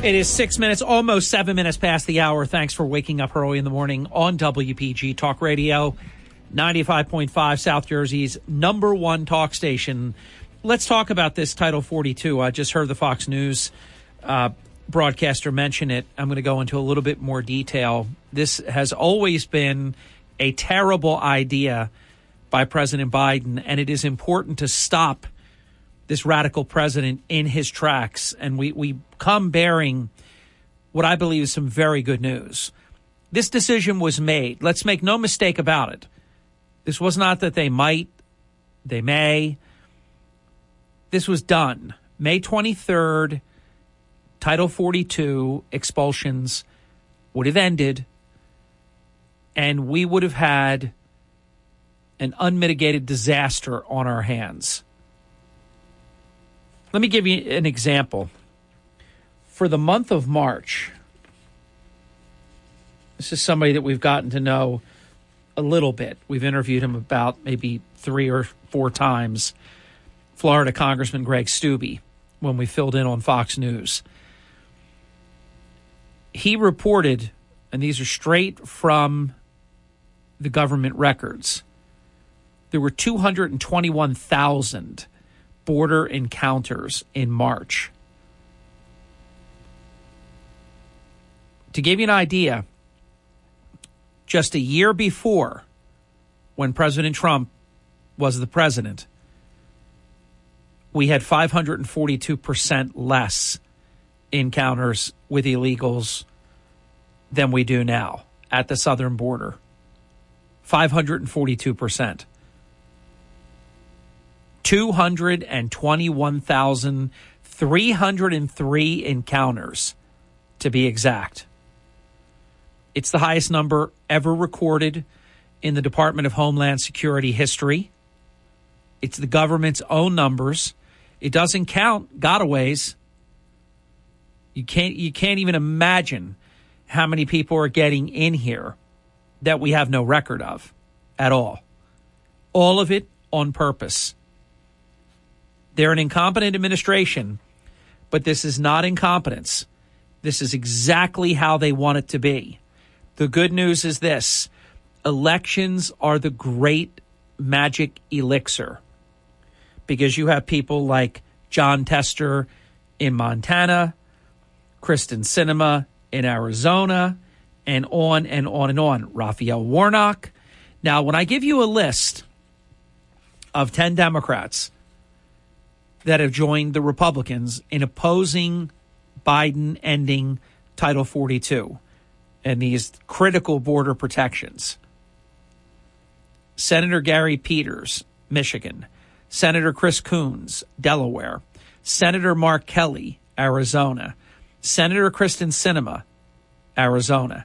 It is six minutes, almost seven minutes past the hour. Thanks for waking up early in the morning on WPG Talk Radio, 95.5 South Jersey's number one talk station. Let's talk about this Title 42. I just heard the Fox News uh, broadcaster mention it. I'm going to go into a little bit more detail. This has always been a terrible idea by President Biden, and it is important to stop this radical president in his tracks. And we, we come bearing what I believe is some very good news. This decision was made. Let's make no mistake about it. This was not that they might, they may. This was done. May 23rd, Title 42 expulsions would have ended, and we would have had an unmitigated disaster on our hands. Let me give you an example. For the month of March, this is somebody that we've gotten to know a little bit. We've interviewed him about maybe three or four times. Florida Congressman Greg Steube, when we filled in on Fox News. He reported, and these are straight from the government records, there were 221,000 border encounters in March. To give you an idea, just a year before, when President Trump was the president, we had 542% less encounters with illegals than we do now at the southern border. 542%. 221,303 encounters, to be exact. It's the highest number ever recorded in the Department of Homeland Security history. It's the government's own numbers. It doesn't count gotaways. You can't you can't even imagine how many people are getting in here that we have no record of at all. All of it on purpose. They're an incompetent administration, but this is not incompetence. This is exactly how they want it to be. The good news is this elections are the great magic elixir because you have people like Jon Tester in Montana, Kyrsten Sinema in Arizona, and on and on and on. Raphael Warnock. Now, when I give you a list of 10 Democrats that have joined the Republicans in opposing Biden ending Title 42 and these critical border protections. Senator Gary Peters, Michigan. Senator Chris Coons, Delaware. Senator Mark Kelly, Arizona. Senator Kyrsten Sinema, Arizona.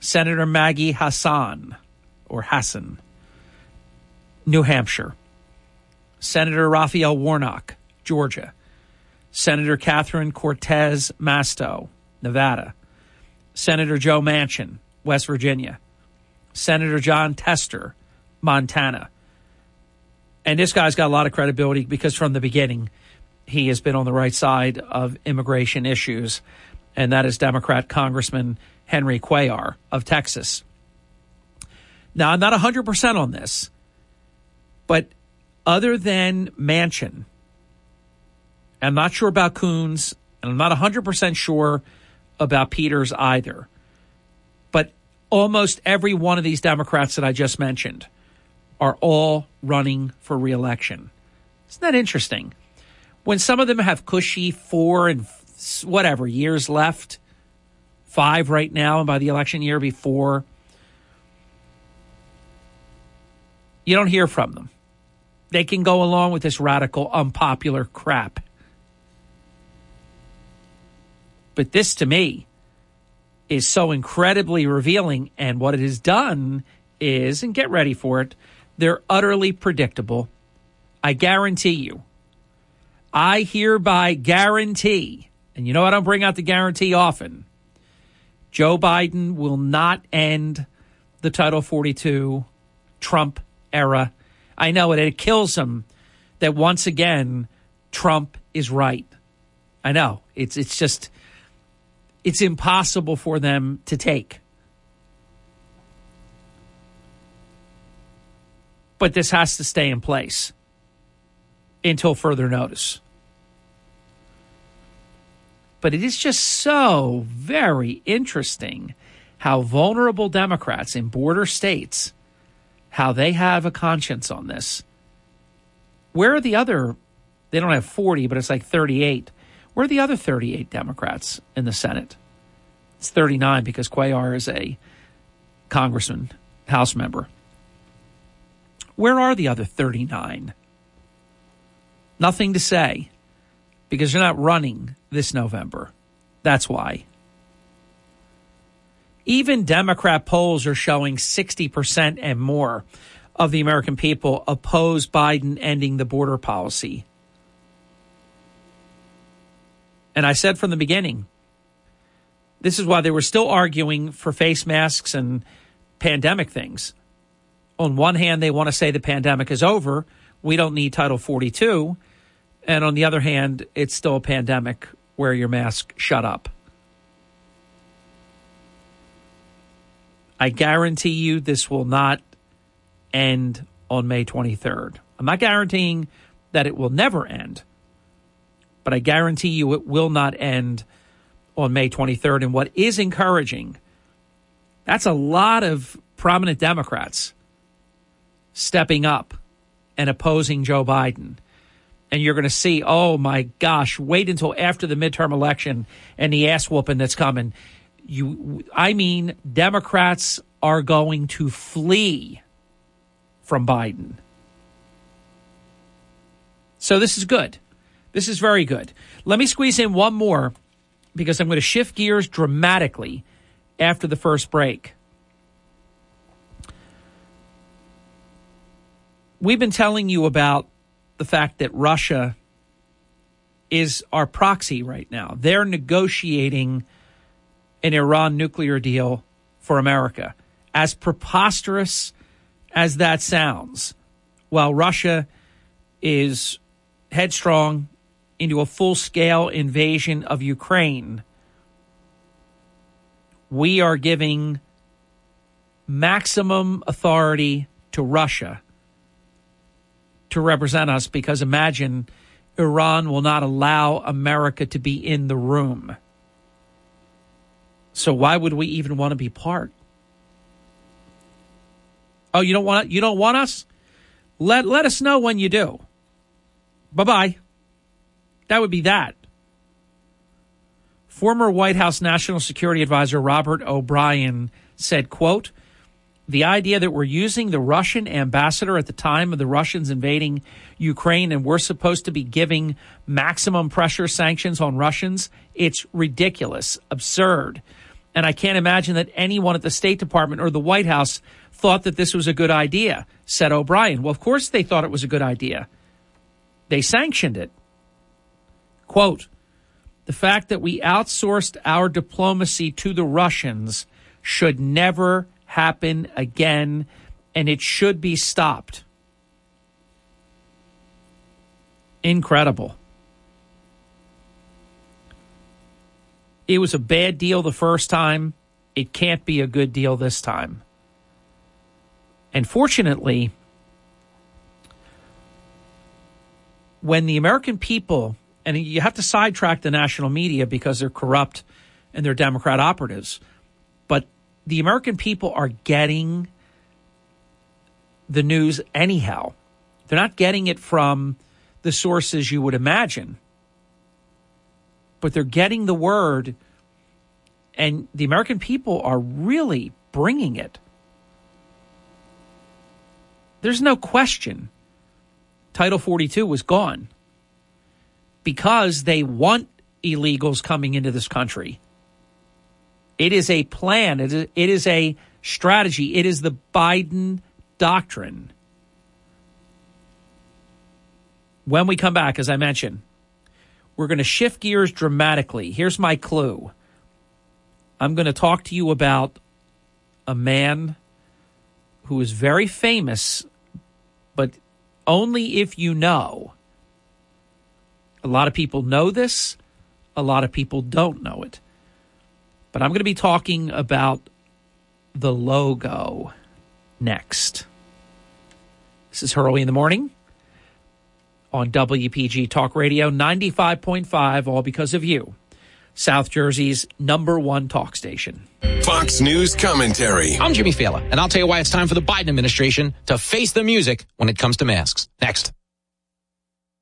Senator Maggie Hassan, or Hassan, New Hampshire. Senator Raphael Warnock, Georgia. Senator Catherine Cortez Masto, Nevada. Senator Joe Manchin, West Virginia. Senator Jon Tester, Montana. And this guy's got a lot of credibility because from the beginning, he has been on the right side of immigration issues, and that is Democrat Congressman Henry Cuellar of Texas. Now, I'm not 100% on this, but other than Manchin, I'm not sure about Coons, and I'm not 100% sure about Peters either. But almost every one of these Democrats that I just mentioned are all running for reelection. Isn't that interesting? When some of them have cushy four and whatever years left, five right now, and by the election year before, you don't hear from them. They can go along with this radical, unpopular crap. But this to me is so incredibly revealing. And what it has done is, and get ready for it, they're utterly predictable. I guarantee you. I hereby guarantee, and you know I don't bring out the guarantee often, Joe Biden will not end the Title 42 Trump era. I know it, it kills him that once again Trump is right. I know. It's it's just it's impossible for them to take. But this has to stay in place until further notice. But it is just so very interesting how vulnerable Democrats in border states how they have a conscience on this. Where are the other they don't have 40, but it's like 38. Where are the other 38 Democrats in the Senate? It's 39 because Cuellar is a congressman, House member. Where are the other 39? Nothing to say because they're not running this November. That's why. Even Democrat polls are showing 60% and more of the American people oppose Biden ending the border policy. And I said from the beginning, this is why they were still arguing for face masks and pandemic things. On one hand, they want to say the pandemic is over. We don't need Title 42. And on the other hand, it's still a pandemic. Wear your mask, shut up. I guarantee you this will not end on May 23rd. I'm not guaranteeing that it will never end, but I guarantee you it will not end on May 23rd. And what is encouraging, that's a lot of prominent Democrats stepping up and opposing Joe Biden. And you're going to see, oh my gosh, wait until after the midterm election and the ass whooping that's coming you I mean Democrats are going to flee from Biden. So this is good. This is very good. Let me squeeze in one more because I'm going to shift gears dramatically after the first break. We've been telling you about the fact that Russia is our proxy right now. They're negotiating an Iran nuclear deal for America. As preposterous as that sounds, while Russia is headstrong into a full scale invasion of Ukraine, we are giving maximum authority to Russia to represent us because imagine Iran will not allow America to be in the room. So why would we even want to be part? Oh, you don't want you don't want us? Let let us know when you do. Bye bye. That would be that. Former White House National Security Advisor Robert O'Brien said, quote, the idea that we're using the Russian ambassador at the time of the Russians invading Ukraine and we're supposed to be giving maximum pressure sanctions on Russians, it's ridiculous, absurd. And I can't imagine that anyone at the State Department or the White House thought that this was a good idea, said O'Brien. Well, of course they thought it was a good idea. They sanctioned it. Quote, the fact that we outsourced our diplomacy to the Russians should never happen again, and it should be stopped. Incredible. It was a bad deal the first time. It can't be a good deal this time. And fortunately, when the American people, and you have to sidetrack the national media because they're corrupt and they're Democrat operatives, but the American people are getting the news anyhow. They're not getting it from the sources you would imagine but they're getting the word, and the American people are really bringing it. There's no question Title 42 was gone because they want illegals coming into this country. It is a plan. It is, a strategy. It is the Biden doctrine. When we come back, as I mentioned, we're going to shift gears dramatically. Here's my clue I'm going to talk to you about a man who is very famous, but only if you know. A lot of people know this, a lot of people don't know it. But I'm going to be talking about the logo next. This is Hurley in the Morning on WPG Talk Radio 95.5, all because of you. South Jersey's number one talk station. Fox News commentary. I'm Jimmy Failla, and I'll tell you why it's time for the Biden administration to face the music when it comes to masks. Next.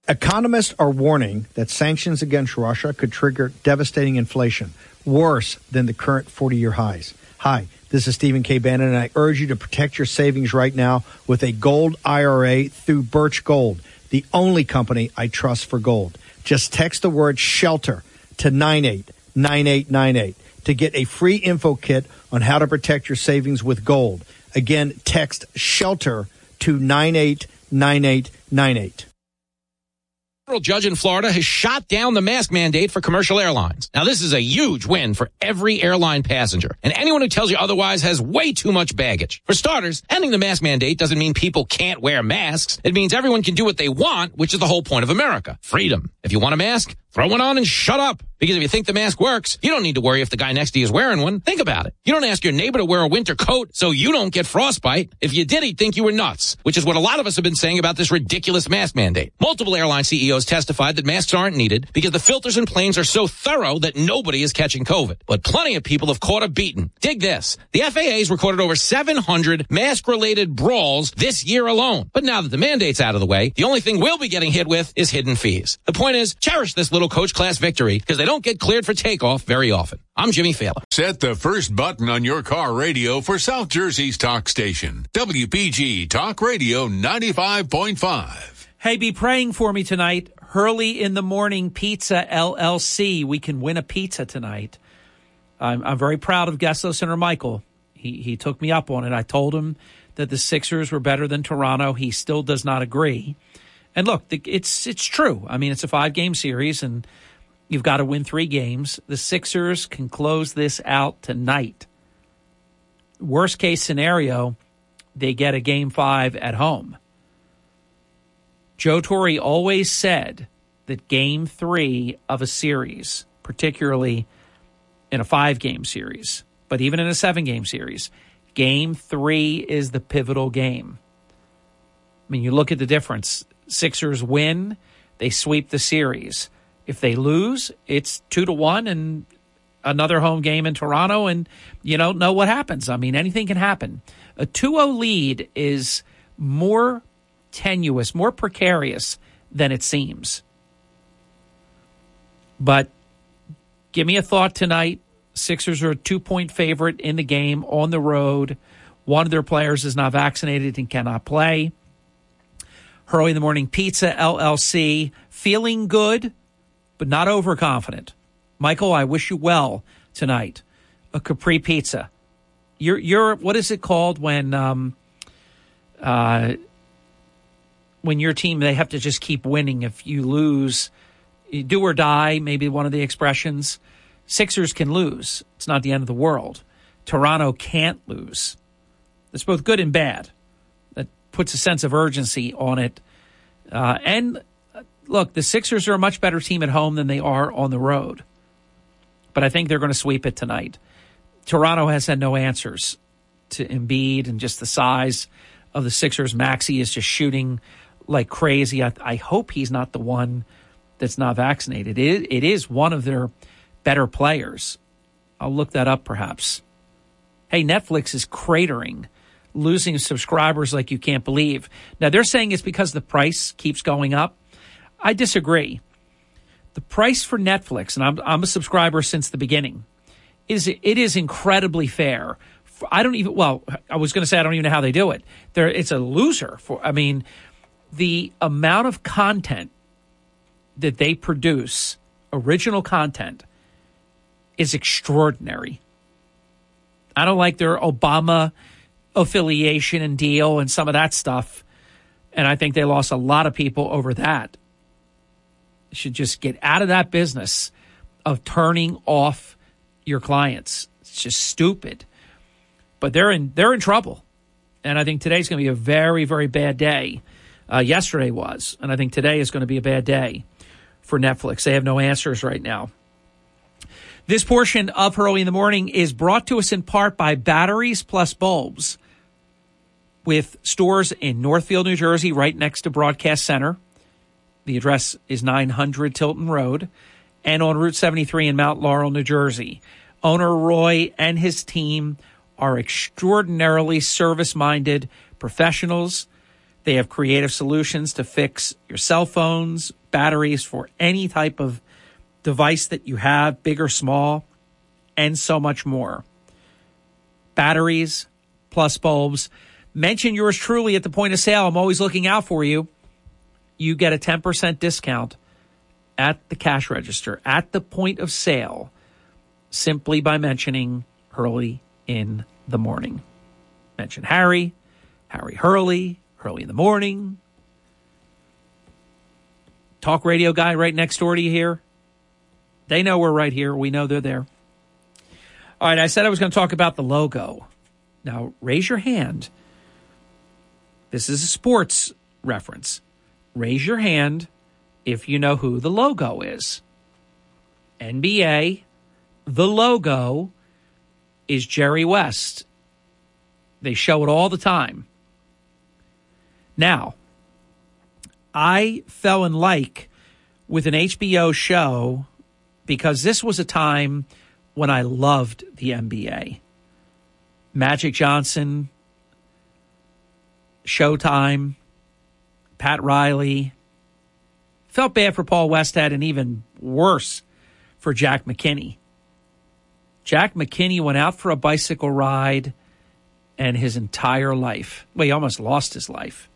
Economists are warning that sanctions against Russia could trigger devastating inflation, worse than the current 40 year highs. Hi, this is Stephen K. Bannon, and I urge you to protect your savings right now with a gold IRA through Birch Gold, the only company I trust for gold. Just text the word shelter to 989898 to get a free info kit on how to protect your savings with gold. Again, text shelter to 989898 federal judge in Florida has shot down the mask mandate for commercial airlines. Now, this is a huge win for every airline passenger, and anyone who tells you otherwise has way too much baggage. For starters, ending the mask mandate doesn't mean people can't wear masks. It means everyone can do what they want, which is the whole point of America. Freedom. If you want a mask, throw one on and shut up. Because if you think the mask works, you don't need to worry if the guy next to you is wearing one. Think about it. You don't ask your neighbor to wear a winter coat so you don't get frostbite. If you did, he'd think you were nuts, which is what a lot of us have been saying about this ridiculous mask mandate. Multiple airline CEOs testified that masks aren't needed because the filters in planes are so thorough that nobody is catching COVID. But plenty of people have caught a beating. Dig this. The FAA has recorded over 700 mask related brawls this year alone. But now that the mandate's out of the way, the only thing we'll be getting hit with is hidden fees. The point is, cherish this little coach class victory because they don't get cleared for takeoff very often. I'm Jimmy Failla. Set the first button on your car radio for South Jersey's talk station, WPG Talk Radio 95.5. Hey, be praying for me tonight. Hurley in the Morning Pizza LLC. We can win a pizza tonight. I'm, I'm very proud of guest listener Michael. He, he took me up on it. I told him that the Sixers were better than Toronto. He still does not agree. And look, it's it's true. I mean, it's a five game series, and You've got to win three games. The Sixers can close this out tonight. Worst case scenario, they get a game five at home. Joe Torre always said that game three of a series, particularly in a five game series, but even in a seven game series, game three is the pivotal game. I mean, you look at the difference. Sixers win, they sweep the series. If they lose, it's two to one and another home game in Toronto, and you don't know what happens. I mean, anything can happen. A 2 0 lead is more tenuous, more precarious than it seems. But give me a thought tonight. Sixers are a two point favorite in the game on the road. One of their players is not vaccinated and cannot play. Hurley in the Morning Pizza LLC feeling good but not overconfident. Michael, I wish you well tonight. A Capri Pizza. You're you're what is it called when um uh when your team they have to just keep winning. If you lose, you do or die, maybe one of the expressions. Sixers can lose. It's not the end of the world. Toronto can't lose. It's both good and bad. That puts a sense of urgency on it. Uh, and look, the Sixers are a much better team at home than they are on the road. But I think they're going to sweep it tonight. Toronto has had no answers to Embiid and just the size of the Sixers. Maxey is just shooting like crazy. I, I hope he's not the one that's not vaccinated. It, it is one of their better players. I'll look that up perhaps. Hey, Netflix is cratering, losing subscribers like you can't believe. Now, they're saying it's because the price keeps going up. I disagree. The price for Netflix, and I'm, I'm a subscriber since the beginning, is it is incredibly fair. I don't even well, I was going to say I don't even know how they do it. There, it's a loser for. I mean, the amount of content that they produce, original content, is extraordinary. I don't like their Obama affiliation and deal and some of that stuff. And I think they lost a lot of people over that. Should just get out of that business of turning off your clients. It's just stupid. But they're in they're in trouble. And I think today's going to be a very very bad day. Uh, yesterday was, and I think today is going to be a bad day for Netflix. They have no answers right now. This portion of Hurley in the Morning is brought to us in part by Batteries Plus Bulbs with stores in Northfield, New Jersey, right next to Broadcast Center. The address is 900 Tilton Road and on Route 73 in Mount Laurel, New Jersey. Owner Roy and his team are extraordinarily service minded professionals. They have creative solutions to fix your cell phones, batteries for any type of device that you have, big or small, and so much more. Batteries plus bulbs. Mention yours truly at the point of sale. I'm always looking out for you. You get a 10% discount at the cash register, at the point of sale, simply by mentioning Hurley in the morning. Mention Harry, Harry Hurley, Hurley in the morning. Talk radio guy right next door to you here. They know we're right here. We know they're there. All right, I said I was going to talk about the logo. Now, raise your hand. This is a sports reference. Raise your hand if you know who the logo is. NBA, the logo is Jerry West. They show it all the time. Now, I fell in like with an HBO show because this was a time when I loved the NBA. Magic Johnson, Showtime, Pat Riley. Felt bad for Paul Westhead and even worse for Jack McKinney. Jack McKinney went out for a bicycle ride and his entire life, well, he almost lost his life.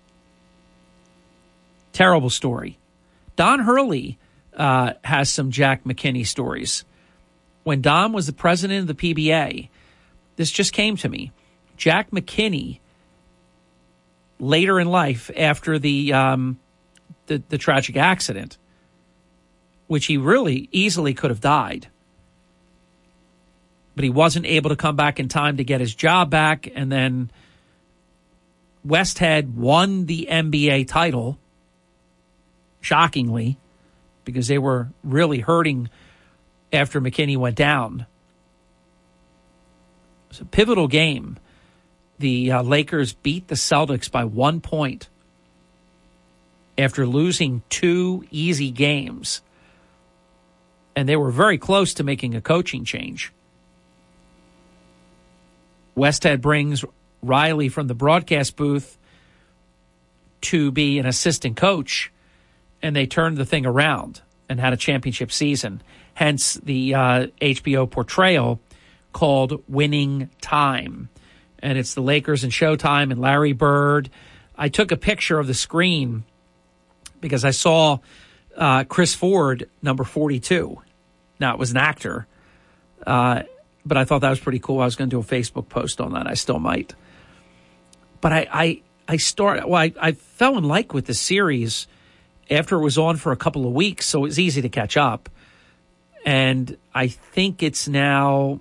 Terrible story. Don Hurley uh, has some Jack McKinney stories. When Don was the president of the PBA, this just came to me. Jack McKinney, later in life, after the um, the, the tragic accident, which he really easily could have died, but he wasn't able to come back in time to get his job back, and then Westhead won the NBA title, shockingly because they were really hurting after McKinney went down. It's a pivotal game. The uh, Lakers beat the Celtics by one point after losing two easy games. And they were very close to making a coaching change. Westhead brings Riley from the broadcast booth to be an assistant coach and they turned the thing around and had a championship season. Hence the uh, HBO portrayal called Winning Time. And it's the Lakers and Showtime and Larry Bird. I took a picture of the screen because I saw uh, Chris Ford, number 42. Now, it was an actor, uh, but I thought that was pretty cool. I was going to do a Facebook post on that. I still might. But I, I, I start, well, I, I fell in like with the series after it was on for a couple of weeks, so it was easy to catch up. And I think it's now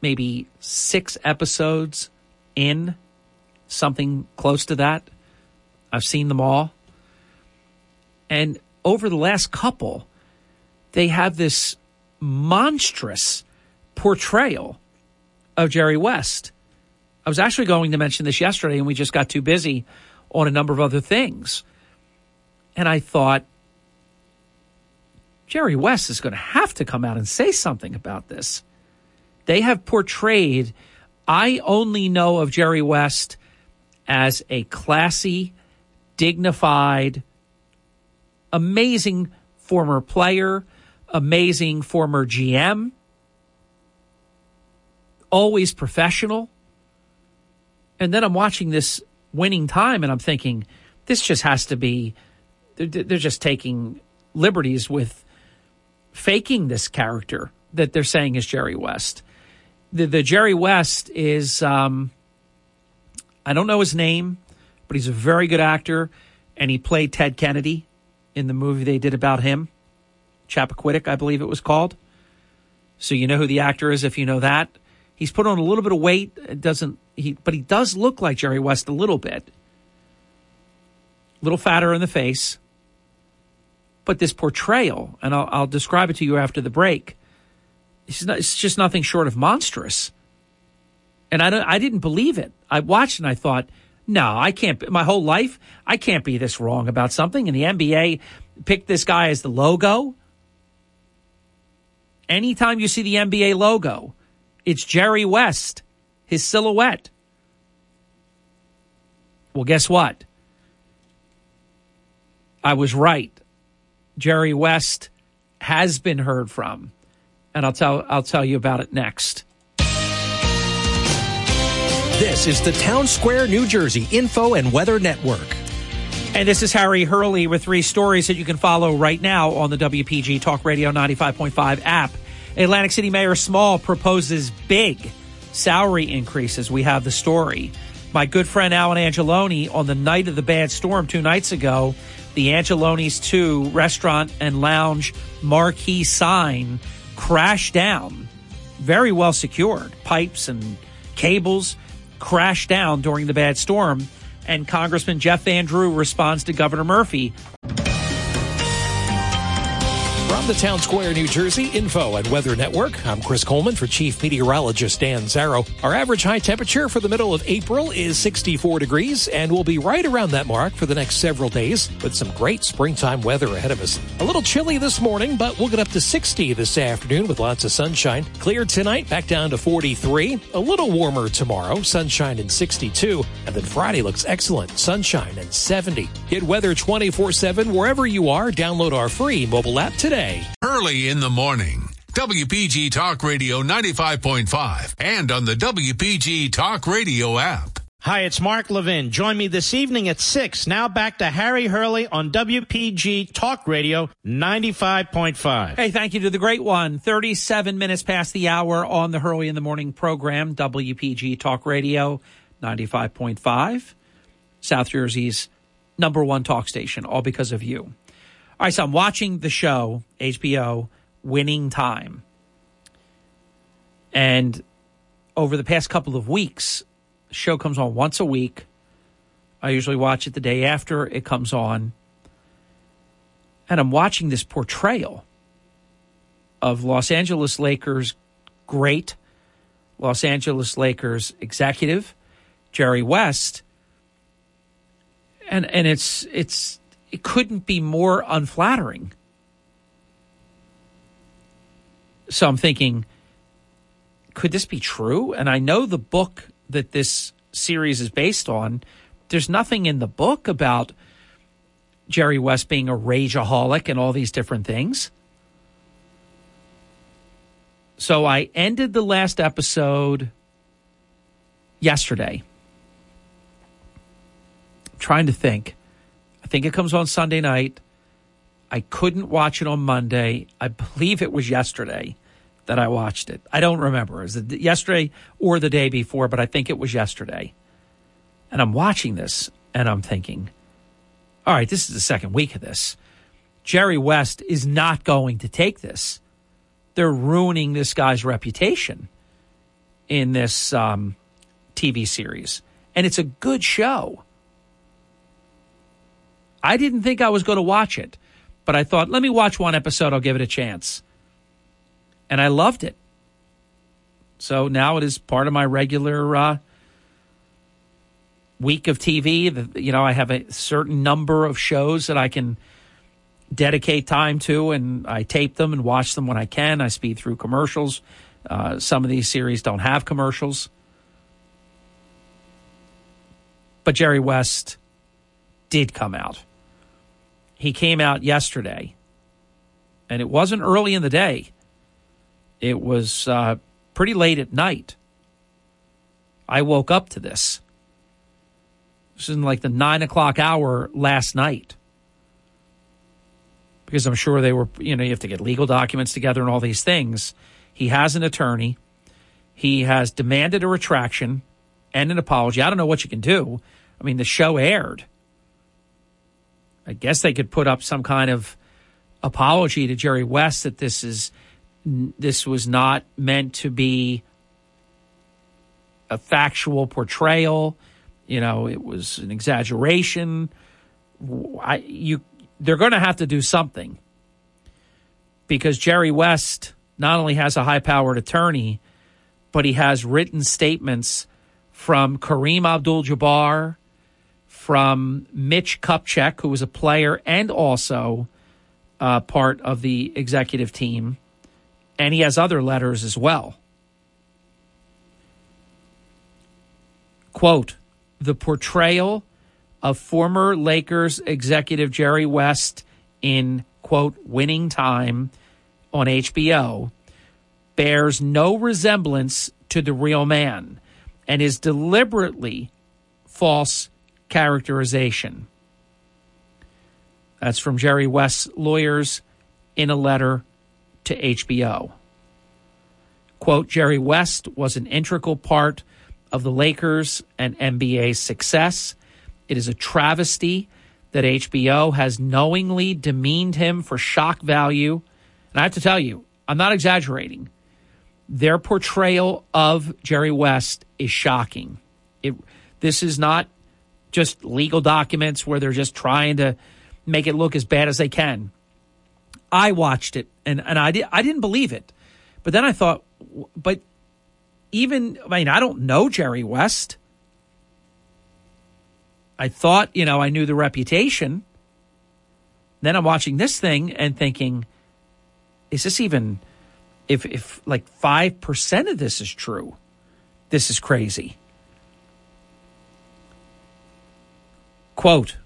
maybe six episodes in, something close to that. I've seen them all. And over the last couple, they have this monstrous portrayal of Jerry West. I was actually going to mention this yesterday, and we just got too busy on a number of other things. And I thought, Jerry West is going to have to come out and say something about this. They have portrayed, I only know of Jerry West as a classy, dignified, amazing former player, amazing former GM, always professional. And then I'm watching this winning time and I'm thinking, this just has to be they're, they're just taking liberties with faking this character that they're saying is Jerry West. The, the Jerry West is, um, I don't know his name, but he's a very good actor, and he played Ted Kennedy in the movie they did about him, Chappaquiddick, I believe it was called. So you know who the actor is if you know that. He's put on a little bit of weight. It doesn't he? But he does look like Jerry West a little bit. A little fatter in the face. But this portrayal, and I'll, I'll describe it to you after the break. It's, not, it's just nothing short of monstrous. And I I didn't believe it. I watched and I thought, no, I can't. My whole life, I can't be this wrong about something. And the NBA picked this guy as the logo. Anytime you see the NBA logo, it's Jerry West, his silhouette. Well, guess what? I was right. Jerry West has been heard from, and I'll tell I'll tell you about it next. This is the Town Square, New Jersey Info and Weather Network. And this is Harry Hurley with three stories that you can follow right now on the WPG Talk Radio 95.5 app. Atlantic City Mayor Small proposes big salary increases. We have the story. My good friend Alan Angeloni on the night of the bad storm two nights ago, the Angeloni's 2 restaurant and lounge marquee sign crashed down. Very well secured. Pipes and cables crashed down during the bad storm. And Congressman Jeff Van Drew responds to Governor Murphy From the Town Square, New Jersey Info and Weather Network, I'm Chris Coleman for Chief Meteorologist Dan Zarrow. Our average high temperature for the middle of April is 64 degrees, and we'll be right around that mark for the next several days with some great springtime weather ahead of us. A little chilly this morning, but we'll get up to 60 this afternoon with lots of sunshine. Clear tonight, back down to 43. A little warmer tomorrow, sunshine and 62. And then Friday looks excellent, sunshine and 70. Get weather 24 7 wherever you are. Download our free mobile app today. Hurley in the morning. WPG Talk Radio 95.5 and on the WPG Talk Radio app. Hi, it's Mark Levin. Join me this evening at 6. Now back to Harry Hurley on WPG Talk Radio 95.5. Hey, thank you to the great one. 37 minutes past the hour on the Hurley in the Morning program, WPG Talk Radio 95.5, South Jersey's number one talk station, all because of you. All right, so I'm watching the show, HBO, Winning Time. And over the past couple of weeks, the show comes on once a week. I usually watch it the day after it comes on. And I'm watching this portrayal of Los Angeles Lakers great Los Angeles Lakers executive, Jerry West. And and it's it's it couldn't be more unflattering. So I'm thinking, could this be true? And I know the book that this series is based on, there's nothing in the book about Jerry West being a rageaholic and all these different things. So I ended the last episode yesterday. I'm trying to think. Think it comes on Sunday night. I couldn't watch it on Monday. I believe it was yesterday that I watched it. I don't remember. Is it yesterday or the day before? But I think it was yesterday. And I'm watching this and I'm thinking, all right, this is the second week of this. Jerry West is not going to take this. They're ruining this guy's reputation in this um, TV series. And it's a good show. I didn't think I was going to watch it, but I thought, let me watch one episode. I'll give it a chance. And I loved it. So now it is part of my regular uh, week of TV. You know, I have a certain number of shows that I can dedicate time to, and I tape them and watch them when I can. I speed through commercials. Uh, some of these series don't have commercials. But Jerry West did come out. He came out yesterday, and it wasn't early in the day. It was uh, pretty late at night. I woke up to this. This is in like the nine o'clock hour last night. Because I'm sure they were, you know, you have to get legal documents together and all these things. He has an attorney. He has demanded a retraction and an apology. I don't know what you can do. I mean, the show aired. I guess they could put up some kind of apology to Jerry West that this is this was not meant to be a factual portrayal. You know, it was an exaggeration. I, you, they're going to have to do something because Jerry West not only has a high-powered attorney, but he has written statements from Kareem Abdul-Jabbar, from Mitch Kupchak, who was a player and also uh, part of the executive team, and he has other letters as well. Quote, the portrayal of former Lakers executive Jerry West in, quote, winning time on HBO bears no resemblance to the real man and is deliberately false characterization. That's from Jerry West's lawyers in a letter to HBO. Quote Jerry West was an integral part of the Lakers and NBA's success. It is a travesty that HBO has knowingly demeaned him for shock value. And I have to tell you, I'm not exaggerating. Their portrayal of Jerry West is shocking. It, this is not just legal documents where they're just trying to make it look as bad as they can. I watched it and, and I, did, I didn't believe it. But then I thought, but even, I mean, I don't know Jerry West. I thought, you know, I knew the reputation. Then I'm watching this thing and thinking, is this even, if, if like 5% of this is true, this is crazy. Quote,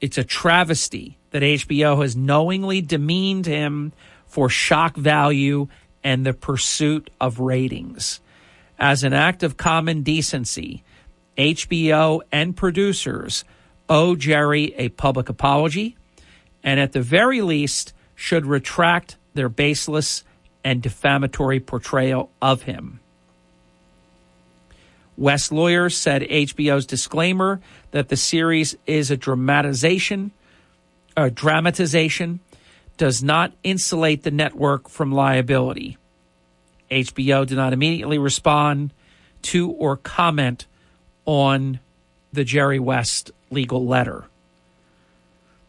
it's a travesty that HBO has knowingly demeaned him for shock value and the pursuit of ratings. As an act of common decency, HBO and producers owe Jerry a public apology and at the very least should retract their baseless and defamatory portrayal of him. West lawyers said HBO's disclaimer that the series is a dramatization, a dramatization, does not insulate the network from liability. HBO did not immediately respond to or comment on the Jerry West legal letter.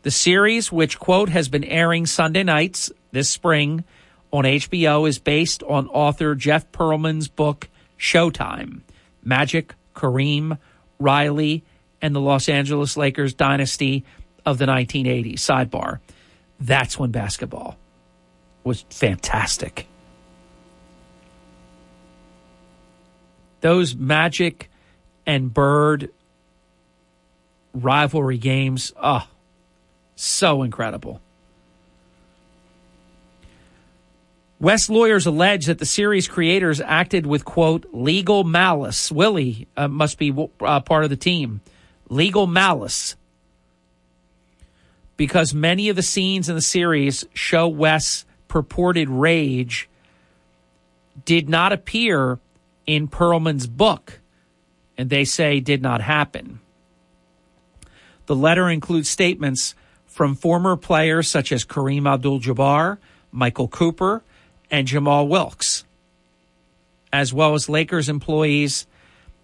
The series, which, quote, has been airing Sunday nights this spring on HBO, is based on author Jeff Pearlman's book, Showtime Magic, Kareem, Riley, and the Los Angeles Lakers dynasty of the 1980s. Sidebar. That's when basketball was fantastic. Those Magic and Bird rivalry games, oh, so incredible. West lawyers allege that the series creators acted with, quote, legal malice. Willie uh, must be uh, part of the team. Legal malice. Because many of the scenes in the series show West's purported rage did not appear in Pearlman's book, and they say did not happen. The letter includes statements from former players such as Kareem Abdul Jabbar, Michael Cooper, and Jamal Wilkes, as well as Lakers employees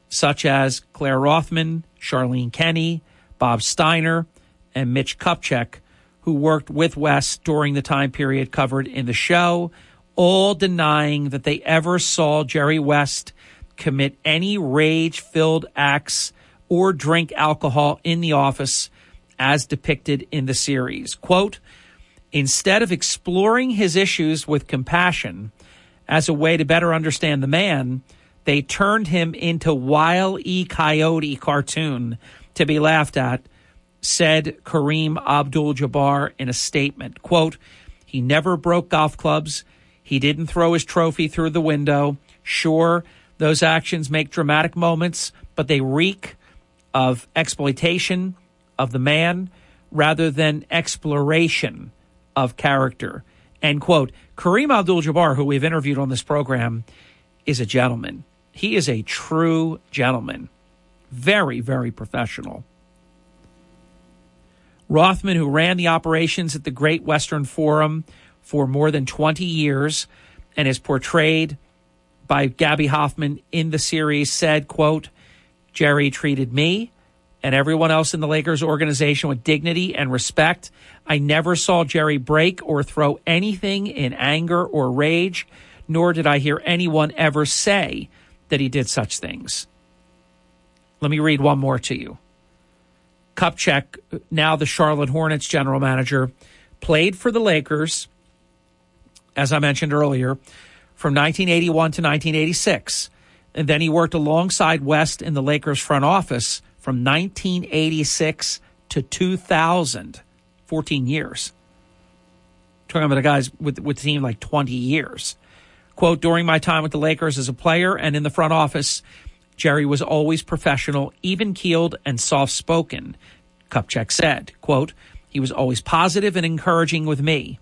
such as Claire Rothman, Charlene Kenny, Bob Steiner, and Mitch Kupchak, who worked with West during the time period covered in the show, all denying that they ever saw Jerry West commit any rage filled acts or drink alcohol in the office as depicted in the series. Quote, Instead of exploring his issues with compassion as a way to better understand the man, they turned him into Wile E. Coyote cartoon to be laughed at, said Kareem Abdul Jabbar in a statement. Quote, he never broke golf clubs. He didn't throw his trophy through the window. Sure, those actions make dramatic moments, but they reek of exploitation of the man rather than exploration of character. End quote. Kareem Abdul Jabbar, who we've interviewed on this program, is a gentleman. He is a true gentleman. Very, very professional. Rothman, who ran the operations at the Great Western Forum for more than 20 years and is portrayed by Gaby Hoffmann in the series, said, quote, Jerry treated me and everyone else in the Lakers organization with dignity and respect. I never saw Jerry break or throw anything in anger or rage, nor did I hear anyone ever say that he did such things. Let me read one more to you. Kupchak, now the Charlotte Hornets general manager, played for the Lakers, as I mentioned earlier, from 1981 to 1986. And then he worked alongside West in the Lakers front office from 1986 to 2000, 14 years. Talking about the guys with, with the team like 20 years. Quote, during my time with the Lakers as a player and in the front office, Jerry was always professional, even keeled, and soft spoken. Kupchak said, quote, he was always positive and encouraging with me.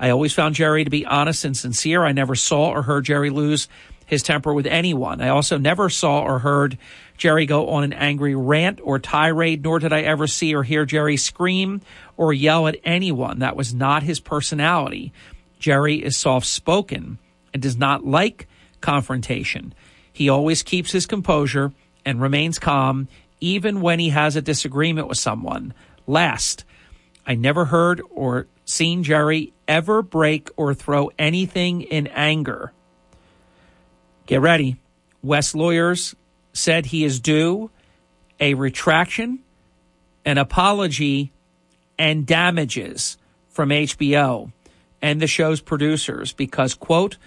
I always found Jerry to be honest and sincere. I never saw or heard Jerry lose his temper with anyone. I also never saw or heard Jerry go on an angry rant or tirade, nor did I ever see or hear Jerry scream or yell at anyone. That was not his personality. Jerry is soft spoken and does not like confrontation. He always keeps his composure and remains calm even when he has a disagreement with someone. Last, I never heard or seen Jerry ever break or throw anything in anger. Get ready. West lawyers said he is due a retraction, an apology, and damages from HBO and the show's producers because, quote,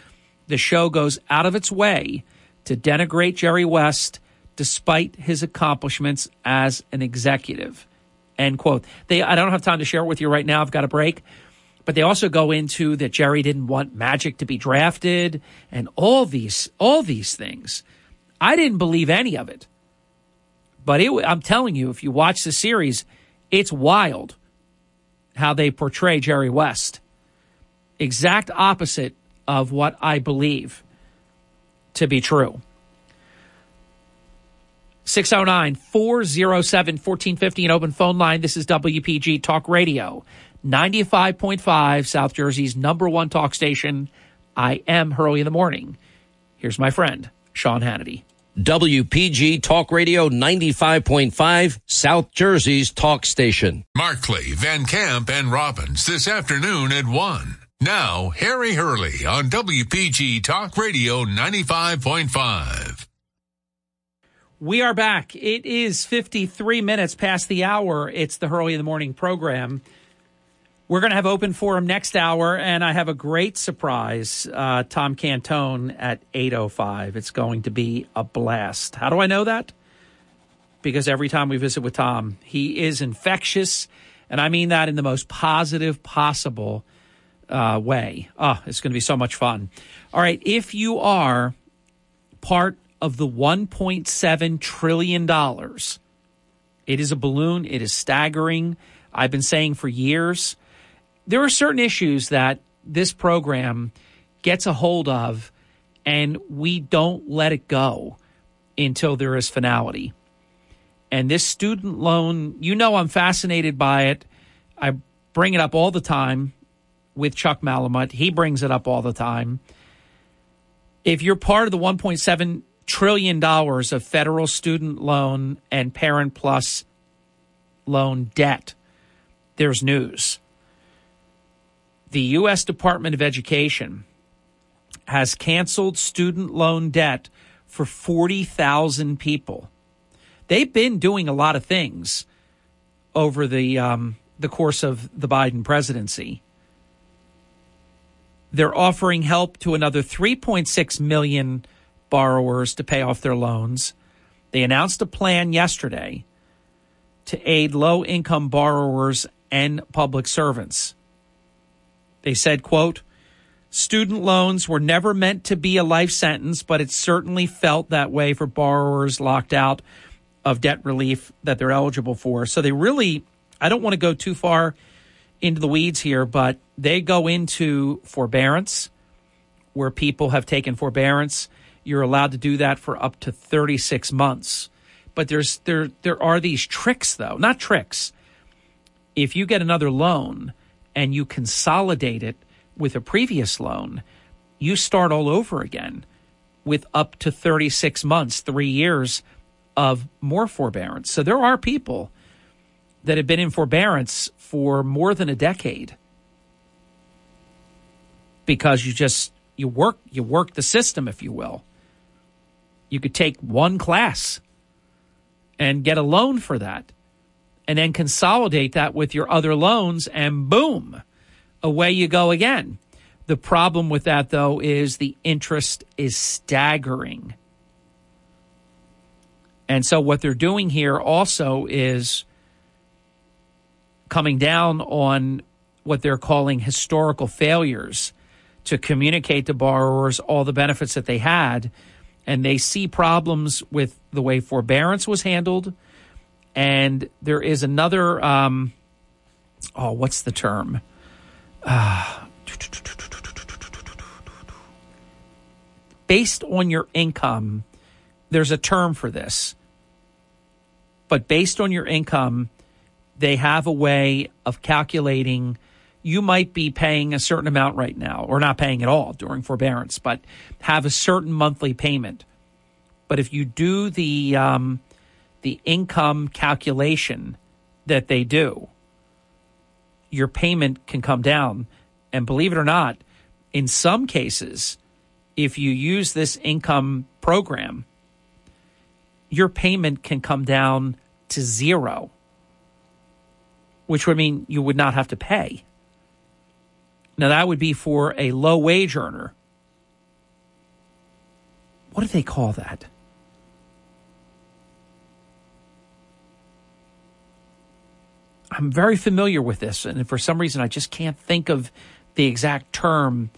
the show goes out of its way to denigrate Jerry West despite his accomplishments as an executive. End quote. They I don't have time to share it with you right now. I've got a break. But they also go into that Jerry didn't want Magic to be drafted and all these all these things. I didn't believe any of it. But it, I'm telling you, if you watch the series, it's wild how they portray Jerry West. Exact opposite of what I believe to be true. 609 407 1450, an open phone line. This is WPG Talk Radio, 95.5, South Jersey's number one talk station. I am Hurley in the Morning. Here's my friend, Sean Hannity. WPG Talk Radio 95.5, South Jersey's talk station. Markley, Van Camp, and Robbins this afternoon at 1. Now, Harry Hurley on WPG Talk Radio 95.5. We are back. It is 53 minutes past the hour. It's the Hurley in the Morning program. We're going to have open forum next hour, and I have a great surprise. Uh, Tom Cantone at 8.05. It's going to be a blast. How do I know that? Because every time we visit with Tom, he is infectious, and I mean that in the most positive possible uh, way. Oh, it's going to be so much fun. All right, if you are part of the $1.7 trillion. It is a balloon. It is staggering. I've been saying for years. There are certain issues that this program gets a hold of, and we don't let it go until there is finality. And this student loan, you know, I'm fascinated by it. I bring it up all the time with Chuck Malamut. He brings it up all the time. If you're part of the 1.7 trillion dollars of federal student loan and parent plus loan debt. There's news. The U.S. Department of Education has canceled student loan debt for 40,000 people. They've been doing a lot of things over the um, the course of the Biden presidency. They're offering help to another 3.6 million borrowers to pay off their loans. They announced a plan yesterday to aid low income borrowers and public servants. They said, quote, student loans were never meant to be a life sentence, but it certainly felt that way for borrowers locked out of debt relief that they're eligible for. So they really, I don't want to go too far into the weeds here, but they go into forbearance where people have taken forbearance. You're allowed to do that for up to 36 months. But there's there there are these tricks though, not tricks. If you get another loan and you consolidate it with a previous loan, you start all over again with up to 36 months, 3 years of more forbearance. So there are people that have been in forbearance for more than a decade because you just you work you work the system if you will you could take one class and get a loan for that and then consolidate that with your other loans and boom away you go again the problem with that though is the interest is staggering and so what they're doing here also is coming down on what they're calling historical failures to communicate to borrowers all the benefits that they had. And they see problems with the way forbearance was handled. And there is another, um, oh, what's the term? Uh, based on your income, there's a term for this. But based on your income, they have a way of calculating you might be paying a certain amount right now or not paying at all during forbearance but have a certain monthly payment but if you do the um, the income calculation that they do your payment can come down and believe it or not in some cases if you use this income program your payment can come down to zero which would mean you would not have to pay. Now, that would be for a low wage earner. What do they call that? I'm very familiar with this, and for some reason, I just can't think of the exact term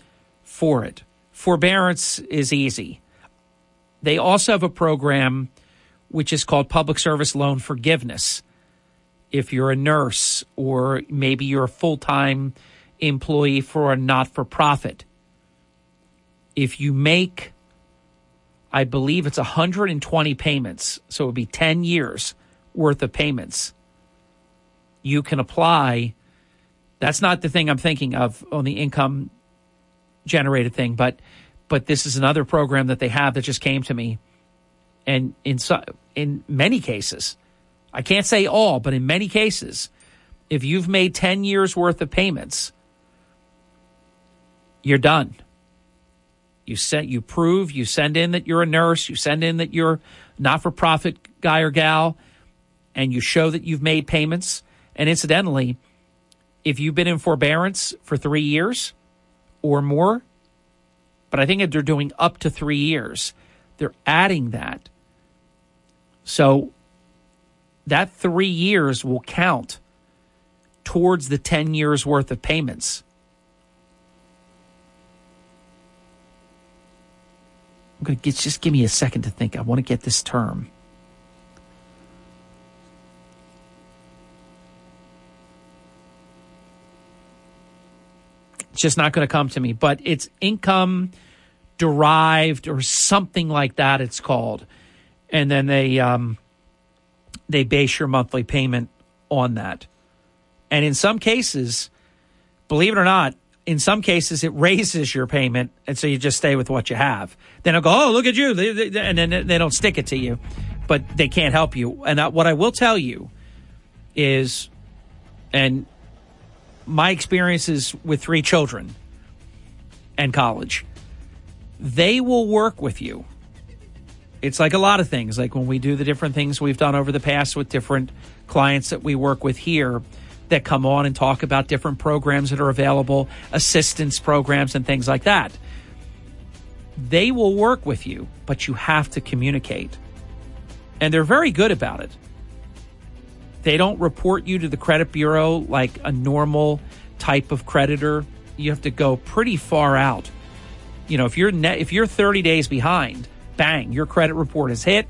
for it. Forbearance is easy. They also have a program which is called Public Service Loan Forgiveness if you're a nurse or maybe you're a full time employee for a not for profit. If you make, I believe it's 120 payments, so it would be 10 years worth of payments, you can apply. That's not the thing I'm thinking of on the income generated thing, but but this is another program that they have that just came to me, and in in many cases, I can't say all, but in many cases, if you've made 10 years worth of payments, you're done. You sent you prove, you send in that you're a nurse, you send in that you're not for profit guy or gal, and you show that you've made payments. And incidentally, if you've been in forbearance for three years or more, but I think they're doing up to three years, they're adding that. So that three years will count towards the 10 years worth of payments. I'm going to just give me a second to think. I want to get this term. It's just not going to come to me, but it's income derived or something like that, it's called. And then they, um, they base your monthly payment on that. And in some cases, believe it or not, in some cases it raises your payment, and so you just stay with what you have. Then they'll go, "Oh, look at you," and then they don't stick it to you, but they can't help you. And what I will tell you is, and my experiences with three children and college, they will work with you it's like a lot of things. Like when we do the different things we've done over the past with different clients that we work with here that come on and talk about different programs that are available, assistance programs, and things like that. They will work with you, but you have to communicate. And they're very good about it. They don't report you to the credit bureau like a normal type of creditor. You have to go pretty far out. You know, if you're if you're 30 days behind, bang, your credit report is hit.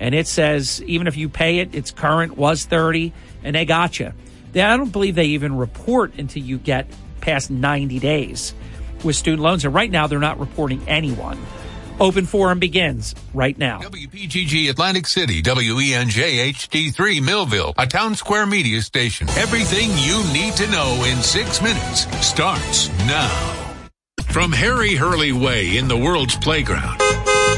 And it says, even if you pay it, it's current, was 30, and they got you. I don't believe they even report until you get past 90 days with student loans. And right now, they're not reporting anyone. Open forum begins right now. WPGG Atlantic City, WENJ HD3 Millville, a town square media station. Everything you need to know in six minutes starts now. From Harry Hurley Way in the world's playground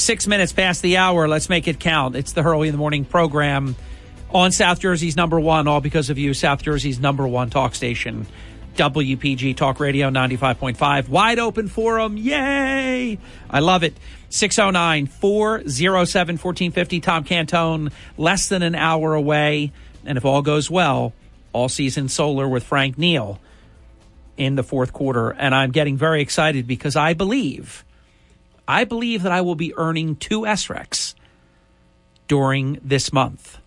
Six minutes past the hour. Let's make it count. It's the Hurley in the Morning program on South Jersey's number one, all because of you, South Jersey's number one talk station, WPG Talk Radio 95.5. Wide open forum. Yay! I love it. 609 407 1450. Tom Cantone, less than an hour away. And if all goes well, all season solar with Frank Neill in the fourth quarter. And I'm getting very excited because I believe I believe that I will be earning two SRECs during this month.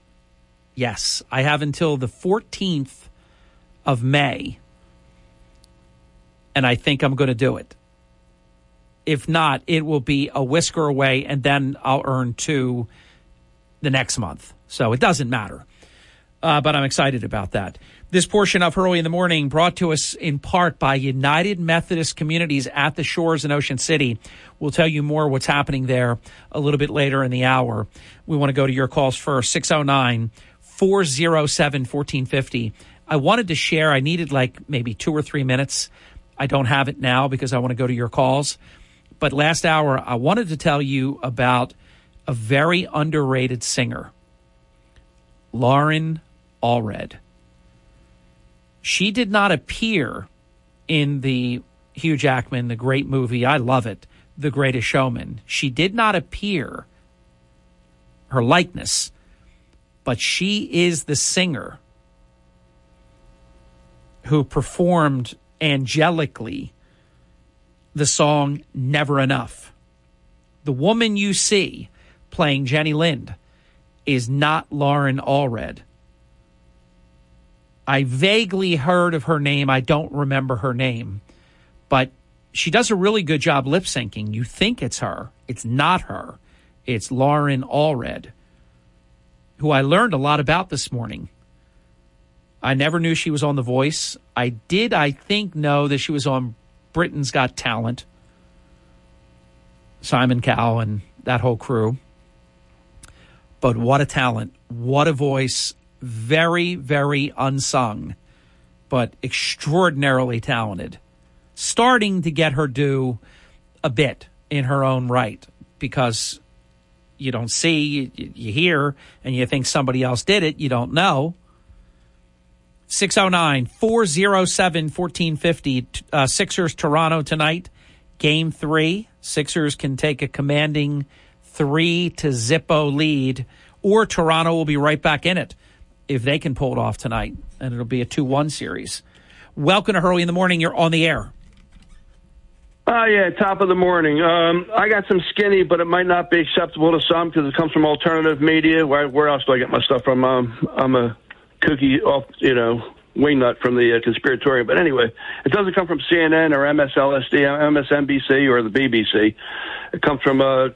Yes, I have until the 14th of May, and I think I'm going to do it. If not, it will be a whisker away, and then I'll earn two the next month. So it doesn't matter. Uh, but I'm excited about that. This portion of Hurley in the Morning brought to us in part by United Methodist Communities at the Shores in Ocean City. We'll tell you more what's happening there a little bit later in the hour. We want to go to your calls first 609 407 1450. I wanted to share, I needed like maybe two or three minutes. I don't have it now because I want to go to your calls. But last hour, I wanted to tell you about a very underrated singer, Loren Allred. She did not appear in the Hugh Jackman, the great movie. I love it. The Greatest Showman. She did not appear, her likeness, but she is the singer who performed angelically the song Never Enough. The woman you see playing Jenny Lind is not Loren Allred. I vaguely heard of her name. I don't remember her name, but she does a really good job lip syncing. You think it's her. It's not her. It's Loren Allred, who I learned a lot about this morning. I never knew she was on The Voice. I did, I think, know that she was on Britain's Got Talent, Simon Cowell, and that whole crew. But what a talent. What a voice. Very, very unsung, but extraordinarily talented. Starting to get her due a bit in her own right because you don't see, you, you hear, and you think somebody else did it. You don't know. 609 407 1450. Uh, Sixers Toronto tonight. Game three. Sixers can take a commanding three to Zippo lead, or Toronto will be right back in it if they can pull it off tonight, and it'll be a 2 1 series. Welcome to Hurley in the Morning. You're on the air. Oh, yeah, top of the morning. Um, I got some skinny, but it might not be acceptable to some because it comes from alternative media. Where, where else do I get my stuff from? Um, I'm a cookie off, you know, wingnut from the uh, conspiratorium. But anyway, it doesn't come from CNN or MSLSD, MSNBC, or the BBC. It comes from uh,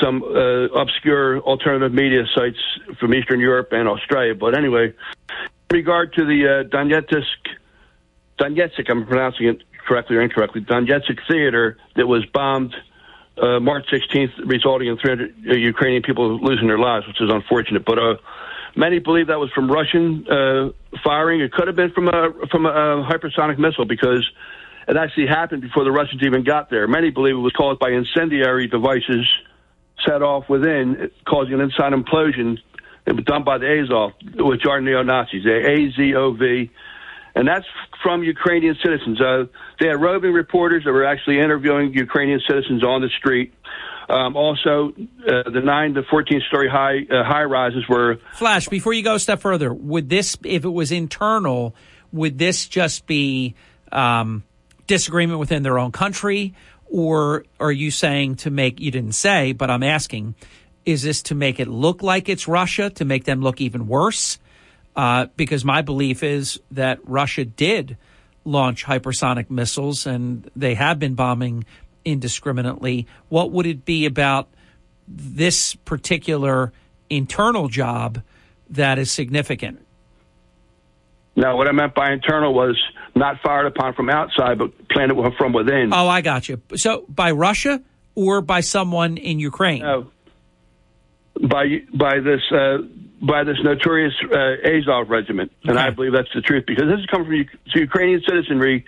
some uh, obscure alternative media sites from Eastern Europe and Australia. But anyway, in regard to the uh, Donetsk, Donetsk, I'm pronouncing it correctly or incorrectly, Donetsk theater that was bombed uh, March 16th, resulting in 300 uh, Ukrainian people losing their lives, which is unfortunate. But uh, many believe that was from Russian uh, firing. It could have been from a from a, a hypersonic missile because it actually happened before the Russians even got there. Many believe it was caused by incendiary devices set off within, causing an inside implosion. It was done by the Azov, which are neo Nazis. They're A Z O V and that's from Ukrainian citizens. Uh, they had roving reporters that were actually interviewing Ukrainian citizens on the street. Um, also, uh, the nine to fourteen story high uh, high rises were. Flash, before you go a step further, would this, if it was internal, would this just be um, disagreement within their own country? Or are you saying to make, you didn't say, but I'm asking, is this to make it look like it's Russia, to make them look even worse? Uh, because my belief is that Russia did launch hypersonic missiles and they have been bombing indiscriminately. What would it be about this particular internal job that is significant? Now, what I meant by internal was not fired upon from outside, but planted from within. Oh, I got you. So by Russia or by someone in Ukraine? No. By by this uh, by this notorious uh, Azov regiment, okay. and I believe that's the truth because this is coming from Ukrainian citizenry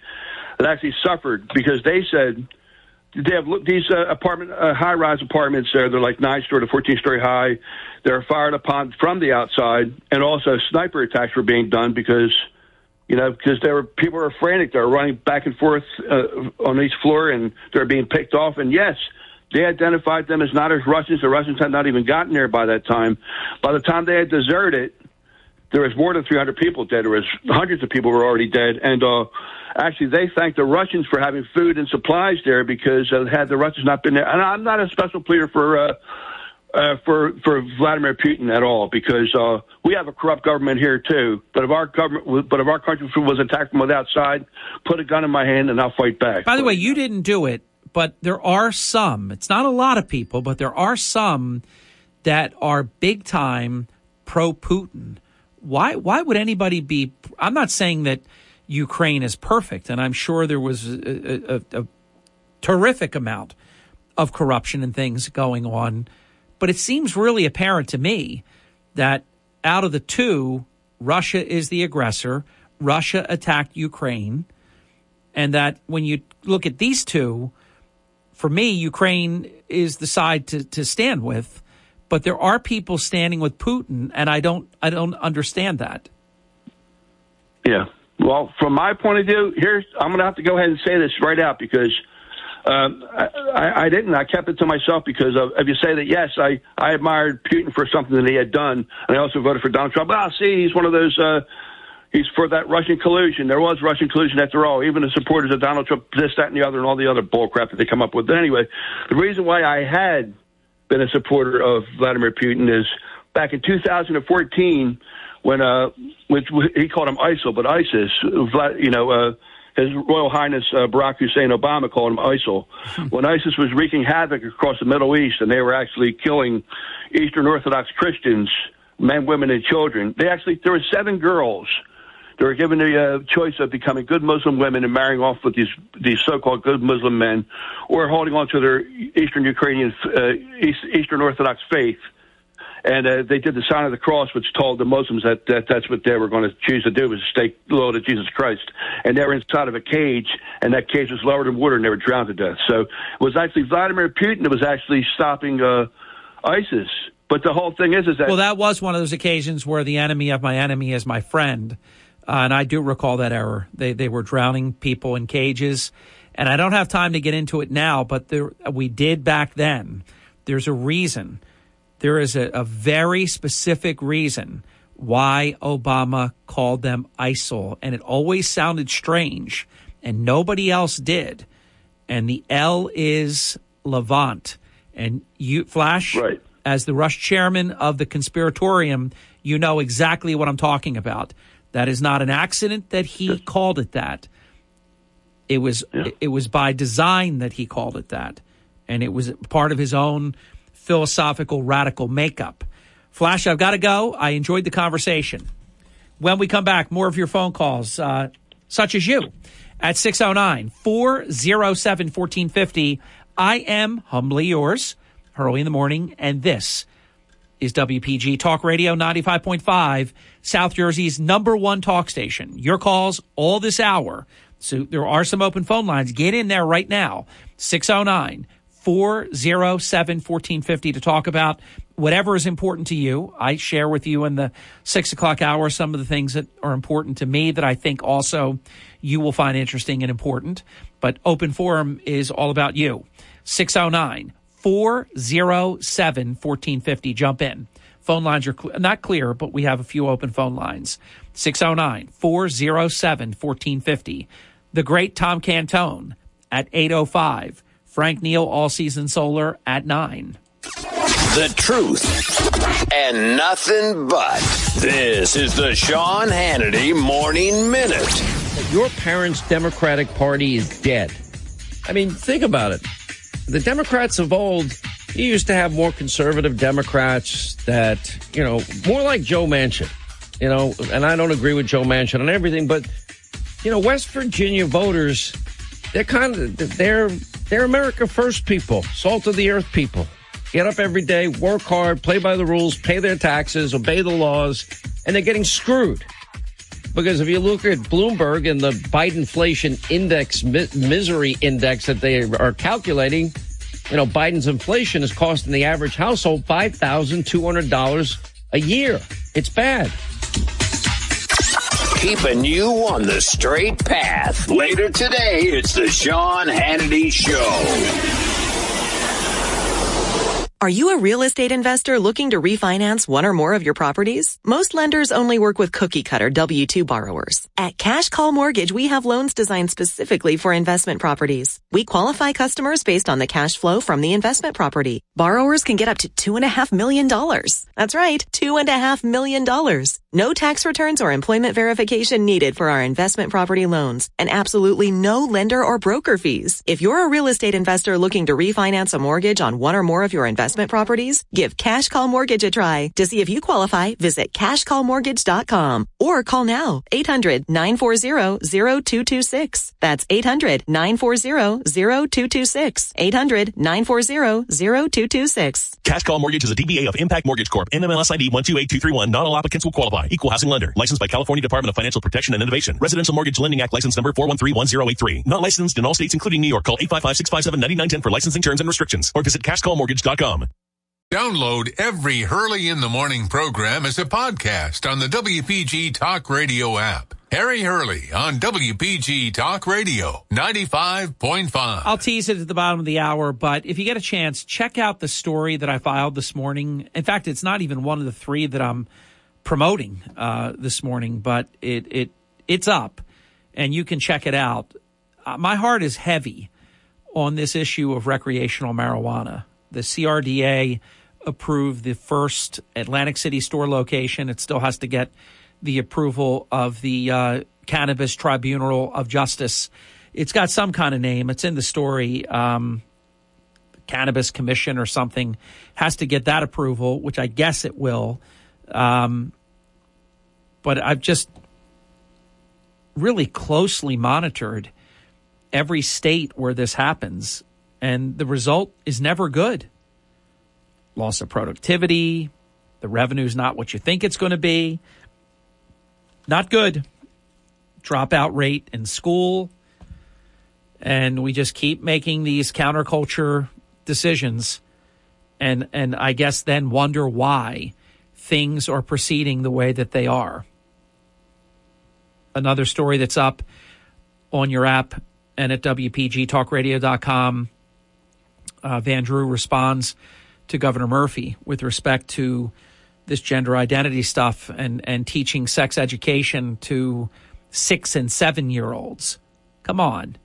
that actually suffered because they said they have these uh, apartment uh, high rise apartments there. They're like nine story to fourteen story high. They're fired upon from the outside, and also sniper attacks were being done because you know because there were people were frantic. They were running back and forth uh, on each floor, and they're being picked off. And yes, they identified them as not as Russians. The Russians had not even gotten there by that time. By the time they had deserted, there was more than 300 people dead. There was hundreds of people were already dead. And uh, actually, they thanked the Russians for having food and supplies there because uh, had the Russians not been there, and I'm not a special pleader for. Uh, uh, for for Vladimir Putin at all because uh, we have a corrupt government here too. But if our government, but if our country was attacked from the outside, put a gun in my hand and I'll fight back. By the way, you didn't do it but there are some, it's not a lot of people, but there are some that are big time pro Putin. Why why would anybody be I'm not saying that Ukraine is perfect and I'm sure there was a, a, a terrific amount of corruption and things going on, but it seems really apparent to me that out of the two, Russia is the aggressor. Russia attacked Ukraine, and that when you look at these two, for me, Ukraine is the side to, to stand with, but there are people standing with Putin, and I don't I don't understand that. Yeah. Well, from my point of view, here's I'm going to have to go ahead and say this right out because um, I, I didn't. I kept it to myself because of, if you say that, yes, I, I admired Putin for something that he had done, and I also voted for Donald Trump. Ah, see, he's one of those uh, he's for that Russian collusion. There was Russian collusion after all. Even the supporters of Donald Trump, this, that, and the other, and all the other bullcrap that they come up with. But anyway, the reason why I had been a supporter of Vladimir Putin is back in 2014 when uh, which he called him ISIL, but ISIS, you know. Uh, his Royal Highness uh, Barack Hussein Obama called him ISIL. when ISIS was wreaking havoc across the Middle East and they were actually killing Eastern Orthodox Christians, men, women, and children, they actually there were seven girls they were given the uh, choice of becoming good Muslim women and marrying off with these these so-called good Muslim men, or holding on to their Eastern Ukrainian, uh, East, Eastern Orthodox faith. And uh, they did the sign of the cross, which told the Muslims that, that that's what they were going to choose to do was to stay loyal to Jesus Christ. And they were inside of a cage, and that cage was lowered in water, and they were drowned to death. So it was actually Vladimir Putin that was actually stopping uh, ISIS. But the whole thing is, is that well, that was one of those occasions where the enemy of my enemy is my friend. Uh, and I do recall that error. They they were drowning people in cages, and I don't have time to get into it now. But there, we did back then. There's a reason. There is a, a very specific reason why Obama called them ISIL, and it always sounded strange, and nobody else did. And the L is Levant, and you Flash. Right. As the Rush chairman of the conspiratorium, you know exactly what I'm talking about. That is not an accident that he called it that. It was yeah. it was by design that he called it that, and it was part of his own philosophical radical makeup. Flash, I've got to go. I enjoyed the conversation. When we come back, more of your phone calls, uh, such as you, at 609 407 1450. I am humbly yours, Hurley in the morning, and this is WPG Talk Radio 95.5, South Jersey's number one talk station. Your calls all this hour. So there are some open phone lines. Get in there right now. 609 407 1450 to talk about whatever is important to you. I share with you in the six o'clock hour some of the things that are important to me that I think also you will find interesting and important. But open forum is all about you. 609 407 1450. Jump in. Phone lines are cl- not clear, but we have a few open phone lines. 609 407 1450. The great Tom Cantone at 8.05. Frank Neill, All Season Solar at 9. The truth and nothing but. This is the Sean Hannity Morning Minute. Your parents' Democratic Party is dead. I mean, think about it. The Democrats of old, you used to have more conservative Democrats that, you know, more like Joe Manchin, you know, and I don't agree with Joe Manchin on everything, but, you know, West Virginia voters, they're kind of, they're, they're America First people, salt of the earth people. Get up every day, work hard, play by the rules, pay their taxes, obey the laws, and they're getting screwed. Because if you look at Bloomberg and the Biden inflation index, mi- misery index that they are calculating, you know, Biden's inflation is costing the average household $5,200 a year. It's bad. Keeping you on the straight path. Later today, it's the Sean Hannity Show. Are you a real estate investor looking to refinance one or more of your properties? Most lenders only work with cookie cutter W-2 borrowers. At Cash Call Mortgage, we have loans designed specifically for investment properties. We qualify customers based on the cash flow from the investment property. Borrowers can get up to two and a half million dollars. That's right, two and a half million dollars. No tax returns or employment verification needed for our investment property loans, and absolutely no lender or broker fees. If you're a real estate investor looking to refinance a mortgage on one or more of your investment properties, give Cash Call Mortgage a try. To see if you qualify, visit cashcallmortgage.com or call now 800-940-0226. That's 800-940-0226. 800-940-0226. Cash Call Mortgage is a DBA of Impact Mortgage Corp. NMLS ID 128231. Not all applicants will qualify. Equal housing lender. Licensed by California Department of Financial Protection and Innovation. Residential Mortgage Lending Act license number 4131083. Not licensed in all states including New York. Call 855-657-9910 for licensing terms and restrictions. Or visit cashcallmortgage.com. Download every Hurley in the Morning program as a podcast on the WPG Talk Radio app. Harry Hurley on WPG Talk Radio 95.5. I'll tease it at the bottom of the hour, but if you get a chance, check out the story that I filed this morning. In fact, it's not even one of the three that I'm promoting uh, this morning, but it it it's up, and you can check it out. Uh, my heart is heavy on this issue of recreational marijuana. The CRDA approved the first Atlantic City store location. It still has to get the approval of the uh, Cannabis Tribunal of Justice. It's got some kind of name. It's in the story. Um, Cannabis Commission or something has to get that approval, which I guess it will. Um, but I've just really closely monitored every state where this happens, and the result is never good. Loss of productivity, the revenue's not what you think it's going to be. Not good. Dropout rate in school. And we just keep making these counterculture decisions and and I guess then wonder why things are proceeding the way that they are. Another story that's up on your app and at WPGTalkRadio.com. Uh, Van Drew responds to Governor Murphy with respect to this gender identity stuff and, and teaching sex education to six and seven year olds. Come on.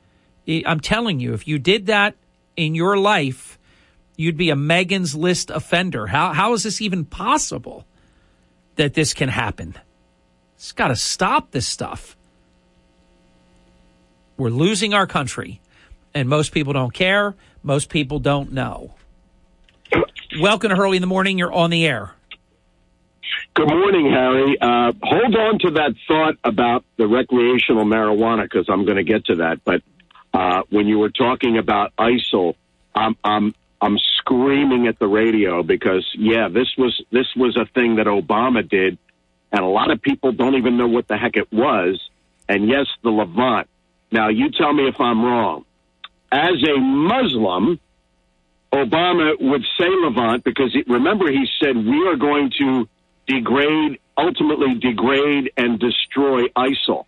I'm telling you, if you did that in your life, you'd be a Megan's List offender. How, how is this even possible that this can happen? It's got to stop this stuff. We're losing our country, and most people don't care. Most people don't know. Welcome to Hurley in the Morning. You're on the air. Good morning, Harry. Uh, hold on to that thought about the recreational marijuana because I'm going to get to that. But uh, when you were talking about ISIL, I'm, I'm I'm screaming at the radio because yeah, this was this was a thing that Obama did, and a lot of people don't even know what the heck it was. And yes, the Levant. Now you tell me if I'm wrong. As a Muslim, Obama would say Levant because it, remember he said we are going to degrade, ultimately degrade and destroy ISIL.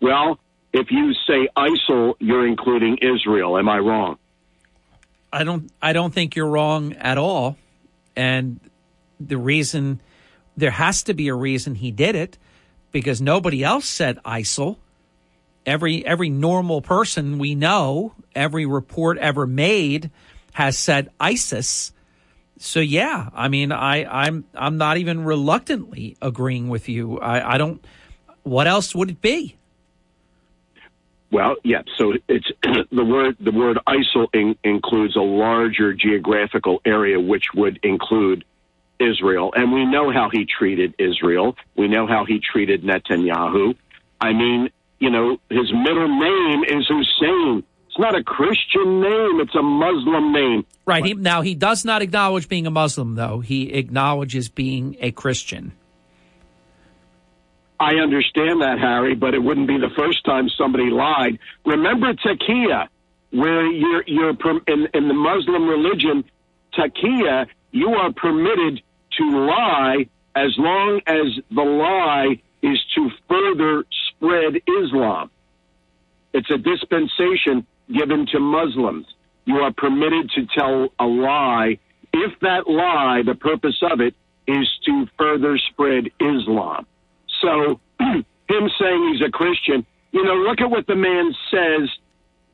Well, if you say ISIL, you're including Israel. Am I wrong? I don't. I don't think you're wrong at all. And the reason there has to be a reason he did it because nobody else said ISIL. Every every normal person we know, every report ever made has said ISIS. So yeah, I mean, I I'm I'm not even reluctantly agreeing with you. I, I don't. What else would it be? Well, yeah. So it's the word the word ISIL in, includes a larger geographical area, which would include Israel, and we know how he treated Israel. We know how he treated Netanyahu. I mean, you know, his middle name is Hussein. It's not a Christian name; it's a Muslim name. Right. He, now he does not acknowledge being a Muslim, though. He acknowledges being a Christian. I understand that, Harry, but it wouldn't be the first time somebody lied. Remember Taqiyya, where you're, you're in, in the Muslim religion, Taqiyya, you are permitted to lie as long as the lie is to further spread Islam. It's a dispensation given to Muslims. You are permitted to tell a lie if that lie, the purpose of it, is to further spread Islam. So, him saying he's a Christian, you know, look at what the man says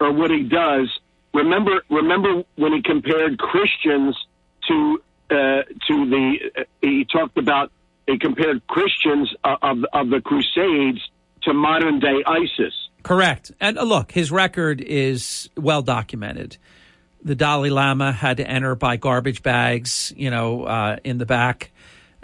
or what he does. Remember, remember when he compared Christians to uh, to the. Uh, he talked about he compared Christians uh, of of the Crusades to modern day ISIS. Correct. And uh, look, his record is well documented. The Dalai Lama had to enter by garbage bags, you know, uh, in the back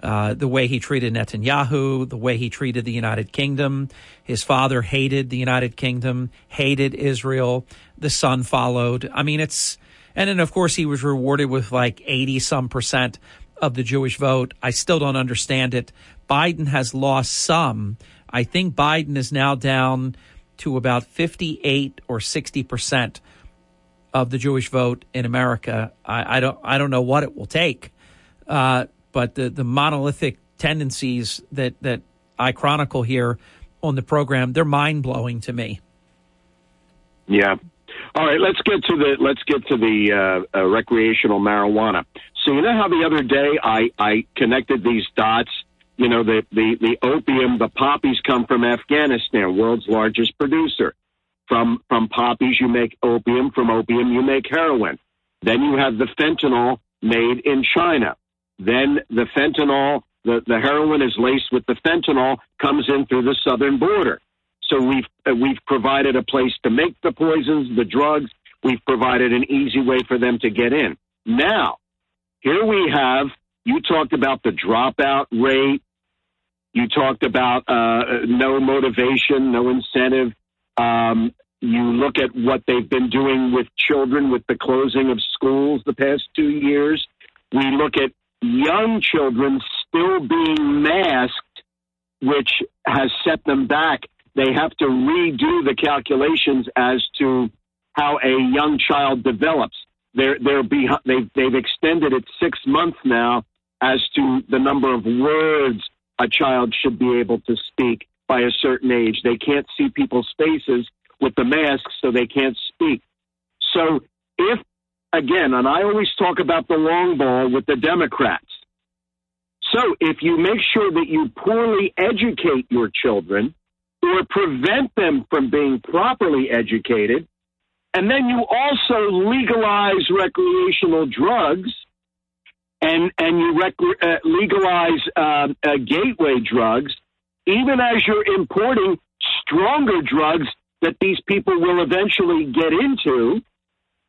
uh, the way he treated Netanyahu, the way he treated the United Kingdom. His father hated the United Kingdom, hated Israel. The son followed. I mean, it's, and then of course he was rewarded with like 80 some percent of the Jewish vote. I still don't understand it. Biden has lost some. I think Biden is now down to about 58 or 60 percent of the Jewish vote in America. I, I don't, I don't know what it will take. Uh, but the, the monolithic tendencies that, that I chronicle here on the program, they're mind blowing to me. Yeah. All right, let's get to the let's get to the uh, uh, recreational marijuana. So you know how the other day I I connected these dots. You know the the the opium, the poppies come from Afghanistan, world's largest producer. From from poppies you make opium. From opium you make heroin. Then you have the fentanyl made in China. Then the fentanyl, the, the heroin is laced with the fentanyl, comes in through the southern border. So we've uh, we've provided a place to make the poisons, the drugs. We've provided an easy way for them to get in. Now, here we have. You talked about the dropout rate. You talked about uh, no motivation, no incentive. Um, you look at what they've been doing with children with the closing of schools the past two years. We look at young children still being masked, which has set them back. They have to redo the calculations as to how a young child develops. They're, they're behind, they've, they've extended it six months now as to the number of words a child should be able to speak by a certain age. They can't see people's faces with the masks, so they can't speak. So if again, and I always talk about the long ball with the Democrats. So if you make sure that you poorly educate your children or prevent them from being properly educated, and then you also legalize recreational drugs and, and you rec- uh, legalize uh, uh, gateway drugs, even as you're importing stronger drugs that these people will eventually get into,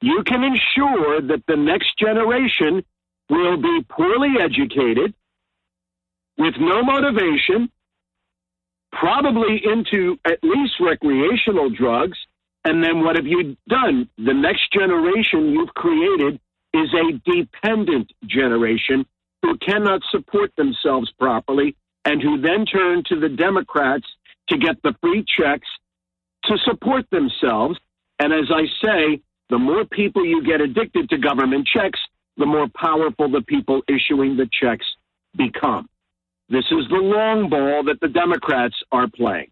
you can ensure that the next generation will be poorly educated, with no motivation, probably into at least recreational drugs. And then what have you done? The next generation you've created is a dependent generation who cannot support themselves properly and who then turn to the Democrats to get the free checks to support themselves. And as I say, the more people you get addicted to government checks, the more powerful the people issuing the checks become. This is the long ball that the Democrats are playing.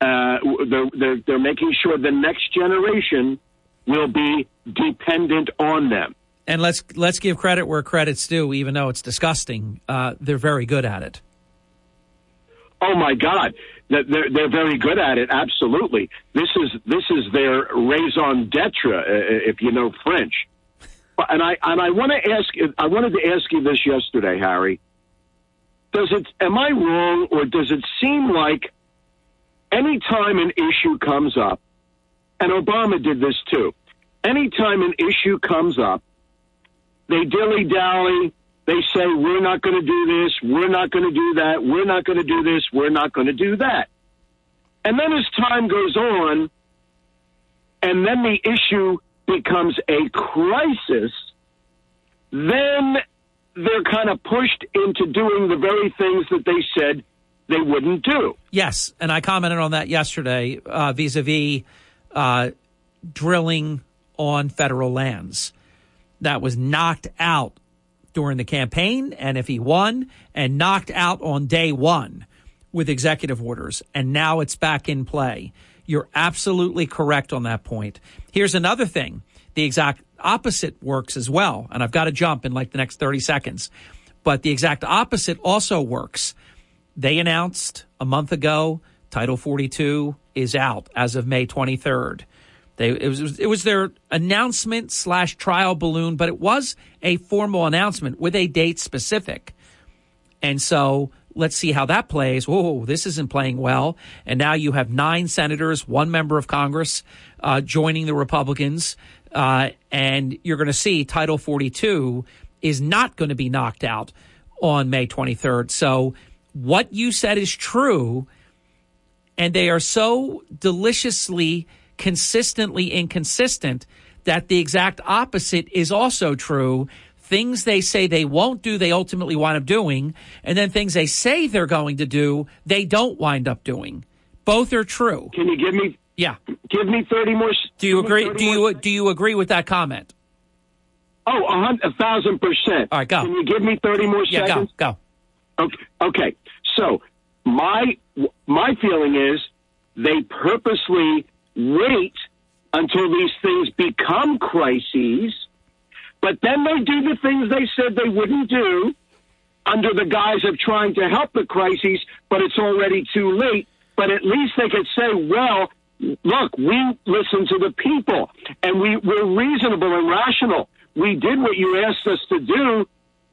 Uh, they're, they're, they're making sure the next generation will be dependent on them. And let's let's give credit where credit's due, even though it's disgusting. Uh, they're very good at it. Oh my God, they're they're very good at it. Absolutely, this is this is their raison d'être, uh, if you know French. And I and I want to ask. I wanted to ask you this yesterday, Harry. Does it? Am I wrong, or does it seem like anytime an issue comes up, and Obama did this too. Anytime an issue comes up, they dilly dally. They say, we're not going to do this. We're not going to do that. We're not going to do this. We're not going to do that. And then as time goes on, and then the issue becomes a crisis, then they're kind of pushed into doing the very things that they said they wouldn't do. Yes, and I commented on that yesterday vis a vis drilling on federal lands. That was knocked out during the campaign, and if he won, and knocked out on day one with executive orders, and now it's back in play. You're absolutely correct on that point. Here's another thing the exact opposite works as well, and I've got to jump in like the next 30 seconds. But the exact opposite also works. They announced a month ago Title 42 is out as of May 23rd. They, it was it was their announcement slash trial balloon, but it was a formal announcement with a date specific. And so let's see how that plays. Whoa, this isn't playing well. And now you have nine senators, one member of Congress uh, joining the Republicans, uh, and you're going to see Title 42 is not going to be knocked out on May 23rd. So what you said is true, and they are so deliciously consistently inconsistent that the exact opposite is also true. Things they say they won't do, they ultimately wind up doing, and then things they say they're going to do, they don't wind up doing. Both are true. Can you give me? Yeah. Give me thirty more. Do you agree? Do you do you agree with that comment? Oh, a, hundred, a thousand percent. All right, go. Can you give me thirty more yeah, seconds? go, go. Okay. Okay. So my my feeling is they purposely wait until these things become crises, but then they do the things they said they wouldn't do under the guise of trying to help the crises, but it's already too late. But at least they could say, well, look, we listen to the people and we, we're reasonable and rational. We did what you asked us to do,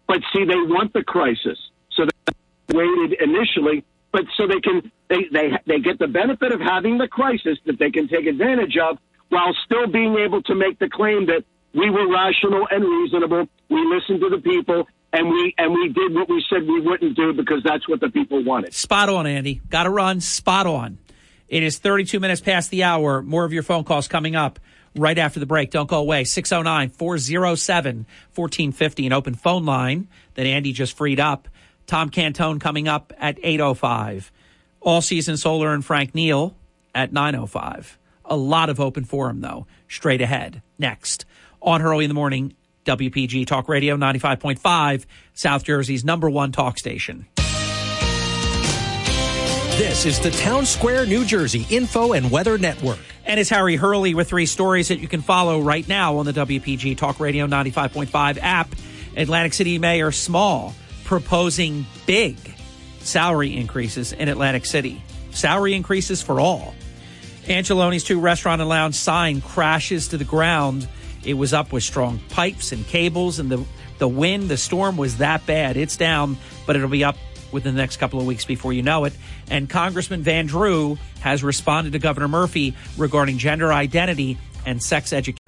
but see, they want the crisis. So they waited initially but so they can they, they they get the benefit of having the crisis that they can take advantage of while still being able to make the claim that we were rational and reasonable. We listened to the people and we and we did what we said we wouldn't do because that's what the people wanted. Spot on, Andy. Got to run. Spot on. It is 32 minutes past the hour. More of your phone calls coming up right after the break. Don't go away. 609 407 1450, an open phone line that Andy just freed up. Tom Cantone coming up at 8.05. All Season Solar and Frank Neill at 9.05. A lot of open forum, though, straight ahead. Next, on Hurley in the morning, WPG Talk Radio 95.5, South Jersey's number one talk station. This is the Town Square, New Jersey Info and Weather Network. And it's Harry Hurley with three stories that you can follow right now on the WPG Talk Radio 95.5 app. Atlantic City Mayor Small proposing big salary increases in Atlantic City. Salary increases for all. Angeloni's two restaurant and lounge sign crashes to the ground. It was up with strong pipes and cables, and the, the wind, the storm was that bad. It's down, but it'll be up within the next couple of weeks before you know it. And Congressman Van Drew has responded to Governor Murphy regarding gender identity and sex education.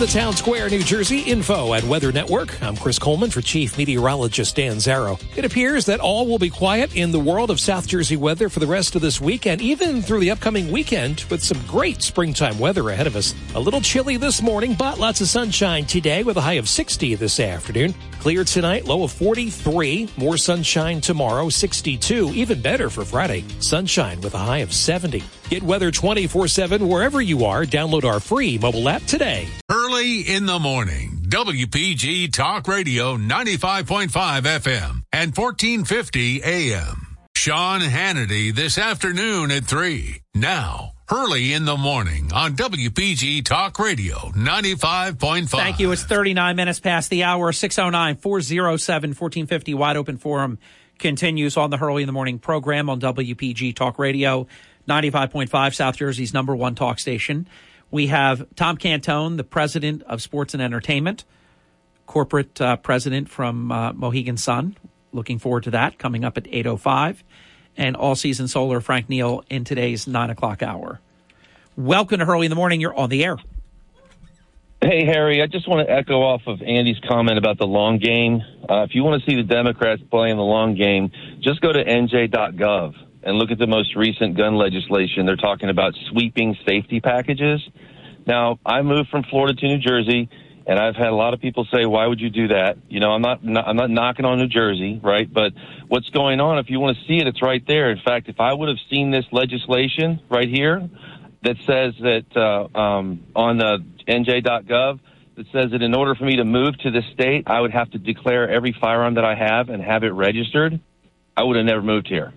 From the Town Square, New Jersey Info at Weather Network, I'm Chris Coleman for Chief Meteorologist Dan Zarrow. It appears that all will be quiet in the world of South Jersey weather for the rest of this week and even through the upcoming weekend with some great springtime weather ahead of us. A little chilly this morning, but lots of sunshine today with a high of 60 this afternoon. Clear tonight, low of 43. More sunshine tomorrow, 62. Even better for Friday. Sunshine with a high of 70. Get weather 24 7 wherever you are. Download our free mobile app today. In the morning, WPG Talk Radio 95.5 FM and 1450 AM. Sean Hannity this afternoon at 3. Now, Hurley in the morning on WPG Talk Radio 95.5. Thank you. It's 39 minutes past the hour, 609 407 1450, wide open forum. continues on the Hurley in the Morning program on WPG Talk Radio, 95.5, South Jersey's number one talk station. We have Tom Cantone, the president of Sports and Entertainment, corporate uh, president from uh, Mohegan Sun. Looking forward to that coming up at 8.05. And All Season Solar, Frank Neill, in today's 9 o'clock hour. Welcome to Hurley in the Morning. You're on the air. Hey, Harry, I just want to echo off of Andy's comment about the long game. Uh, if you want to see the Democrats playing the long game, just go to nj.gov and look at the most recent gun legislation. They're talking about sweeping safety packages. Now, I moved from Florida to New Jersey, and I've had a lot of people say, "Why would you do that?" You know, I'm not, I'm not knocking on New Jersey, right? But what's going on? If you want to see it, it's right there. In fact, if I would have seen this legislation right here that says that uh, um, on uh, nj.gov that says that in order for me to move to the state, I would have to declare every firearm that I have and have it registered. I would have never moved here.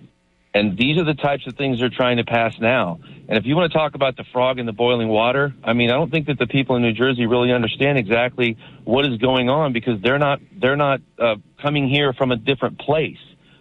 And these are the types of things they're trying to pass now. And if you want to talk about the frog in the boiling water, I mean, I don't think that the people in New Jersey really understand exactly what is going on because they're not they're not uh, coming here from a different place.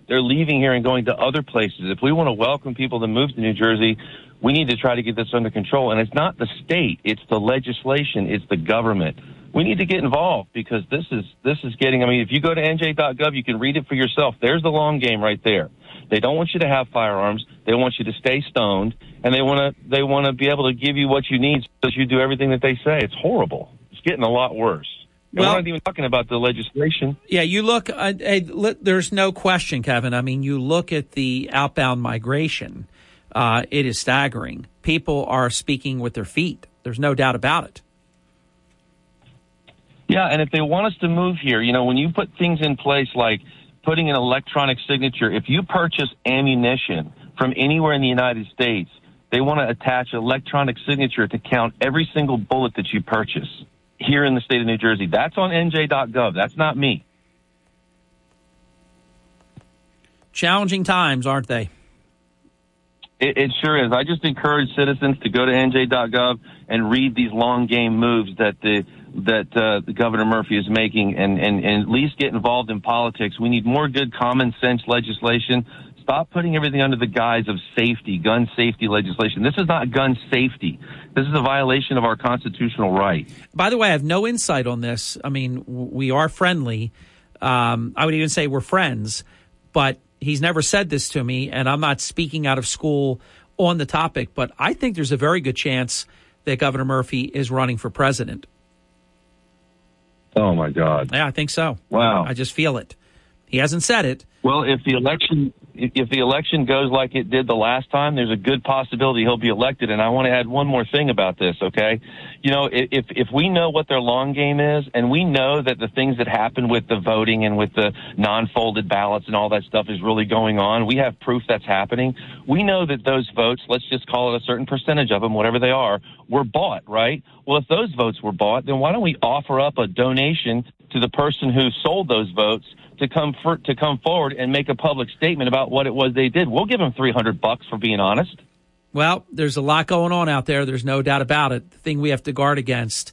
They're leaving here and going to other places. If we want to welcome people to move to New Jersey, we need to try to get this under control. And it's not the state, it's the legislation, it's the government. We need to get involved because this is this is getting. I mean, if you go to nj.gov, you can read it for yourself. There's the long game right there. They don't want you to have firearms. They want you to stay stoned, and they want to they want to be able to give you what you need so that you do everything that they say. It's horrible. It's getting a lot worse. And Well- we're not even talking about the legislation. Yeah, you look. Uh, li- there's no question, Kevin. I mean, you look at the outbound migration. Uh, it is staggering. People are speaking with their feet. There's no doubt about it. Yeah, and if they want us to move here, you know, when you put things in place like putting an electronic signature, if you purchase ammunition from anywhere in the United States, they want to attach an electronic signature to count every single bullet that you purchase here in the state of New Jersey. That's on nj.gov. That's not me. Challenging times, aren't they? It, it sure is. I just encourage citizens to go to nj.gov and read these long game moves that the that uh, Governor Murphy is making, and, and and at least get involved in politics. We need more good common sense legislation. Stop putting everything under the guise of safety, gun safety legislation. This is not gun safety. This is a violation of our constitutional right. By the way, I have no insight on this. I mean, we are friendly. Um, I would even say we're friends, but he's never said this to me, and I'm not speaking out of school on the topic. But I think there's a very good chance that Governor Murphy is running for president. Oh my God! Yeah, I think so. Wow. I just feel it. He hasn't said it. Well, if the election if the election goes like it did the last time, there's a good possibility he'll be elected. And I want to add one more thing about this. Okay, you know, if if we know what their long game is, and we know that the things that happen with the voting and with the non-folded ballots and all that stuff is really going on, we have proof that's happening. We know that those votes, let's just call it a certain percentage of them, whatever they are, were bought, right? Well, if those votes were bought, then why don't we offer up a donation to the person who sold those votes to come for, to come forward and make a public statement about what it was they did? We'll give them 300 bucks for being honest. Well, there's a lot going on out there. There's no doubt about it. The thing we have to guard against,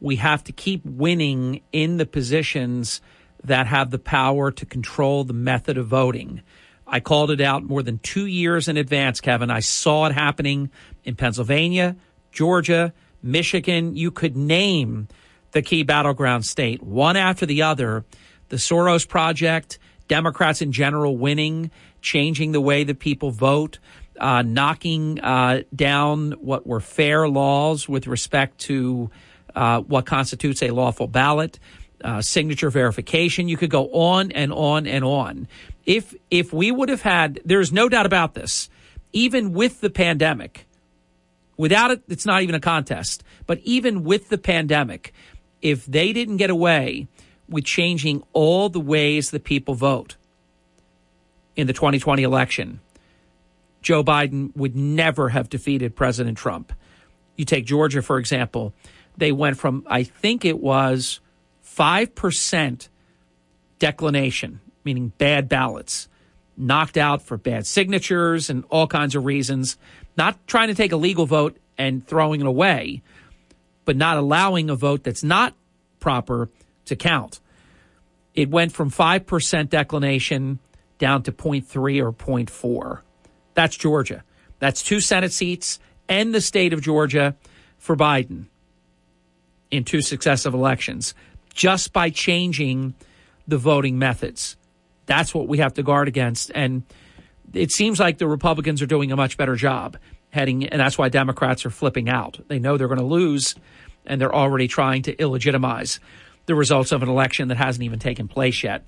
we have to keep winning in the positions that have the power to control the method of voting. I called it out more than two years in advance, Kevin. I saw it happening in Pennsylvania, Georgia, Michigan. You could name the key battleground state, one after the other. The Soros Project, Democrats in general winning, changing the way that people vote, uh, knocking uh, down what were fair laws with respect to uh, what constitutes a lawful ballot, uh, signature verification. You could go on and on and on. If if we would have had, there's no doubt about this. Even with the pandemic, without it, it's not even a contest. But even with the pandemic, if they didn't get away with changing all the ways that people vote in the 2020 election, Joe Biden would never have defeated President Trump. You take Georgia, for example, they went from, I think it was 5% declination, meaning bad ballots, knocked out for bad signatures and all kinds of reasons, not trying to take a legal vote and throwing it away, but not allowing a vote that's not proper to count. It went from 5% declination down to 0.3 or 0.4. That's Georgia. That's two Senate seats and the state of Georgia for Biden in two successive elections just by changing the voting methods. That's what we have to guard against. And it seems like the Republicans are doing a much better job heading, and that's why Democrats are flipping out. They know they're going to lose, and they're already trying to illegitimize the results of an election that hasn't even taken place yet.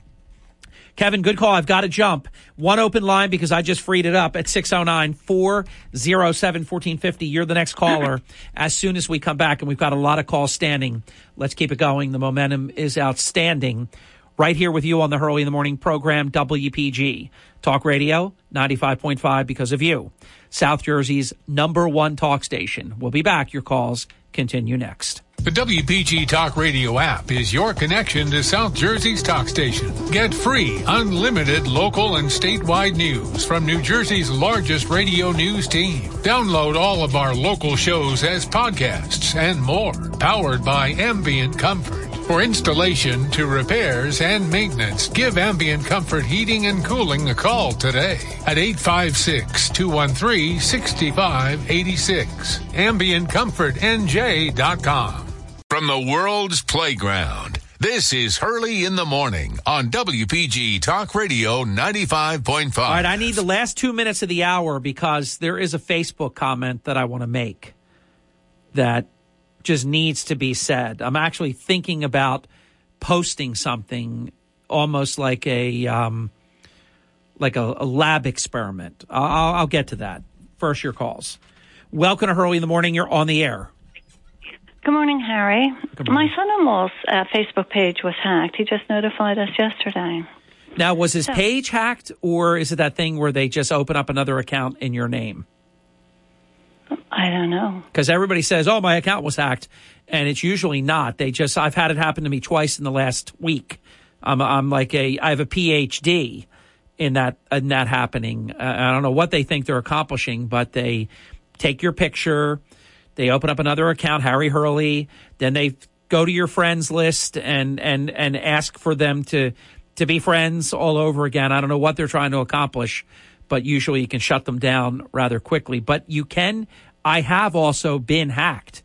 Kevin, good call. I've got to jump. One open line because I just freed it up at 609 407 1450. You're the next caller as soon as we come back, and we've got a lot of calls standing. Let's keep it going. The momentum is outstanding. Right here with you on the Hurley in the Morning program, WPG. Talk Radio 95.5 because of you. South Jersey's number one talk station. We'll be back. Your calls continue next. The WPG Talk Radio app is your connection to South Jersey's talk station. Get free, unlimited local and statewide news from New Jersey's largest radio news team. Download all of our local shows as podcasts and more, powered by Ambient Comfort. For installation to repairs and maintenance, give Ambient Comfort Heating and Cooling a call today at 856 213 6586. AmbientComfortNJ.com. From the world's playground, this is Hurley in the Morning on WPG Talk Radio 95.5. All right, I need the last two minutes of the hour because there is a Facebook comment that I want to make that just needs to be said. I'm actually thinking about posting something almost like a um, like a, a lab experiment. I'll, I'll get to that. First, your calls. Welcome to Hurley in the Morning. You're on the air. Good morning, Harry. Good morning. My son-in-law's uh, Facebook page was hacked. He just notified us yesterday. Now, was his So- page hacked, or is it that thing where they just open up another account in your name? I don't know. Because everybody says, "Oh, my account was hacked," and it's usually not. They just I've had it happen to me twice in the last week. I'm I'm like a I have a PhD in that in that happening. Uh, I don't know what they think they're accomplishing, but they take your picture, they open up another account, Harry Hurley, then they go to your friends list and and and ask for them to to be friends all over again. I don't know what they're trying to accomplish, but usually you can shut them down rather quickly. But you can. I have also been hacked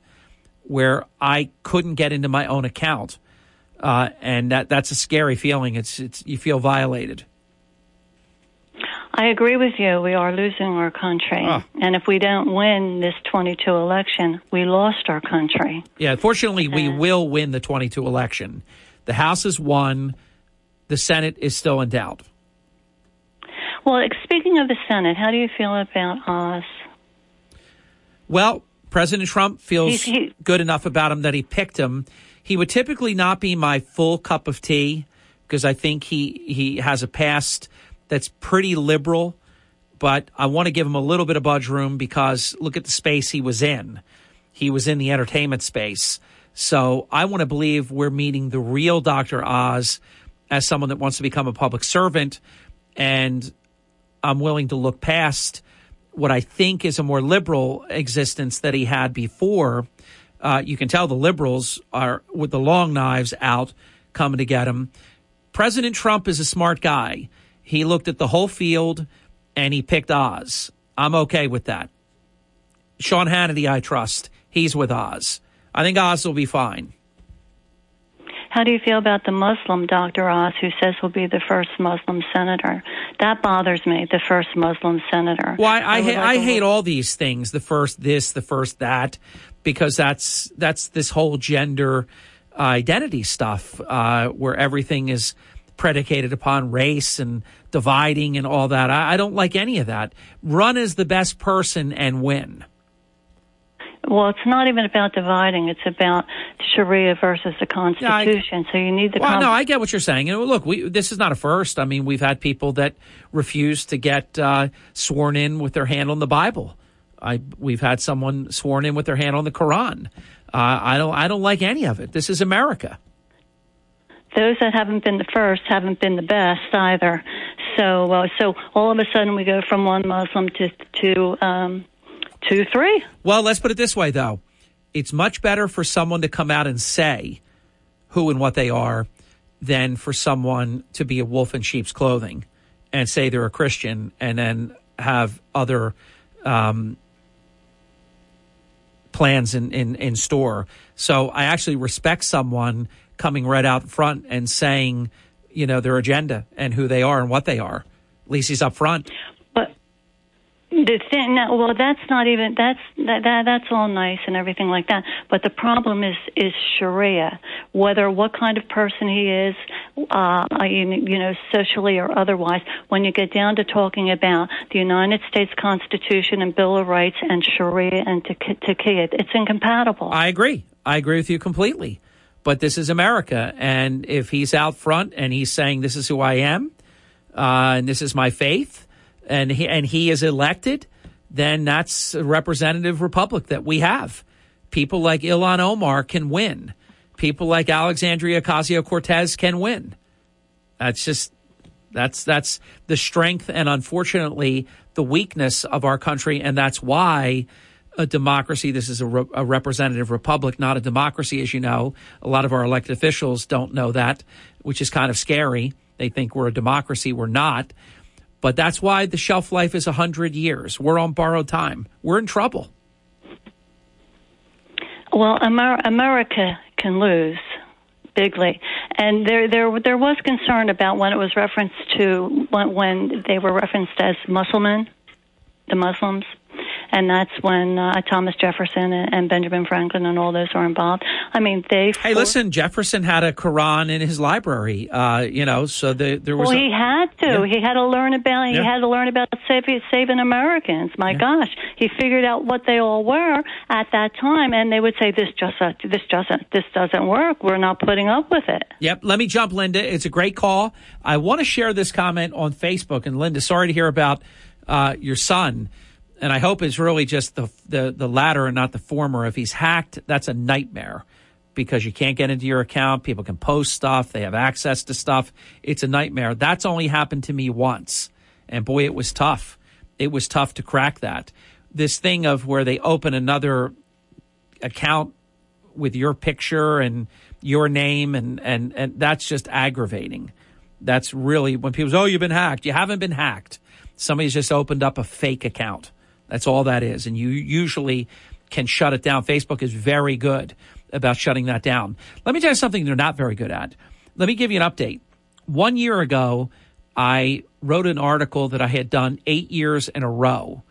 where I couldn't get into my own account, uh, and that that's a scary feeling. It's it's you feel violated. I agree with you. We are losing our country. And if we don't win this 22 election, we lost our country. Yeah, fortunately, we will win the 22 election. The House is won. The Senate is still in doubt. Well, speaking of the Senate, how do you feel about Oz? Well, President Trump feels He's- he- good enough about him that he picked him. He would typically not be my full cup of tea because I think he he has a past that's pretty liberal, but I want to give him a little bit of budge room because look at the space he was in. He was in the entertainment space. So I want to believe we're meeting the real Dr. Oz as someone that wants to become a public servant and I'm willing to look past what I think is a more liberal existence that he had before. Uh, you can tell the liberals are with the long knives out coming to get him. President Trump is a smart guy. He looked at the whole field and he picked Oz. I'm okay with that. Sean Hannity, I trust. He's with Oz. I think Oz will be fine. How do you feel about the Muslim Dr. Oz who says he'll be the first Muslim senator? That bothers me, the first Muslim senator. Well, I, I, ha- like I a hate all these things. The first this, the first that, because that's that's this whole gender identity stuff uh, where everything is predicated upon race and dividing and all that. I, I don't like any of that. Run as the best person and win. Well, it's not even about dividing. It's about Sharia versus the Constitution. so you need the. Well, con- no, I get what you're saying. And look, we, this is not a first. I mean, we've had people that refuse to get uh, sworn in with their hand on the Bible. I we've had someone sworn in with their hand on the Quran. Uh, I don't. I don't like any of it. This is America. Those that haven't been the first haven't been the best either. So, uh, so all of a sudden we go from one Muslim to to um, two, three. Well, let's put it this way, though. It's much better for someone to come out and say who and what they are than for someone to be a wolf in sheep's clothing and say they're a Christian and then have other um, plans in, in, in store. So I actually respect someone coming right out front and saying, you know, their agenda and who they are and what they are. At least he's up front. The thing, well, that's not even that's that, that that's all nice and everything like that. But the problem is is Sharia. Whether what kind of person he is, uh, you, you know, socially or otherwise. When you get down to talking about the United States Constitution and Bill of Rights and Sharia and Taqiyya, it's incompatible. I agree. I agree with you completely. But this is America, and if he's out front and he's saying this is who I am, uh, and this is my faith and he, and he is elected, then that's a representative republic that we have. People like Ilhan Omar can win. People like Alexandria Ocasio Cortez can win. That's just that's that's the strength and unfortunately the weakness of our country, and that's why a democracy. This is a, re- a, representative republic, not a democracy, as you know. A lot of our elected officials don't know that, which is kind of scary. They think we're a democracy. We're not. But that's why the shelf life is 100 years. We're on borrowed time. We're in trouble. Well, Amer- America can lose bigly, and there there there was concern about when it was referenced to when, when they were referenced as Muslims, the Muslims and that's when uh, Thomas Jefferson and, and, Benjamin Franklin and all those are involved. I mean, they. Hey, listen, Jefferson had a Quran in his library. Uh, you know, so the, there was. Well, a, he had to. Yeah. He had to learn about. He yeah. had to learn about saving, saving Americans. My yeah. gosh, he figured out what they all were at that time, and they would say, "This just uh, this doesn't this doesn't work. We're not putting up with it." Yep. Let me jump, Linda. It's a great call. I want to share this comment on Facebook, and Linda, sorry to hear about uh, your son and I hope it's really just the, the the latter and not the former. If he's hacked, that's a nightmare because you can't get into your account. People can post stuff. They have access to stuff. It's a nightmare. That's only happened to me once, and boy, it was tough. It was tough to crack that. This thing of where they open another account with your picture and your name, and and and that's just aggravating. That's really when people say, "Oh, you've been hacked." You haven't been hacked. Somebody's just opened up a fake account that's all that is. And you usually can shut it down. Facebook is very good about shutting that down. Let me tell you something they're not very good at. Let me give you an update. One year ago, I wrote an article that I had done eight years in a row.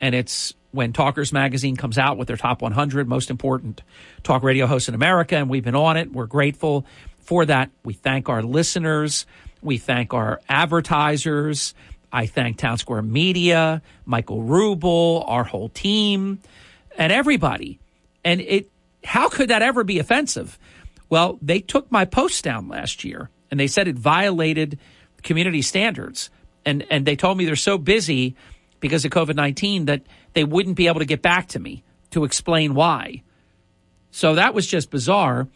And it's when Talkers Magazine comes out with their top 100 most important talk radio hosts in America. And we've been on it. We're grateful for that. We thank our listeners. We thank our advertisers. I thank Town Square Media, Michael Rubel, our whole team, and everybody. And it, how could that ever be offensive? Well, they took my post down last year and they said it violated community standards. And, and they told me they're so busy because of COVID 19 that they wouldn't be able to get back to me to explain why. So that was just bizarre.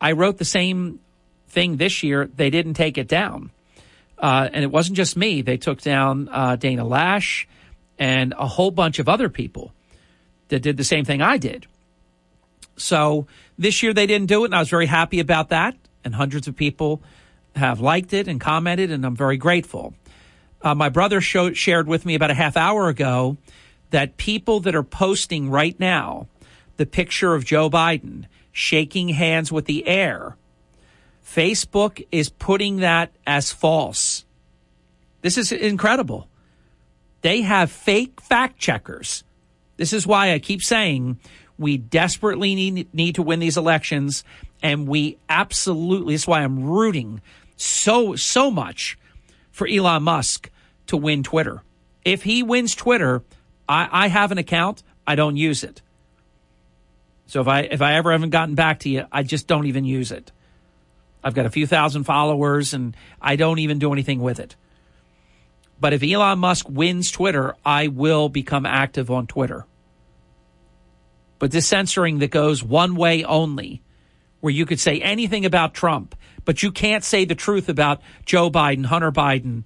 I wrote the same thing this year. They didn't take it down. Uh, and it wasn't just me. They took down uh, Dana Loesch and a whole bunch of other people that did the same thing I did. So this year they didn't do it, and I was very happy about that. And hundreds of people have liked it and commented, and I'm very grateful. Uh, my brother showed, shared with me about a half hour ago that people that are posting right now the picture of Joe Biden shaking hands with the air Facebook is putting that as false. This is incredible. They have fake fact checkers. This is why I keep saying we desperately need, need to win these elections. And we absolutely, this is why I'm rooting so, so much for Elon Musk to win Twitter. If he wins Twitter, I, I have an account, I don't use it. So if I if I ever haven't gotten back to you, I just don't even use it. I've got a few thousand followers and I don't even do anything with it. But if Elon Musk wins Twitter, I will become active on Twitter. But this censoring that goes one way only, where you could say anything about Trump, but you can't say the truth about Joe Biden, Hunter Biden.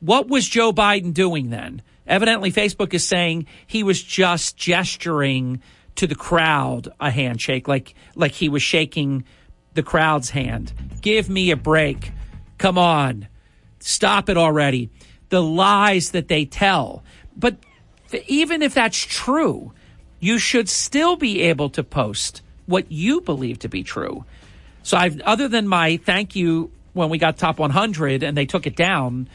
What was Joe Biden doing then? Evidently, Facebook is saying he was just gesturing to the crowd a handshake, like like he was shaking the crowd's hand. Give me a break. Come on. Stop it already. the lies that they tell. But even if that's true, you should still be able to post what you believe to be true. So I've other than my thank you when we got top 100 and they took it down,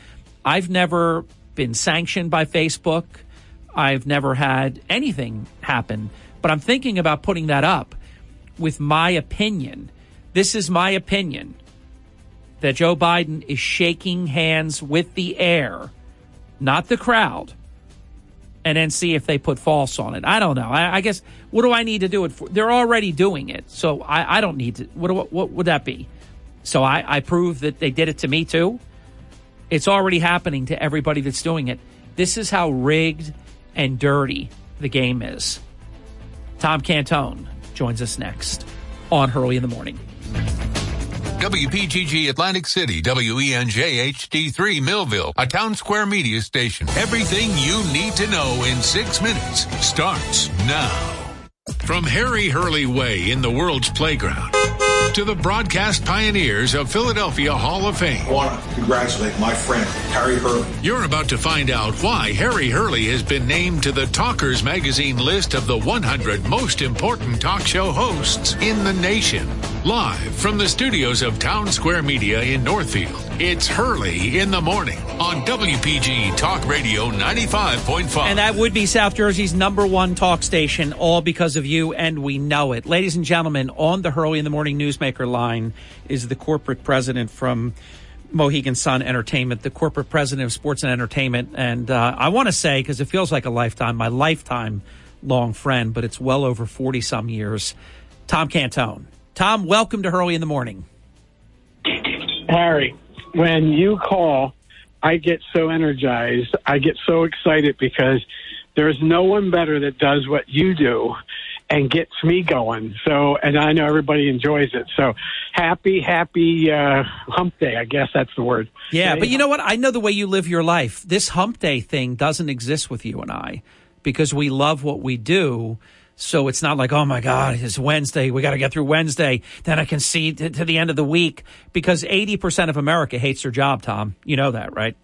I've never been sanctioned by Facebook. I've never had anything happen, but I'm thinking about putting that up with my opinion. This is my opinion that Joe Biden is shaking hands with the air, not the crowd, and then see if they put false on it. I don't know. I, I guess what do I need to do it for? They're already doing it, so I, I don't need to. What, what, what would that be? So I, I prove that they did it to me too. It's already happening to everybody that's doing it. This is how rigged and dirty the game is. Tom Cantone joins us next on Hurley in the Morning. WPGG Atlantic City, WENJ HD3 Millville, a town square media station. Everything you need to know in six minutes starts now. From Harry Hurley Way in the world's playground to the broadcast pioneers of Philadelphia Hall of Fame. I want to congratulate my friend, Harry Hurley. You're about to find out why Harry Hurley has been named to the Talkers Magazine list of the 100 most important talk show hosts in the nation. Live from the studios of Town Square Media in Northfield, it's Hurley in the Morning on WPG Talk Radio 95.5. And that would be South Jersey's number one talk station, all because of you, and we know it. Ladies and gentlemen, on the Hurley in the Morning Newsmaker line is the corporate president from Mohegan Sun Entertainment, the corporate president of Sports and Entertainment. And uh, I want to say, because it feels like a lifetime, my lifetime long friend, but it's well over 40 some years, Tom Cantone. Tom, welcome to Hurley in the Morning. Harry, when you call, I get so energized. I get so excited because there's no one better that does what you do and gets me going. So, and I know everybody enjoys it. So, happy, happy uh, hump day. I guess that's the word. Yeah, but you know what? I know the way you live your life. This hump day thing doesn't exist with you and I because we love what we do. So it's not like, oh my God, it's Wednesday. We got to get through Wednesday. Then I can see to, to the end of the week because 80% of America hates their job, Tom. You know that, right?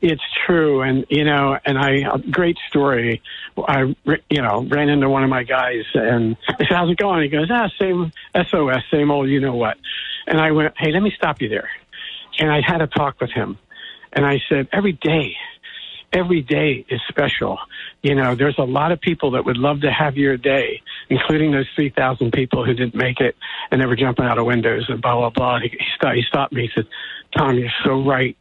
It's true, and you know, and I great story. I you know ran into one of my guys, and I said, "How's it going?" He goes, "Ah, same SOS, same old, you know what." And I went, "Hey, let me stop you there." And I had a talk with him, and I said, "Every day, every day is special. You know, there's a lot of people that would love to have your day, including those 3,000 people who didn't make it and they were jumping out of windows and blah, blah, blah. He, stopped, he stopped me. He said, Tom, you're so right.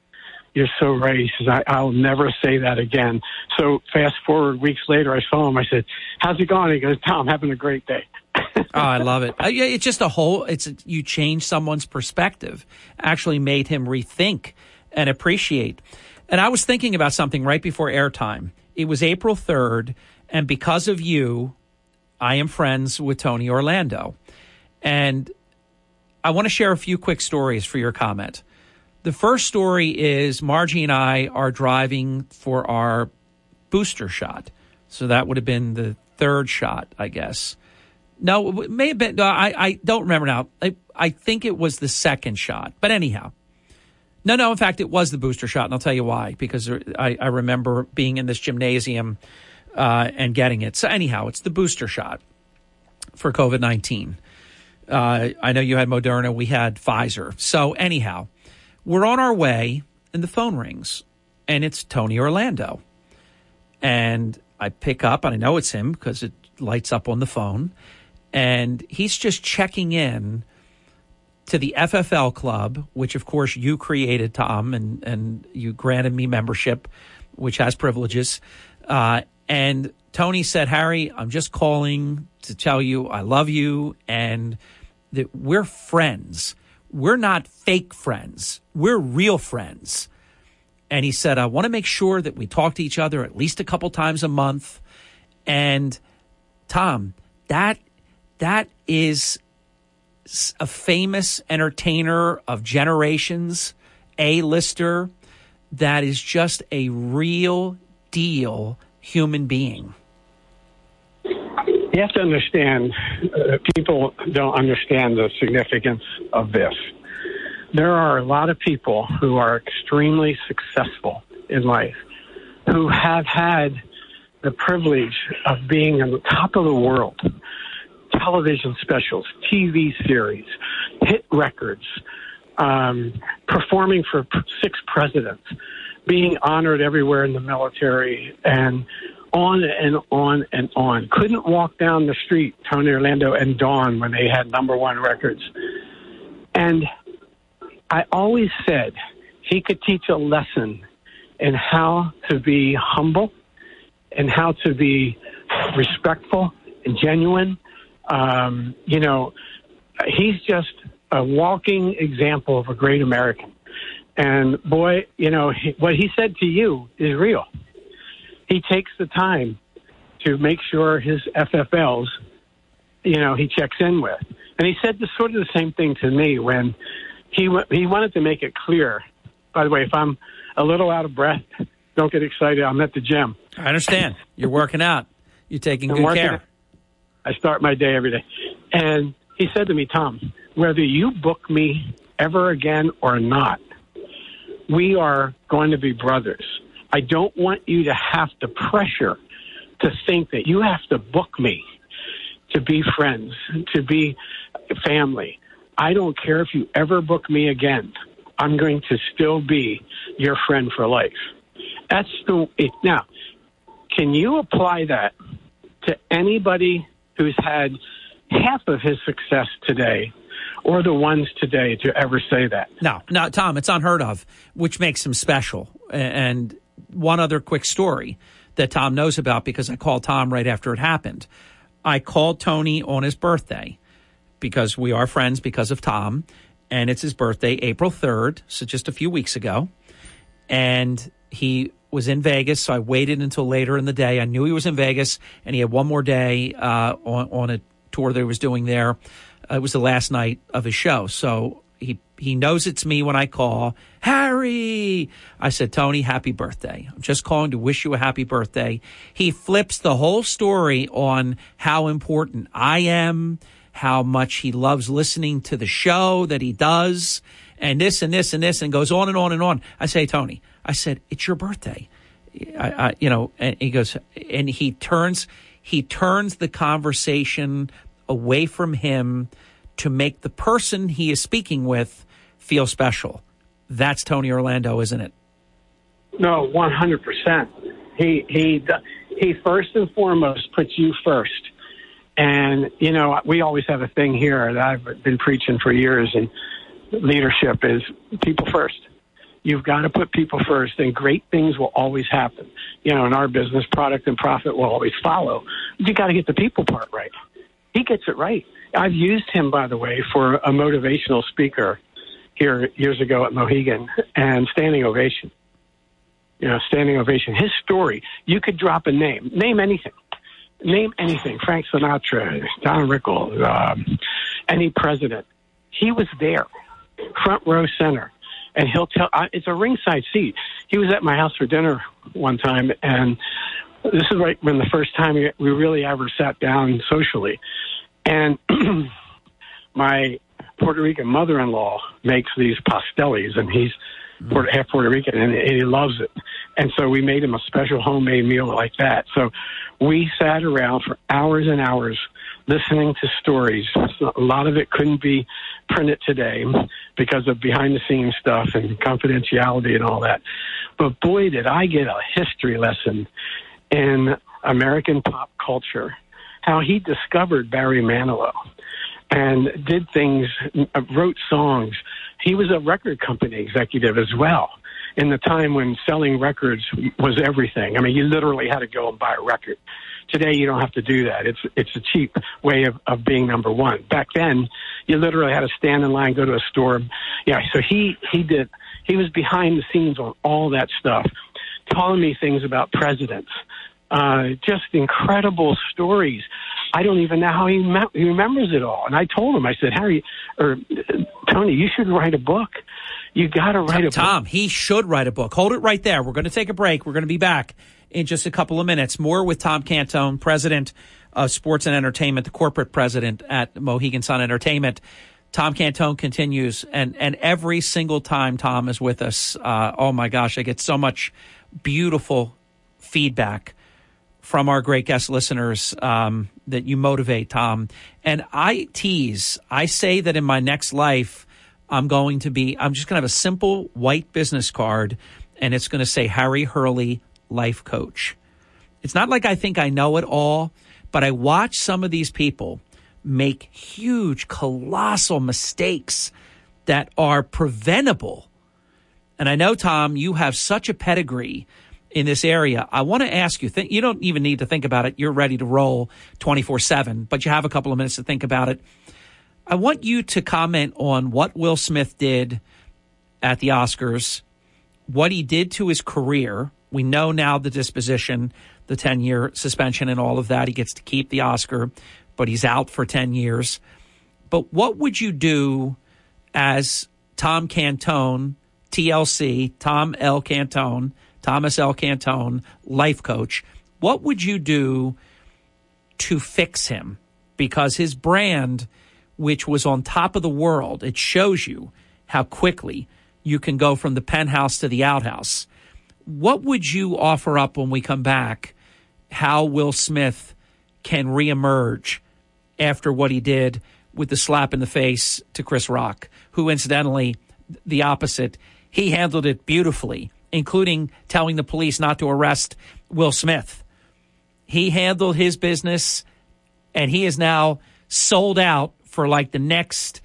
You're so right. He says, I, I'll never say that again. So fast forward weeks later, I saw him. I said, how's it going? He goes, Tom, having a great day. oh, I love it. Uh, it's just a whole, it's, you change someone's perspective, actually made him rethink and appreciate. And I was thinking about something right before airtime. It was April 3rd, and because of you, I am friends with Tony Orlando. And I want to share a few quick stories for your comment. The first story is Margie and I are driving for our booster shot. So that would have been the third shot, I guess. No, it may have been. I, I don't remember now. I, I think it was the second shot. But anyhow, no, no. In fact, it was the booster shot, and I'll tell you why. Because I, I remember being in this gymnasium uh, and getting it. So anyhow, it's the booster shot for COVID nineteen. Uh, I know you had Moderna. We had Pfizer. So anyhow, we're on our way, and the phone rings, and it's Tony Orlando, and I pick up, and I know it's him because it lights up on the phone, and he's just checking in to the FFL club, which of course you created, Tom, and, and you granted me membership, which has privileges. Uh, and Tony said, Harry, I'm just calling to tell you I love you and that we're friends. We're not fake friends. We're real friends. And he said, I want to make sure that we talk to each other at least a couple times a month. And Tom, that that is a famous entertainer of generations, a lister that is just a real deal human being. You have to understand, uh, people don't understand the significance of this. There are a lot of people who are extremely successful in life who have had the privilege of being on the top of the world. Television specials, TV series, hit records, um, performing for six presidents, being honored everywhere in the military, and on and on and on. Couldn't walk down the street, Tony Orlando and Dawn, when they had number one records. And I always said he could teach a lesson in how to be humble and how to be respectful and genuine. Um, you know, he's just a walking example of a great American. And boy, you know, he, what he said to you is real. He takes the time to make sure his FFLs, you know, he checks in with. And he said the sort of the same thing to me when he wa- he wanted to make it clear. By the way, if I'm a little out of breath, don't get excited. I'm at the gym. I understand. You're working out. You're taking I'm good care. it. I start my day every day. And he said to me, Tom, whether you book me ever again or not, we are going to be brothers. I don't want you to have the pressure to think that you have to book me to be friends, to be family. I don't care if you ever book me again. I'm going to still be your friend for life. That's the it, now. Can you apply that to anybody who's had half of his success today, or the ones today to ever say that? No, no, Tom, it's unheard of, which makes him special. And one other quick story that Tom knows about because I called Tom right after it happened. I called Tony on his birthday because we are friends because of Tom, and it's his birthday, April 3rd, so just a few weeks ago. And he was in Vegas, so I waited until later in the day. I knew he was in Vegas, and he had one more day uh, on, on a tour that he was doing there. Uh, it was the last night of his show, so he he knows it's me when I call. Harry, I said, Tony, happy birthday. I'm just calling to wish you a happy birthday. He flips the whole story on how important I am, how much he loves listening to the show that he does, and this and this and this, and goes on and on and on. I say, Tony, I said, it's your birthday. I, I, you know, and he goes, and he turns, he turns the conversation away from him to make the person he is speaking with feel special. That's Tony Orlando, isn't it? No, one hundred percent. He he he first and foremost puts you first, and you know we always have a thing here that I've been preaching for years, and leadership is people first. You've got to put people first, and great things will always happen. You know, in our business, product and profit will always follow. You got to get the people part right. He gets it right. I've used him, by the way, for a motivational speaker here years ago at Mohegan and standing ovation. You know, standing ovation. His story, you could drop a name, name anything, name anything. Frank Sinatra, Don Rickles, um, any president. He was there, front row center, and he'll tell. I, it's a ringside seat. He was at my house for dinner one time, and this is right when the first time we, we really ever sat down socially, and my Puerto Rican mother-in-law makes these pasteles, and he's Puerto, half Puerto Rican, and he loves it. And so we made him a special homemade meal like that. So we sat around for hours and hours listening to stories. A lot of it couldn't be printed today because of behind-the-scenes stuff and confidentiality and all that. But boy, did I get a history lesson in American pop culture. How he discovered Barry Manilow and did things, wrote songs. He was a record company executive as well in the time when selling records was everything. I mean, you literally had to go and buy a record. Today, you don't have to do that. It's it's a cheap way of, of being number one. Back then, you literally had to stand in line, go to a store. Yeah, so he he did. He was behind the scenes on all that stuff, telling me things about presidents. Uh, just incredible stories. I don't even know how he, me- he remembers it all. And I told him, I said, Harry or Tony, you should write a book. You got to write a book. Tom, he should write a book. Hold it right there. We're going to take a break. We're going to be back in just a couple of minutes. More with Tom Cantone, president of sports and entertainment, the corporate president at Mohegan Sun Entertainment. Tom Cantone continues, and and every single time Tom is with us, uh, oh my gosh, I get so much beautiful feedback from our great guest listeners um, that you motivate, Tom. And I tease, I say that in my next life, I'm going to be, I'm just going to have a simple white business card and it's going to say Harry Hurley, life coach. It's not like I think I know it all, but I watch some of these people make huge, colossal mistakes that are preventable. And I know, Tom, you have such a pedigree in this area. I want to ask you, you don't even need to think about it. You're ready to roll 24 7, but you have a couple of minutes to think about it. I want you to comment on what Will Smith did at the Oscars, what he did to his career. We know now the disposition, the 10 year suspension, and all of that. He gets to keep the Oscar, but he's out for 10 years. But what would you do as Tom Cantone, TLC, Tom L. Cantone, Thomas L. Cantone, life coach? What would you do to fix him? Because his brand, which was on top of the world, it shows you how quickly you can go from the penthouse to the outhouse. What would you offer up when we come back? How Will Smith can reemerge after what he did with the slap in the face to Chris Rock, who incidentally, the opposite, he handled it beautifully, including telling the police not to arrest Will Smith. He handled his business and he is now sold out for like the next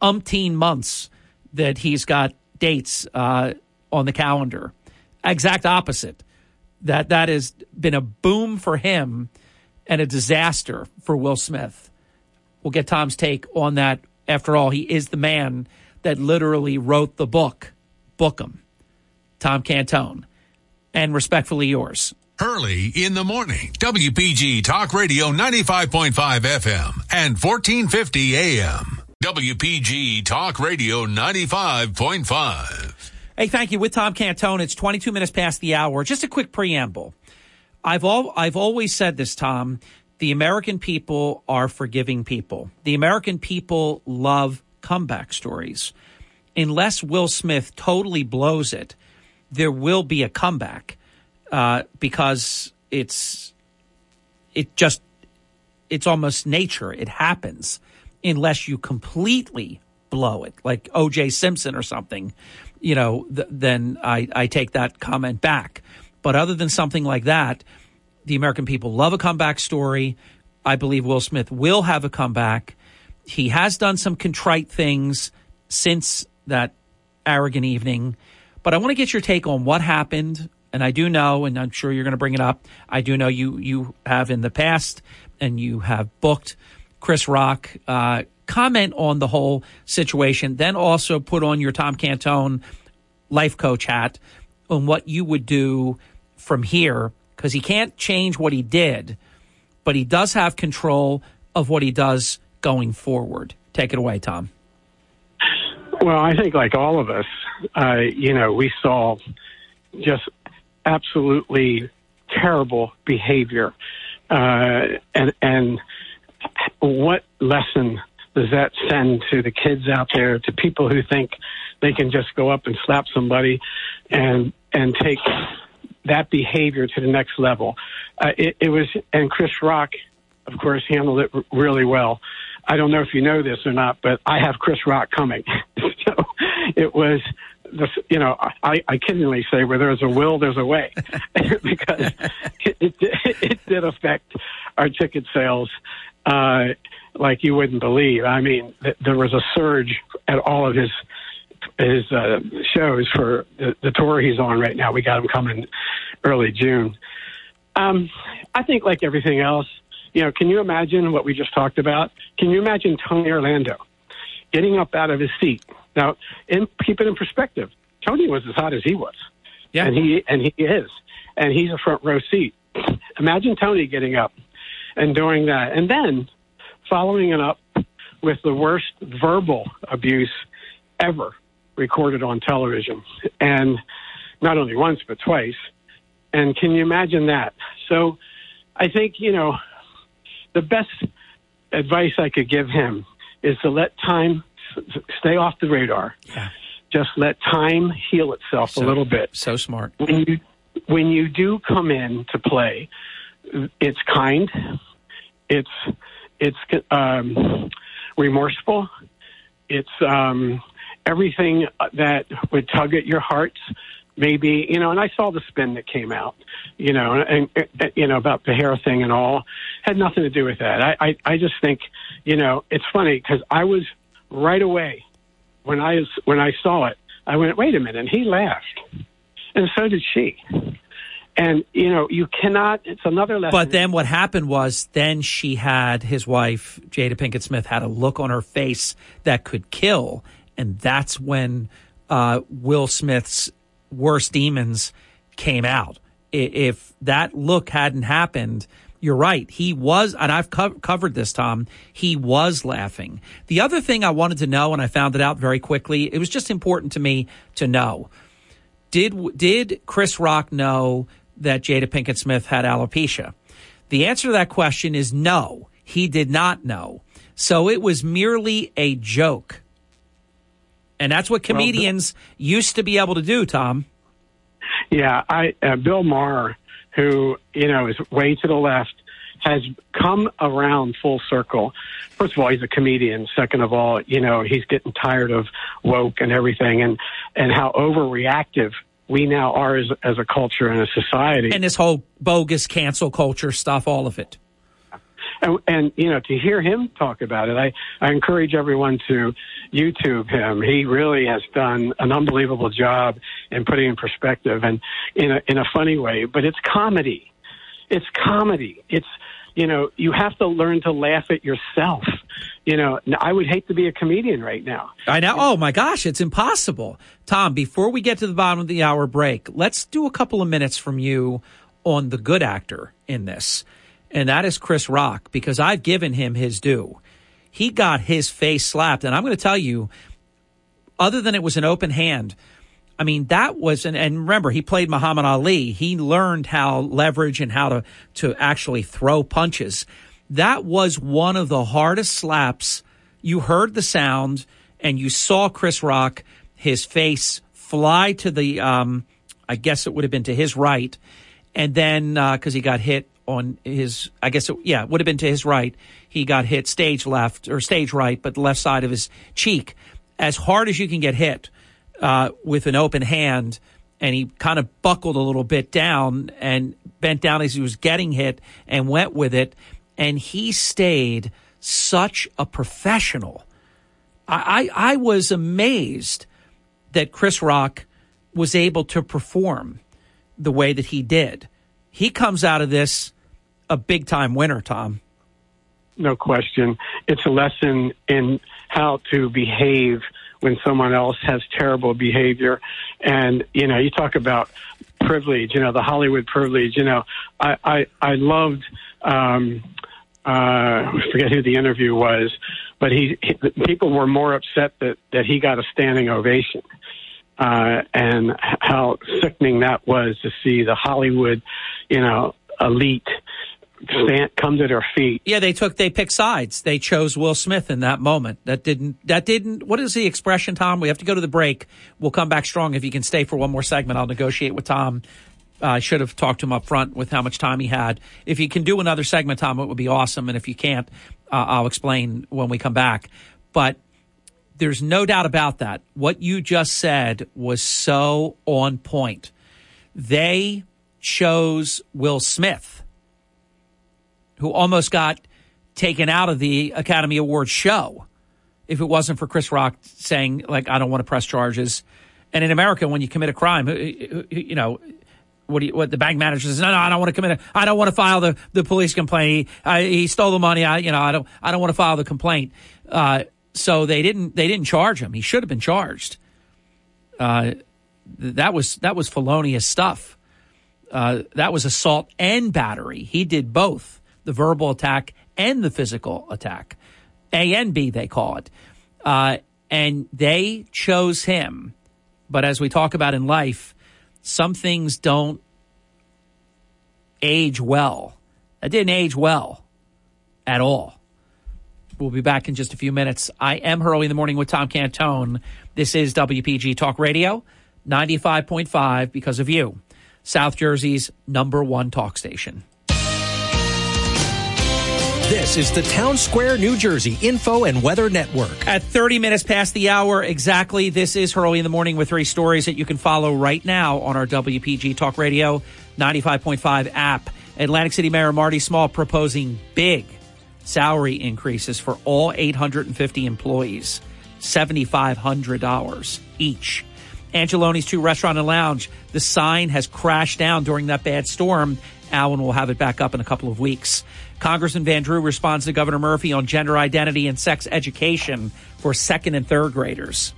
umpteen months that he's got dates uh, on the calendar. Exact opposite. That that has been a boom for him and a disaster for Will Smith. We'll get Tom's take on that. After all, he is the man that literally wrote the book. Book him. Tom Cantone. And respectfully yours. Hurley in the morning. WPG Talk Radio 95.5 FM and 1450 AM. WPG Talk Radio 95.5. Hey, thank you. With Tom Cantone, it's 22 minutes past the hour. Just a quick preamble. I've all I've always said this, Tom. The American people are forgiving people. The American people love comeback stories. Unless Will Smith totally blows it, there will be a comeback uh, because it's it just it's almost nature. It happens unless you completely blow it, like O.J. Simpson or something. You know, th- then I, I take that comment back. But other than something like that, the American people love a comeback story. I believe Will Smith will have a comeback. He has done some contrite things since that arrogant evening. But I want to get your take on what happened. And I do know, and I'm sure you're going to bring it up. I do know you you have in the past, and you have booked Chris Rock. Uh, comment on the whole situation. Then also put on your Tom Cantone life coach hat on what you would do from here because he can't change what he did, but he does have control of what he does going forward. Take it away, Tom. Well, I think like all of us, uh, you know, we saw just absolutely terrible behavior, uh, and and what lesson does that send to the kids out there, to people who think they can just go up and slap somebody and and take that behavior to the next level? Uh, it, it was, and Chris Rock, of course, handled it really well. I don't know if you know this or not, but I have Chris Rock coming. it was the, you know, I, I kiddingly say where there's a will, there's a way, because it, it, it did affect our ticket sales uh, like you wouldn't believe. I mean, th- there was a surge at all of his his uh, shows for the, the tour he's on right now. We got him coming early June. Um, I think, like everything else, you know, can you imagine what we just talked about? Can you imagine Tony Orlando getting up out of his seat? Now, in, keep it in perspective. Tony was as hot as he was, yeah, and he and he is, and he's a front row seat. Imagine Tony getting up and doing that, and then following it up with the worst verbal abuse ever recorded on television, and not only once but twice. And can you imagine that? So, I think you know the best advice I could give him is to let time stay off the radar. Yeah. just let time heal itself So- a little bit. So smart. When you when you do come in to play, it's kind, it's it's um, remorseful, it's um, everything that would tug at your heart. Maybe you know, and I saw the spin that came out, you know, and, and you know about the hair thing and all had nothing to do with that. I I, I just think you know it's funny because I was right away when I when I saw it. I went, wait a minute, and he laughed, and so did she. And you know, you cannot. It's another lesson. But then what happened was then she had his wife Jada Pinkett Smith had a look on her face that could kill, and that's when uh, Will Smith's worst demons came out. If that look hadn't happened, you're right. He was, and I've co- covered this, Tom. He was laughing. The other thing I wanted to know, and I found it out very quickly, it was just important to me to know did did Chris Rock know that Jada Pinkett Smith had alopecia? The answer to that question is no. He did not know. So it was merely a joke. And that's what comedians used to be able to do, Tom. Yeah, I uh, Bill Maher, who you know is way to the left, has come around full circle. First of all, he's a comedian. Second of all, you know he's getting tired of woke and everything, and and how overreactive we now are as as a culture and a society. And this whole bogus cancel culture stuff, all of it. And, and you know to hear him talk about it i i encourage everyone to youtube him he really has done an unbelievable job in putting in perspective and in a in a funny way but it's comedy it's comedy it's you know you have to learn to laugh at yourself you know i would hate to be a comedian right now I know. Oh my gosh, it's impossible. Tom, before we get to the bottom of the hour break, let's do a couple of minutes from you on the good actor in this. And that is Chris Rock, because I've given him his due. He got his face slapped. And I'm going to tell you, other than it was an open hand, I mean, that was, and, and remember, he played Muhammad Ali. He learned how leverage and how to, to actually throw punches. That was one of the hardest slaps. You heard the sound and you saw Chris Rock, his face fly to the, um, I guess it would have been to his right. And then, uh, cause he got hit on his, I guess, it, yeah, it would have been to his right. He got hit stage left or stage right, but the left side of his cheek as hard as you can get hit uh, with an open hand, and he kind of buckled a little bit down and bent down as he was getting hit and went with it. And he stayed such a professional. I, I, I was amazed that Chris Rock was able to perform the way that he did. He comes out of this a big time winner, Tom. no question. It's a lesson in how to behave when someone else has terrible behavior. And, you know, you talk about privilege, you know, the Hollywood privilege, you know, I, I, I loved, um, uh, I forget who the interview was, but he, he people were more upset that, that he got a standing ovation. Uh, and how sickening that was to see the Hollywood, you know, elite stand, come to their feet Yeah, they took they picked sides. They chose Will Smith in that moment. That didn't that didn't what is the expression, Tom? We have to go to the break. We'll come back strong. If you can stay for one more segment, I'll negotiate with Tom. Uh, I should have talked to him up front with how much time he had. If you can do another segment, Tom, it would be awesome. And if you can't, uh, I'll explain when we come back. But there's no doubt about that. What you just said was so on point. They chose Will Smith who almost got taken out of the Academy Awards show if it wasn't for Chris Rock saying like I don't want to press charges. And in America, when you commit a crime, you know what you, what the bank manager says? No, no, I don't want to commit. I don't want to file the, the police complaint. He, I, he stole the money. I you know I don't I don't want to file the complaint. Uh, so they didn't they didn't charge him. He should have been charged. Uh, that was that was felonious stuff. Uh, that was assault and battery. He did both the verbal attack and the physical attack. A and B, they call it. Uh, and they chose him. But as we talk about in life, some things don't age well. That didn't age well at all. We'll be back in just a few minutes. I am Hurley in the morning with Tom Cantone. This is WPG Talk Radio, 95.5 because of you. South Jersey's number one talk station. This is the Town Square, New Jersey Info and Weather Network. At 30 minutes past the hour exactly, this is Hurley in the Morning with three stories that you can follow right now on our WPG Talk Radio 95.5 app. Atlantic City Mayor Marty Small proposing big salary increases for all 850 employees, $7,500 each. Angeloni's Two Restaurant and Lounge, the sign has crashed down during that bad storm. Allen will have it back up in a couple of weeks. Congressman Van Drew responds to Governor Murphy on gender identity and sex education for second and third graders.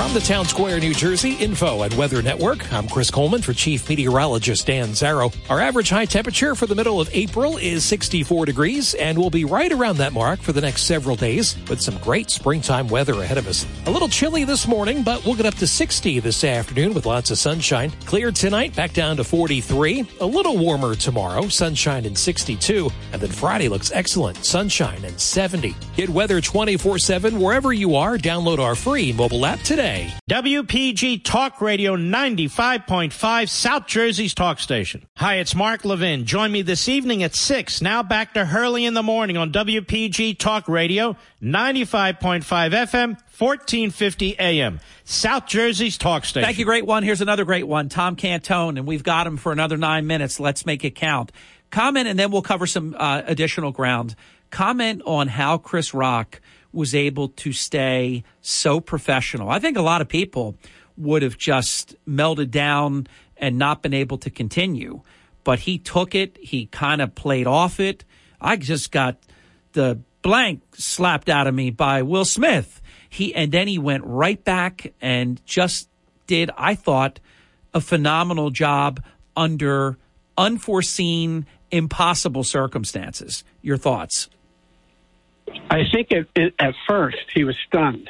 From the Town Square, New Jersey Info and Weather Network, I'm Chris Coleman for Chief Meteorologist Dan Zarrow. Our average high temperature for the middle of April is 64 degrees, and we'll be right around that mark for the next several days with some great springtime weather ahead of us. A little chilly this morning, but we'll get up to 60 this afternoon with lots of sunshine. Clear tonight, back down to 43. A little warmer tomorrow, sunshine and 62. And then Friday looks excellent, sunshine and 70. Get weather 24 7 wherever you are. Download our free mobile app today. WPG Talk Radio 95.5, South Jersey's talk station. Hi, it's Mark Levin. Join me this evening at 6. Now back to Hurley in the morning on WPG Talk Radio 95.5 FM, 1450 AM. South Jersey's talk station. Thank you, great one. Here's another great one. Tom Cantone, and we've got him for another nine minutes. Let's make it count. Comment, and then we'll cover some uh, additional ground. Comment on how Chris Rock was able to stay so professional. I think a lot of people would have just melted down and not been able to continue, but he took it. He kind of played off it. I just got the blank slapped out of me by Will Smith. He and then he went right back and just did I thought a phenomenal job under unforeseen impossible circumstances. Your thoughts? I think it, it, at first he was stunned,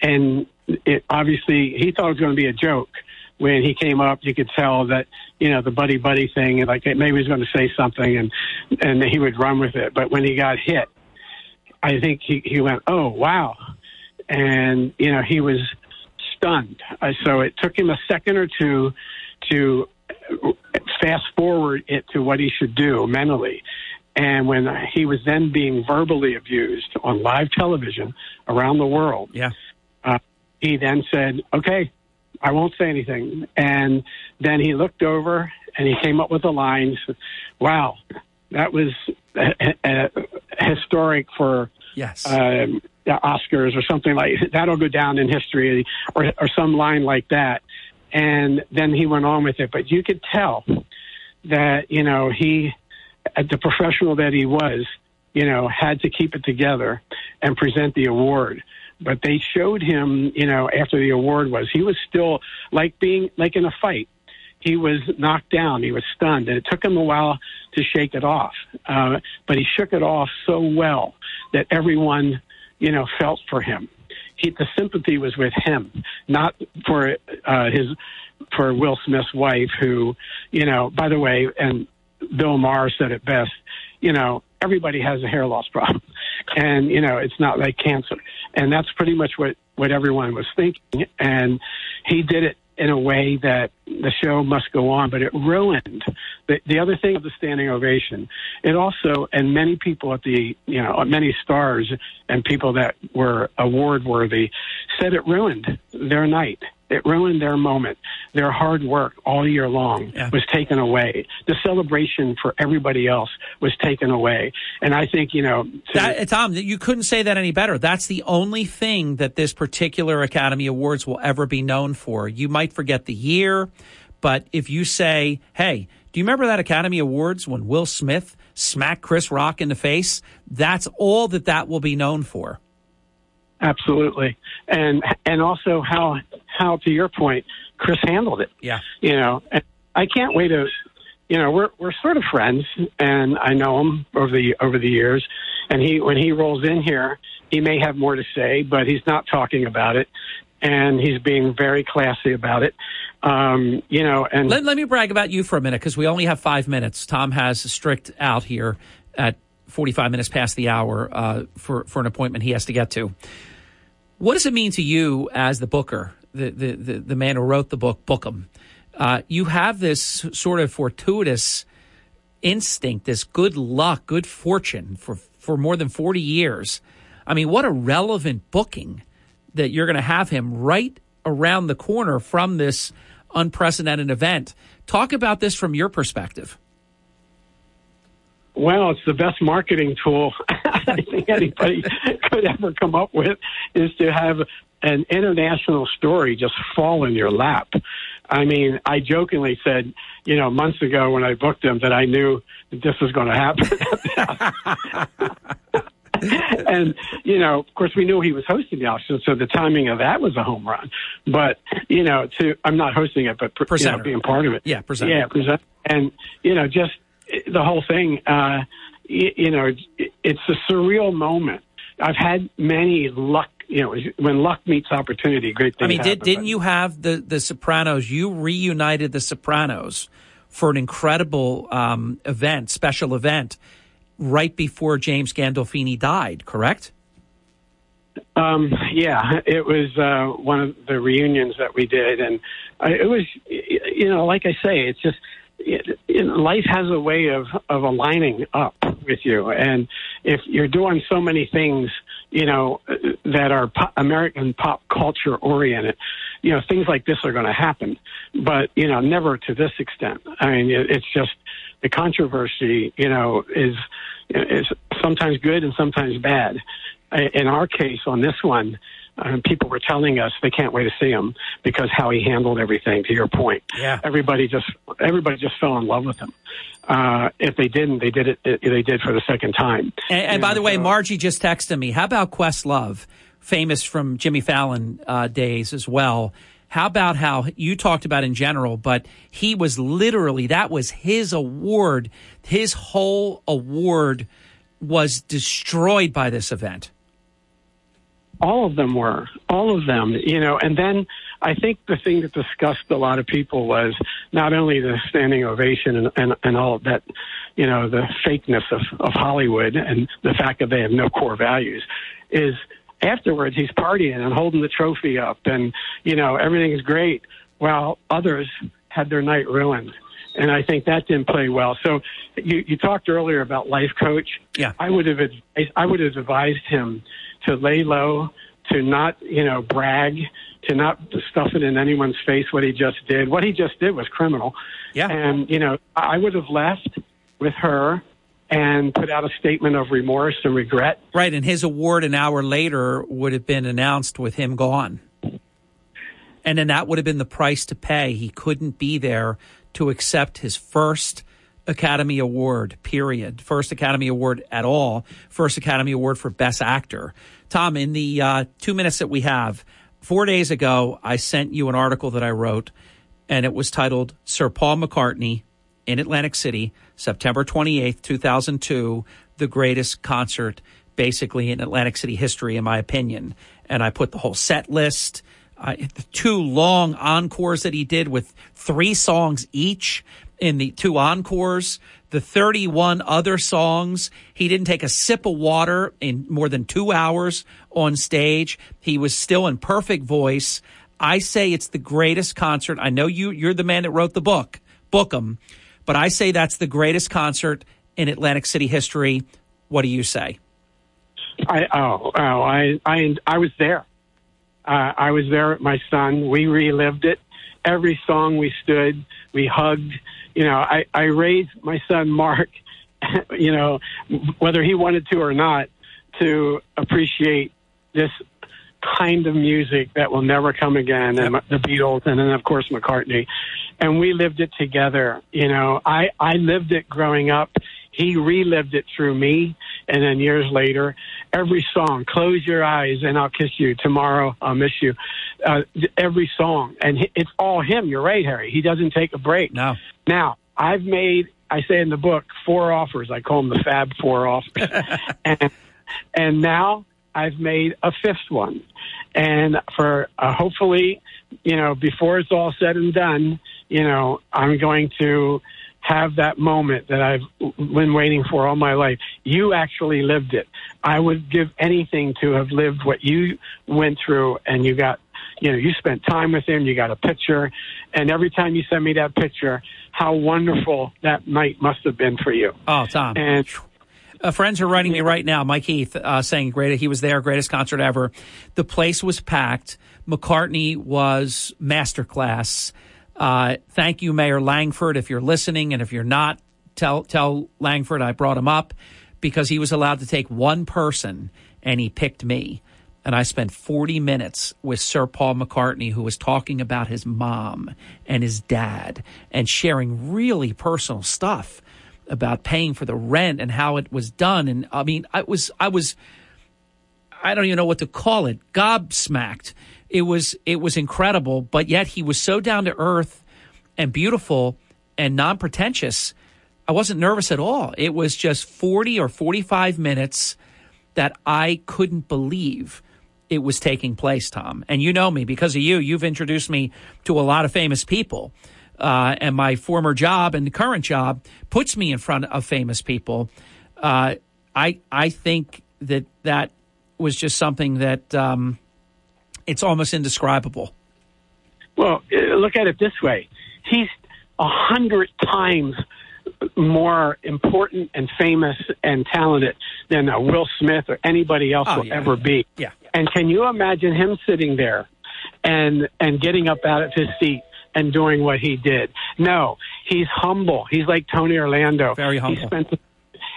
and it, obviously he thought it was going to be a joke. When he came up, you could tell that you know the buddy buddy thing, and like maybe he was going to say something, and and he would run with it. But when he got hit, I think he he went, "Oh wow," and you know he was stunned. Uh, so it took him a second or two to fast forward it to what he should do mentally. And when he was then being verbally abused on live television around the world, yeah, uh, he then said, "Okay, I won't say anything." And then he looked over and he came up with the lines. Wow, that was historic for yes. Um, Oscars or something like that'll go down in history, or, or some line like that. And then he went on with it, but you could tell that you know he the professional that he was, you know, had to keep it together and present the award. But they showed him, you know, after the award was, he was still like being like in a fight. He was knocked down. He was stunned, and it took him a while to shake it off. Uh, but he shook it off so well that everyone, you know, felt for him. He, the sympathy was with him, not for uh, his for Will Smith's wife, who, you know, by the way, and Bill Maher said it best. You know, everybody has a hair loss problem, and you know it's not like cancer, and that's pretty much what what everyone was thinking. And he did it in a way that the show must go on, but it ruined the, the other thing of the standing ovation. It also, and many people at the, you know, many stars and people that were award worthy said it ruined their night. It ruined their moment. Their hard work all year long Yeah. was taken away. The celebration for everybody else was taken away. And I think, you know, to, That, uh, Tom, you couldn't say that any better. That's the only thing that this particular Academy Awards will ever be known for. You might forget the year, but if you say, hey, do you remember that Academy Awards when Will Smith smacked Chris Rock in the face? That's all that that will be known for. Absolutely, and and also how how to your point, Chris handled it. Yeah. You know, and I can't wait to, you know, we're we're sort of friends, and I know him over the over the years, and he when he rolls in here, he may have more to say, but he's not talking about it, and he's being very classy about it. Um, you know, and Let, let me brag about you for a minute because we only have five minutes. Tom has strict out here at 45 minutes past the hour uh, for, for an appointment he has to get to. What does it mean to you as the booker, the, the, the, the man who wrote the book, Bookham? Uh, you have this sort of fortuitous instinct, this good luck, good fortune for, for more than 40 years. I mean, what a relevant booking that you're going to have him right around the corner from this unprecedented event. Talk about this from your perspective. Well, it's the best marketing tool I think anybody could ever come up with is to have an international story just fall in your lap. I mean, I jokingly said, you know, months ago when I booked him that I knew that this was going to happen. and you know, of course, we knew he was hosting the auction, so the timing of that was a home run. But you know, to I'm not hosting it, but you know, being part of it, yeah, presenter. yeah, present, and you know, just the whole thing. Uh, you, you know, it's a surreal moment. I've had many luck. You know, when luck meets opportunity, great things. I mean, did, didn't you have the the Sopranos? You reunited the Sopranos for an incredible um, event, special event, right before James Gandolfini died. Correct? Um, yeah, it was uh, one of the reunions that we did, and I, it was, you know, like I say, it's just it, it, life has a way of of aligning up with you, and if you're doing so many things, you know, that are pop, American pop culture oriented, you know, things like this are going to happen, but you know, never to this extent. I mean, it, it's just the controversy, you know, is is sometimes good and sometimes bad. In our case, on this one, um, people were telling us they can't wait to see him because how he handled everything. To your point, yeah, everybody just everybody just fell in love with him. Uh, if they didn't, they did it. They did for the second time. And, and by the way, Margie just texted me. How about Questlove, famous from Jimmy Fallon uh, days as well? How about how you talked about in general, but he was literally that was his award. His whole award was destroyed by this event all of them were all of them you know and then i think the thing that disgusted a lot of people was not only the standing ovation and and, and all of that you know the fakeness of, of hollywood and the fact that they have no core values is afterwards he's partying and holding the trophy up and you know everything is great while others had their night ruined and I think that didn't play well. So you, you talked earlier about life coach. Yeah, I would have advised, I would have advised him to lay low, to not, you know, brag, to not stuff it in anyone's face what he just did. What he just did was criminal. Yeah. And, you know, I would have left with her and put out a statement of remorse and regret. Right. And his award an hour later would have been announced with him gone. And then that would have been the price to pay. He couldn't be there to accept his first Academy Award, period. First Academy Award at all. First Academy Award for Best Actor. Tom, in the uh, two minutes that we have, four days ago, I sent you an article that I wrote, and it was titled Sir Paul McCartney in Atlantic City, September 28th, 2002, the greatest concert basically in Atlantic City history, in my opinion. And I put the whole set list. Uh, the two long encores that he did with three songs each in the two encores, the 31 other songs. He didn't take a sip of water in more than two hours on stage. He was still in perfect voice. I say it's the greatest concert. I know you, you're the man that wrote the book, book 'em, but I say that's the greatest concert in Atlantic City history. What do you say? I, oh, oh, I, I, I was there. Uh, I was there with my son. We relived it. Every song we stood, we hugged, you know, I, I raised my son Mark, you know, whether he wanted to or not, to appreciate this kind of music that will never come again, and the Beatles, and then of course McCartney, and we lived it together. You know, I I lived it growing up. He relived it through me, and then years later, every song, "Close Your Eyes and I'll Kiss You," "Tomorrow I'll Miss You," uh, every song, and it's all him. You're right, Harry. He doesn't take a break. No. Now, I've made, I say in the book, four offers. I call them the Fab Four offers. and, and now I've made a fifth one. And for uh, hopefully, you know, before it's all said and done, you know, I'm going to have that moment that I've been waiting for all my life. You actually lived it. I would give anything to have lived what you went through and you got you know, you spent time with him, you got a picture, and every time you send me that picture, how wonderful that night must have been for you. Oh, Tom. And uh, friends are writing me right now. Mike Heath uh, saying, "Great, he was there, greatest concert ever." The place was packed. McCartney was masterclass. Uh, thank you, Mayor Langford. If you're listening, and if you're not, tell tell Langford I brought him up because he was allowed to take one person, and he picked me. And I spent 40 minutes with Sir Paul McCartney, who was talking about his mom and his dad and sharing really personal stuff about paying for the rent and how it was done. And I mean, I was, I was, I don't even know what to call it, gobsmacked. It was, it was incredible, but yet he was so down to earth and beautiful and non pretentious. I wasn't nervous at all. It was just 40 or 45 minutes that I couldn't believe it was taking place, Tom. And you know me because of you. You've introduced me to a lot of famous people. Uh, and my former job and the current job puts me in front of famous people. Uh, I I think that that was just something that um, it's almost indescribable. Well, uh, look at it this way: he's a hundred times more important and famous and talented than uh, Will Smith or anybody else Oh, will yeah. ever be. Yeah. And can you imagine him sitting there and and getting up out of his seat and doing what he did? No, he's humble. He's like Tony Orlando. Very humble. He spent the,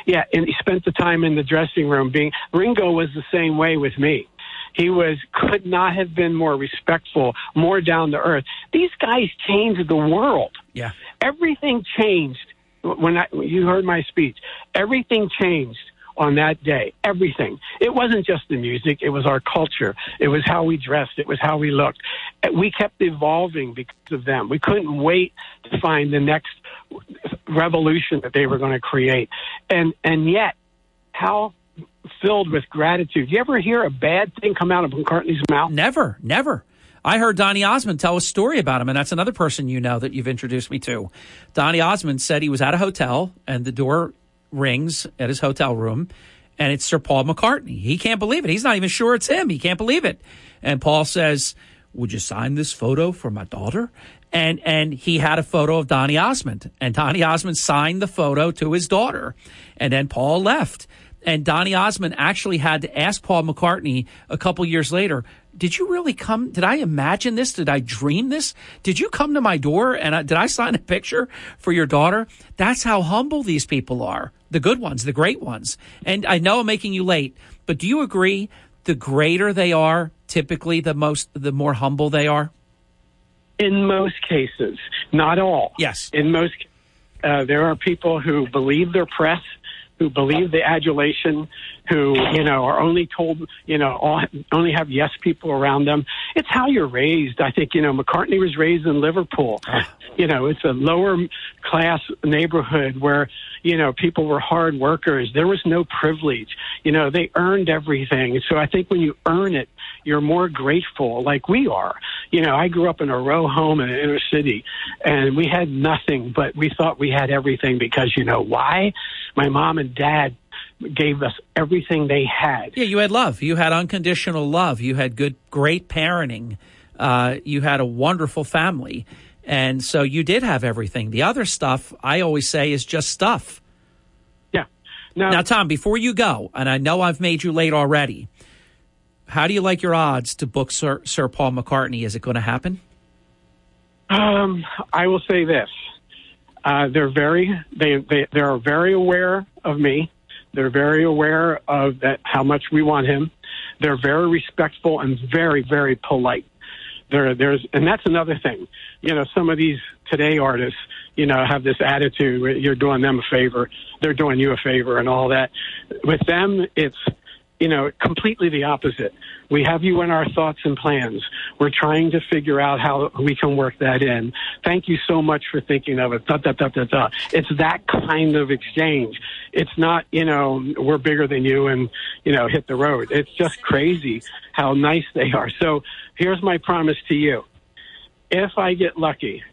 yeah, and he spent the time in the dressing room being Ringo was the same way with me. He was could not have been more respectful, more down to earth. These guys changed the world. Yeah. Everything changed when I you heard my speech. Everything changed on that day. Everything. It wasn't just the music. It was our culture. It was how we dressed. It was how we looked. We kept evolving because of them. We couldn't wait to find the next revolution that they were going to create. And and yet, how filled with gratitude. You ever hear a bad thing come out of McCartney's mouth? Never, never. I heard Donny Osmond tell a story about him, and that's another person you know that you've introduced me to. Donny Osmond said he was at a hotel and the door rings at his hotel room, and it's Sir Paul McCartney. He can't believe it. He's not even sure it's him. He can't believe it. And Paul says, "Would you sign this photo for my daughter?" And and he had a photo of Donny Osmond, and Donny Osmond signed the photo to his daughter, and then Paul left. And Donny Osmond actually had to ask Paul McCartney a couple years later, did you really come? Did I imagine this? Did I dream this? Did you come to my door and I, did I sign a picture for your daughter? That's how humble these people are. The good ones, the great ones. And I know I'm making you late, but do you agree the greater they are, typically the most, the more humble they are? In most cases, not all. Yes. In most, uh, there are people who believe their press, who believe the adulation, who you know are only told you know all, only have yes people around them. It's how you're raised. I think you know McCartney was raised in Liverpool. Ah. You know, it's a lower class neighborhood where you know people were hard workers. There was no privilege. You know, they earned everything. So I think when you earn it, you're more grateful, like we are. You know, I grew up in a row home in an inner city, and we had nothing, but we thought we had everything because you know why? My mom and dad gave us everything they had. Yeah, you had love. You had unconditional love. You had good, great parenting. Uh, you had a wonderful family. And so you did have everything. The other stuff, I always say, is just stuff. Yeah. Now, now, Tom, before you go, and I know I've made you late already, how do you like your odds to book Sir, Sir Paul McCartney? Is it going to happen? Um, I will say this: uh, they're very they they they are very aware of me. They're very aware of that how much we want him. They're very respectful and very very polite. There there's and that's another thing. You know, some of these today artists, you know, have this attitude where you're doing them a favor, they're doing you a favor, and all that. With them, it's you know, completely the opposite. We have you in our thoughts and plans. We're trying to figure out how we can work that in. Thank you so much for thinking of it. Da, da, da, da, da. It's that kind of exchange. It's not, you know, we're bigger than you and, you know, hit the road. It's just crazy how nice they are. So here's my promise to you. If I get lucky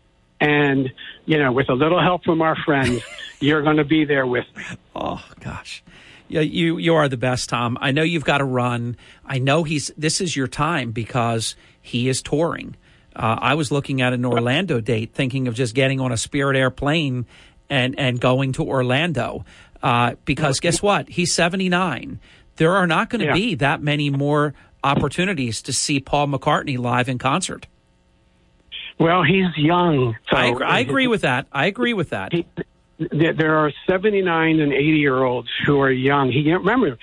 and you know, with a little help from our friends, you're going to be there with me. Oh gosh. Yeah, you you are the best, Tom. I know you've got to run. I know he's this is your time because he is touring. Uh, I was looking at an Orlando date, thinking of just getting on a Spirit airplane and and going to Orlando. Uh, because guess what? He's seventy nine. There are not going to Yeah. be that many more opportunities to see Paul McCartney live in concert. Well, he's young. So I, agree, I agree with that. I agree with that. there there are 79 and 80 year olds who are young. He remember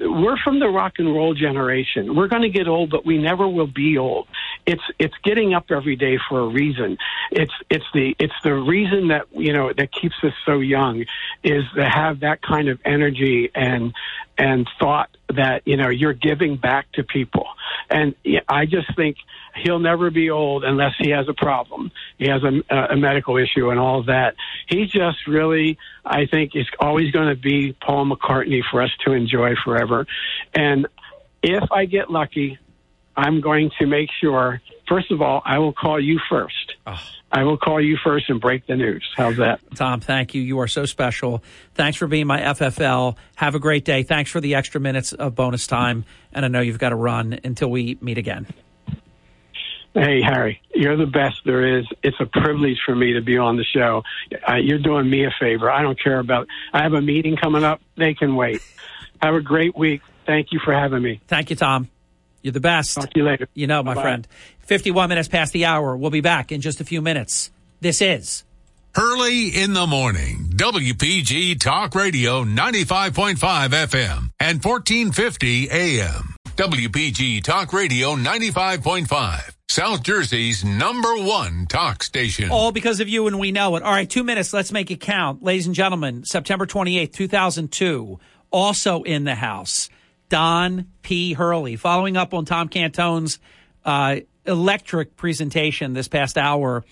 we're from the rock and roll generation. We're going to get old, but we never will be old. It's it's getting up every day for a reason. It's it's the it's the reason that you know that keeps us so young is to have that kind of energy and and thought that you know you're giving back to people. And I just think he'll never be old unless he has a problem. He has a, a medical issue and all of that. He just really, I think, is always going to be Paul McCartney for us to enjoy forever. And if I get lucky, I'm going to make sure. First of all, I will call you first. I will call you first and break the news. How's that? Tom, thank you. You are so special. Thanks for being my FFL. Have a great day. Thanks for the extra minutes of bonus time. And I know you've got to run until we meet again. Hey, Harry, you're the best there is. It's a privilege for me to be on the show. Uh, you're doing me a favor. I don't care about. I have a meeting coming up. They can wait. Have a great week. Thank you for having me. Thank you, Tom. You're the best. Talk to you later. You know, my Bye-bye. friend. 51 minutes past the hour. We'll be back in just a few minutes. This is Hurley in the morning, WPG Talk Radio 95.5 FM and 1450 AM. WPG Talk Radio 95.5, South Jersey's number one talk station. all because of you and we know it. All right, two minutes. Let's make it count. Ladies and gentlemen, September 28th, 2002, also in the house, Don P. Hurley. Following up on Tom Cantone's uh, electric presentation this past hour,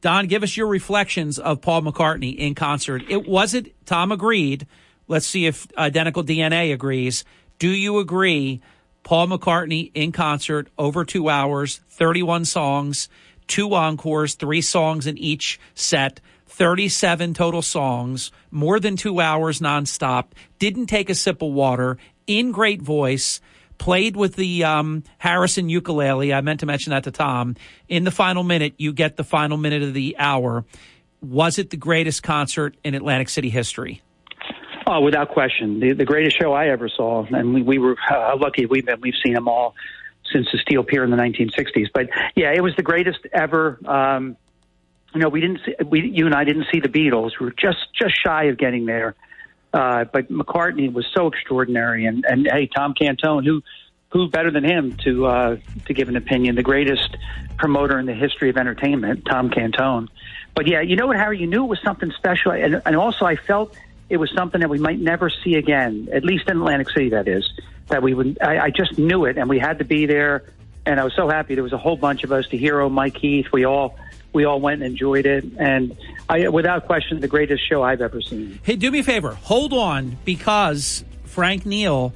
Don, give us your reflections of Paul McCartney in concert. It wasn't, Tom agreed. Let's see if Identical DNA agrees. Do you agree? Paul McCartney in concert over two hours, 31 songs, two encores, three songs in each set, 37 total songs, more than two hours nonstop, didn't take a sip of water, in great voice, played with the um, Harrison ukulele. I meant to mention that to Tom. In the final minute, you get the final minute of the hour. Was it the greatest concert in Atlantic City history? Oh, without question, the, the greatest show I ever saw, and we, we were uh, lucky we've been, we've seen them all since the Steel Pier in the 1960s. But yeah, it was the greatest ever. Um, you know, we didn't see, we you and I didn't see the Beatles. We were just just shy of getting there. Uh, but McCartney was so extraordinary, and and hey, Tom Cantone, who who better than him to uh, to give an opinion? The greatest promoter in the history of entertainment, Tom Cantone. But yeah, you know what, Harry? You knew it was something special, and, and also I felt it was something that we might never see again, at least in Atlantic City. That is, that we would. I, I just knew it, and we had to be there. And I was so happy. There was a whole bunch of us. The hero, Mike Heath. We all we all went and enjoyed it, and I, without question, the greatest show I've ever seen. Hey, do me a favor. Hold on because Frank Neill,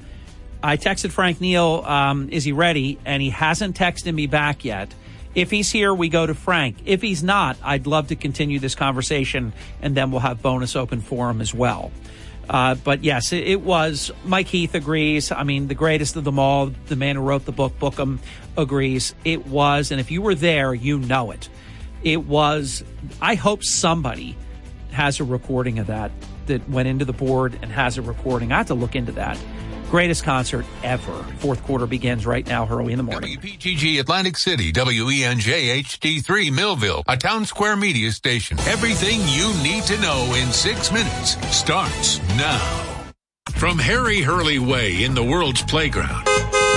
I texted Frank Neill, um, is he ready? And he hasn't texted me back yet. If he's here, we go to Frank. If he's not, I'd love to continue this conversation and then we'll have bonus open for him as well. Uh, but yes, it, it was. Mike Heath agrees. I mean, the greatest of them all, the man who wrote the book, Bookham, agrees. It was. And if you were there, you know it. It was. I hope somebody has a recording of that that went into the board and has a recording. I have to look into that. Greatest concert ever. Fourth quarter begins right now, Hurley in the morning. WPGG Atlantic City, WENJ HD3 Millville, a town square media station. Everything you need to know in six minutes starts now. From Harry Hurley Way in the world's playground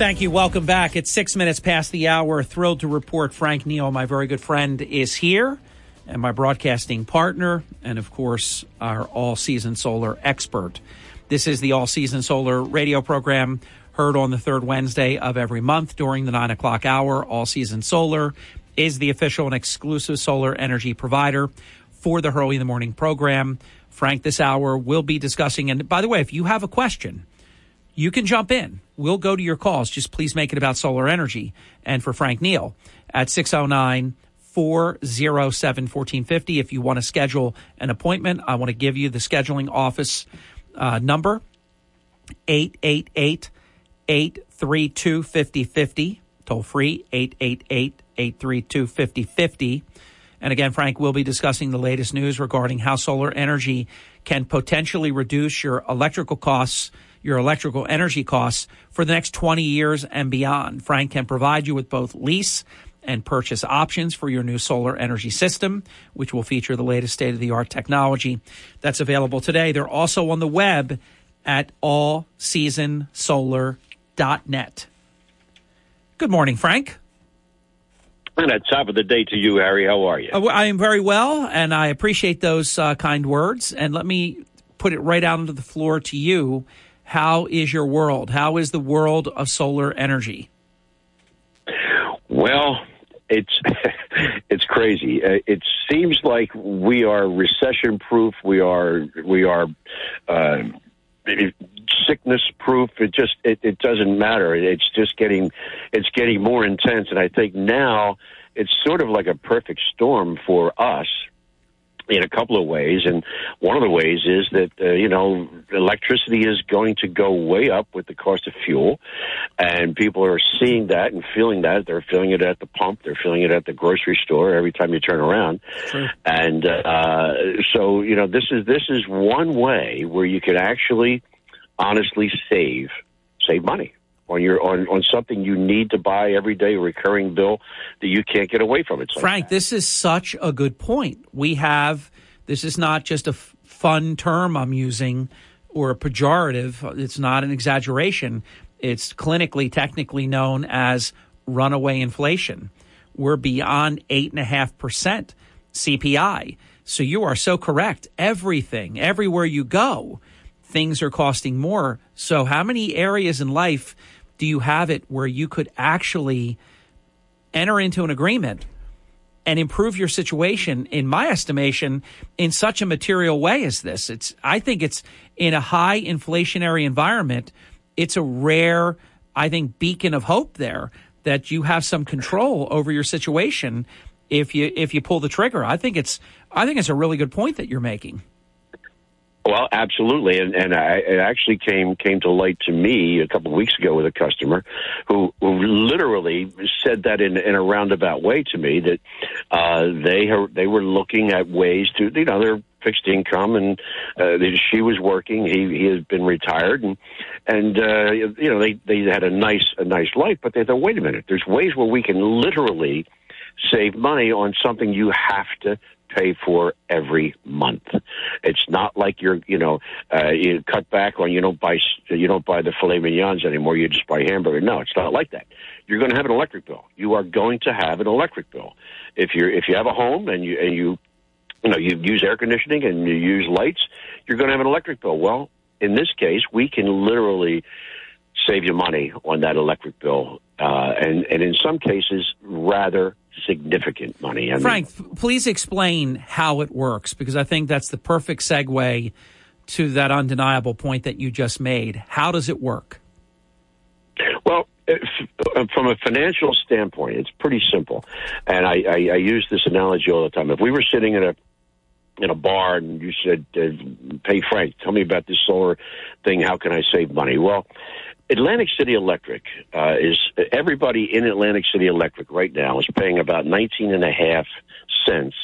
Thank you. Welcome back. It's six minutes past the hour. Thrilled to report Frank Neill, my very good friend, is here, and my broadcasting partner, and of course, our all season solar expert. This is the all season solar radio program heard on the third Wednesday of every month during the nine o'clock hour. All season solar is the official and exclusive solar energy provider for the Hurley in the Morning program. Frank, this hour will be discussing. And by the way, if you have a question, you can jump in. We'll go to your calls. Just please make it about solar energy. And for Frank Neill at 609 407 1450. If you want to schedule an appointment, I want to give you the scheduling office uh, number 888 832 5050. Toll free 888 832 5050. And again, Frank we'll be discussing the latest news regarding how solar energy can potentially reduce your electrical costs, your electrical energy costs for the next 20 years and beyond. Frank can provide you with both lease and purchase options for your new solar energy system, which will feature the latest state of the art technology that's available today. They're also on the web at allseasonsolar.net. Good morning, Frank. And at top of the day to you, Harry. How are you? Uh, I am very well, and I appreciate those uh, kind words. And let me put it right out onto the floor to you. How is your world? How is the world of solar energy? Well, it's it's crazy. Uh, it seems like we are recession proof. We are we are uh, sickness proof. It just it, it doesn't matter. It's just getting it's getting more intense, and I think now it's sort of like a perfect storm for us in a couple of ways. And one of the ways is that, uh, you know, electricity is going to go way up with the cost of fuel. And people are seeing that and feeling that. They're feeling it at the pump. They're feeling it at the grocery store every time you turn around. And uh, so, you know, this is this is one way where you can actually honestly save save money on your on, on something you need to buy every day, a recurring bill that you can't get away from. It's like Frank, this is such a good point. We have this is not just a f- fun term I'm using or a pejorative. It's not an exaggeration. It's clinically, technically known as runaway inflation. We're beyond eight and a half percent CPI. So you are so correct. Everything, everywhere you go, things are costing more. So how many areas in life do you have it where you could actually enter into an agreement and improve your situation in my estimation in such a material way as this? It's i think it's in a high inflationary environment it's a rare i think beacon of hope there that you have some control over your situation if you if you pull the trigger. I think it's i think it's a really good point that you're making Well, absolutely, and and I, it actually came came to light to me a couple of weeks ago with a customer who, who literally said that in in a roundabout way to me that uh, they they were looking at ways to you know they're fixed income and uh, she was working. He he had been retired and and uh, you know they they had a nice a nice life but they thought wait a minute. There's ways where we can literally save money on something you have to pay for every month. It's not like you're, you know, uh, you cut back on you don't buy you don't buy the filet mignons anymore. You just buy hamburger. No, it's not like that. You're going to have an electric bill. You are going to have an electric bill. If you're if you have a home and you and you you know you use air conditioning and you use lights, you're going to have an electric bill. Well, in this case, we can literally save you money on that electric bill, uh, and and in some cases rather significant money. I Frank, f- please explain how it works because I think that's the perfect segue to that undeniable point that you just made. How does it work? Well, uh, from a financial standpoint, it's pretty simple, and I, I, I use this analogy all the time. If we were sitting in a in a bar and you said, uh, "Hey Frank, tell me about this solar thing. How can I save money?" Well, Atlantic City Electric uh, is everybody in Atlantic City Electric right now is paying about nineteen and and a half cents,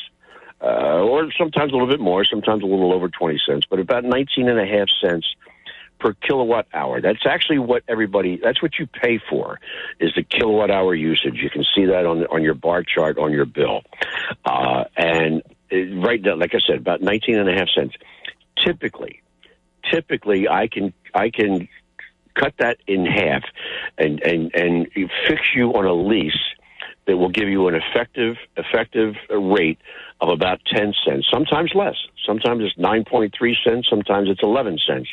uh, or sometimes a little bit more, sometimes a little over twenty cents, but about nineteen and a half cents per kilowatt hour. That's actually what everybody. That's what you pay for is the kilowatt hour usage. You can see that on on your bar chart on your bill, uh, and it, right now, like I said, about nineteen and a half and a half cents. Typically, typically I can I can cut that in half and and and fix you on a lease that will give you an effective effective rate of about 10 cents sometimes less sometimes it's 9.3 cents sometimes it's 11 cents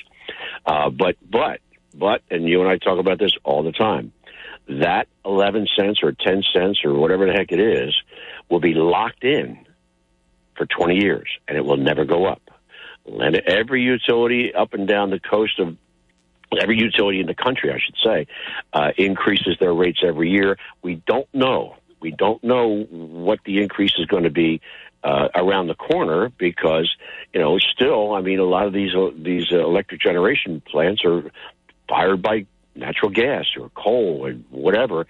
Uh, but but but, and you and I talk about this all the time. That eleven cents or ten cents or whatever the heck it is will be locked in for twenty years, and it will never go up. And every utility up and down the coast of every utility in the country, I should say, uh, increases their rates every year. We don't know. We don't know what the increase is going to be uh, around the corner because you know still, I mean, a lot of these uh, these uh, electric generation plants are fired by natural gas or coal or whatever.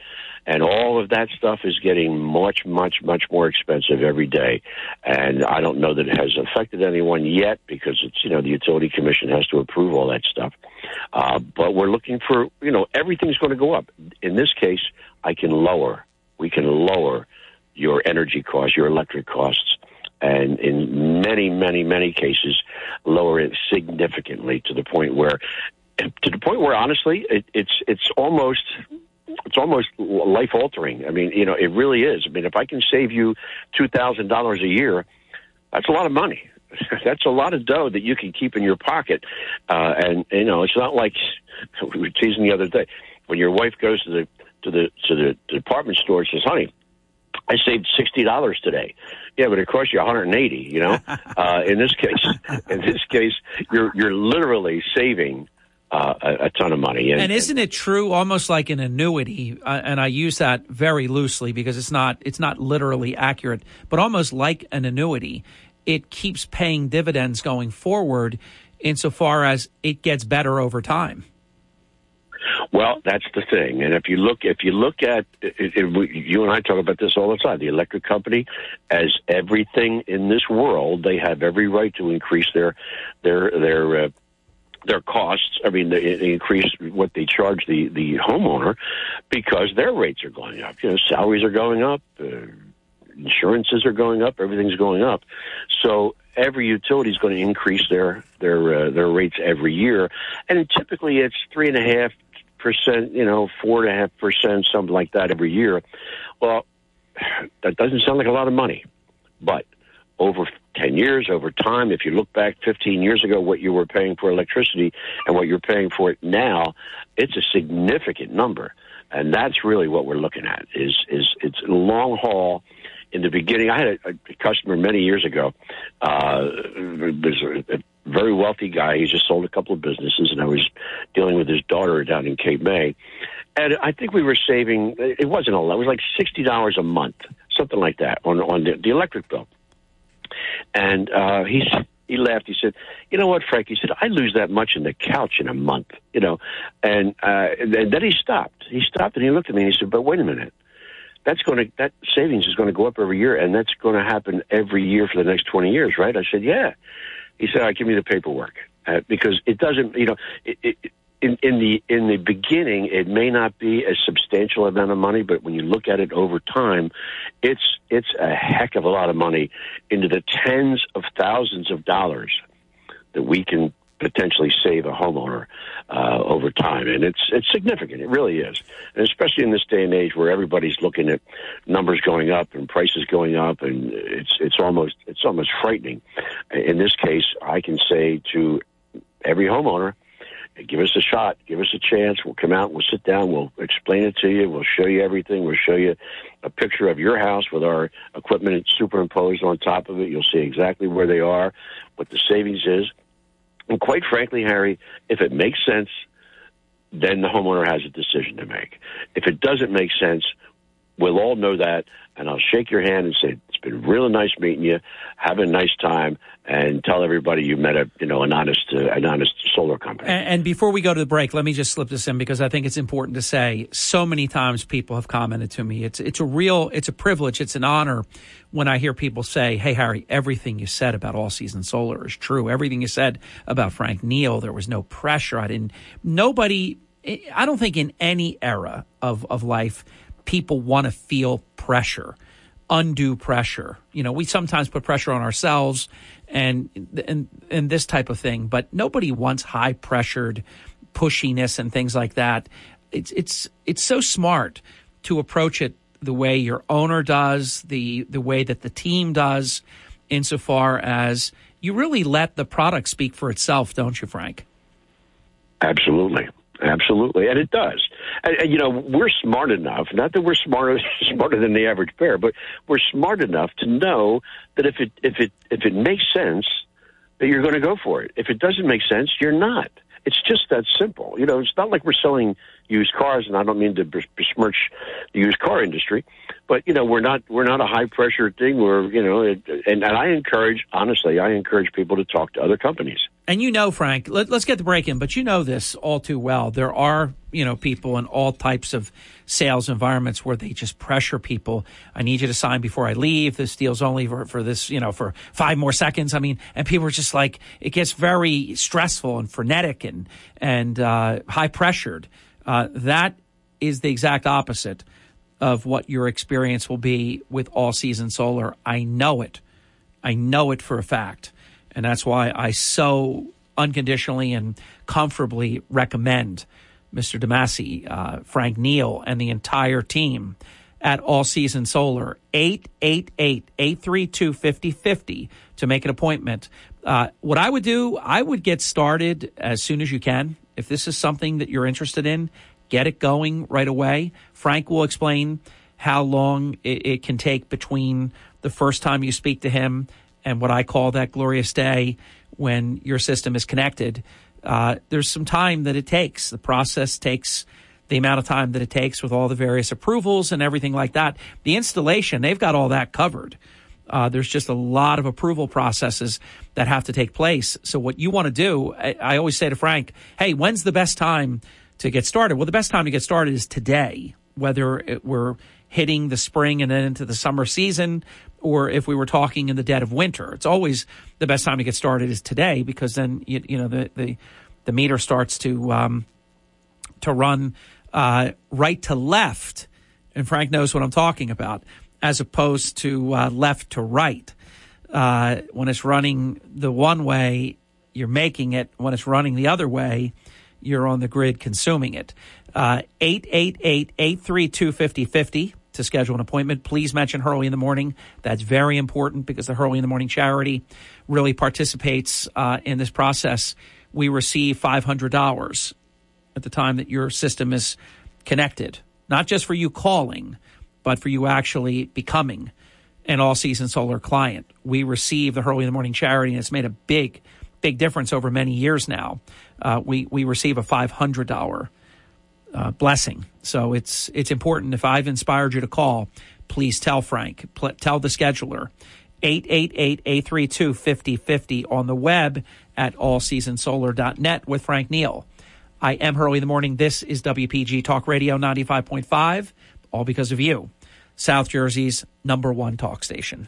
And all of that stuff is getting much, much, much more expensive every day. And I don't know that it has affected anyone yet because it's, you know, the utility commission has to approve all that stuff. Uh, but we're looking for, you know, everything's going to go up. In this case, I can lower, we can lower your energy costs, your electric costs and in many, many, many cases, lower it significantly to the point where to the point where honestly it, it's it's almost it's almost life altering. I mean, you know, it really is. I mean, if I can save you two thousand dollars a year, that's a lot of money. that's a lot of dough that you can keep in your pocket. Uh, and you know, it's not like we were teasing the other day when your wife goes to the to the to the department store and says, "Honey, I saved sixty dollars today." Yeah, but it costs you one hundred and eighty. You know, uh, in this case, in this case, you're you're literally saving uh, a, a, ton of money. And, and isn't it true, almost like an annuity? Uh, and I use that very loosely because it's not it's not literally accurate, but almost like an annuity, it keeps paying dividends going forward, insofar as it gets better over time. Well, that's the thing, and if you look, if you look at, it, it, you and I talk about this all the time. The electric company, as everything in this world, they have every right to increase their their their uh, their costs. I mean, they, they increase what they charge the the homeowner because their rates are going up. You know, salaries are going up, uh, insurances are going up, everything's going up. So every utility is going to increase their their uh, their rates every year, and typically it's three and a half percent, you know, four and a half percent, something like that every year. Well, that doesn't sound like a lot of money, but over 10 years, over time, if you look back 15 years ago, what you were paying for electricity and what you're paying for it now, it's a significant number. And that's really what we're looking at is, is it's long haul. In the beginning, I had a, a customer many years ago. Uh, there's a, very wealthy guy. He just sold a couple of businesses, and I was dealing with his daughter down in Cape May. And I think we were saving. It wasn't a lot. It was like sixty dollars a month, something like that, on on the, the electric bill. And uh, he he laughed. He said, "You know what, Frank?" He said, "I lose that much in the couch in a month." You know, and uh, and then he stopped. He stopped and he looked at me and he said, "But wait a minute." That's going to that savings is going to go up every year, and that's going to happen every year for the next twenty years, right? I said, "Yeah." He said, "All right, give me the paperwork." Uh, because it doesn't, you know, it, it, in, in the in the beginning, it may not be a substantial amount of money, but when you look at it over time, it's it's a heck of a lot of money into the tens of thousands of dollars that we can potentially save a homeowner uh, over time, and it's it's significant. It really is, and especially in this day and age where everybody's looking at numbers going up and prices going up, and it's it's almost it's almost frightening. In this case, I can say to every homeowner give us a shot, give us a chance. We'll come out, we'll sit down, we'll explain it to you, we'll show you everything, we'll show you a picture of your house with our equipment superimposed on top of it. You'll see exactly where they are, what the savings is. And quite frankly, Harry, if it makes sense, then the homeowner has a decision to make. If it doesn't make sense, we'll all know that, and I'll shake your hand and say it's been really nice meeting you. Have a nice time, and tell everybody you met a you know an honest uh, an honest solar company. And, and, before we go to the break, let me just slip this in because I think it's important to say. So many times people have commented to me. It's it's a real it's a privilege. It's an honor when I hear people say, "Hey Harry, everything you said about all season solar is true. Everything you said about Frank Neill, there was no pressure. I didn't. Nobody. I don't think in any era of of life." People want to feel pressure, undue pressure. You know, we sometimes put pressure on ourselves and and and this type of thing, but nobody wants high pressured pushiness and things like that. It's it's it's so smart to approach it the way your owner does, the the way that the team does, insofar as you really let the product speak for itself, don't you, Frank? Absolutely. Absolutely, and it does. And, and, you know, we're smart enough. Not that we're smarter smarter than the average bear, but we're smart enough to know that if it if it if it makes sense, that you're going to go for it. If it doesn't make sense, you're not. It's just that simple. You know, it's not like we're selling used cars, and I don't mean to besmirch the used car industry, but you know, we're not we're not a high pressure thing. We're you know, it, and, and I encourage honestly, I encourage people to talk to other companies. And you know, Frank, let, us get the break in, but you know this all too well. There are, you know, people in all types of sales environments where they just pressure people. I need you to sign before I leave. This deal's only for, for this, you know, for five more seconds. I mean, and people are just like, it gets very stressful and frenetic and, and, uh, high pressured. Uh, that is the exact opposite of what your experience will be with all season solar. I know it. I know it for a fact. And that's why I so unconditionally and comfortably recommend Mr. DeMasi, uh, Frank Neill, and the entire team at All Season Solar, 888 832 5050 to make an appointment. Uh, what I would do, I would get started as soon as you can. If this is something that you're interested in, get it going right away. Frank will explain how long it, it can take between the first time you speak to him and what I call that glorious day when your system is connected, uh, there's some time that it takes. The process takes the amount of time that it takes with all the various approvals and everything like that. The installation, they've got all that covered. Uh, there's just a lot of approval processes that have to take place. So what you want to do, I, I always say to Frank, hey, when's the best time to get started? Well, the best time to get started is today, whether it, we're hitting the spring and then into the summer season, or if we were talking in the dead of winter. It's always the best time to get started is today because then you, you know the, the the meter starts to um, to run uh, right to left, and Frank knows what I'm talking about, as opposed to uh, left to right. Uh, when it's running the one way, you're making it. When it's running the other way, you're on the grid consuming it. Uh, 888 832 5050 to schedule an appointment, please mention Hurley in the Morning. That's very important because the Hurley in the Morning charity really participates uh, in this process. We receive $500 at the time that your system is connected, not just for you calling, but for you actually becoming an all season solar client. We receive the Hurley in the Morning charity, and it's made a big, big difference over many years now. Uh, we, we receive a $500 uh, blessing. So it's it's important. If I've inspired you to call, please tell Frank. Pl- tell the scheduler. 888-832-5050 on the web at allseasonsolar.net with Frank Neill. I am Hurley in the Morning. This is WPG Talk Radio 95.5, all because of you. South Jersey's number one talk station.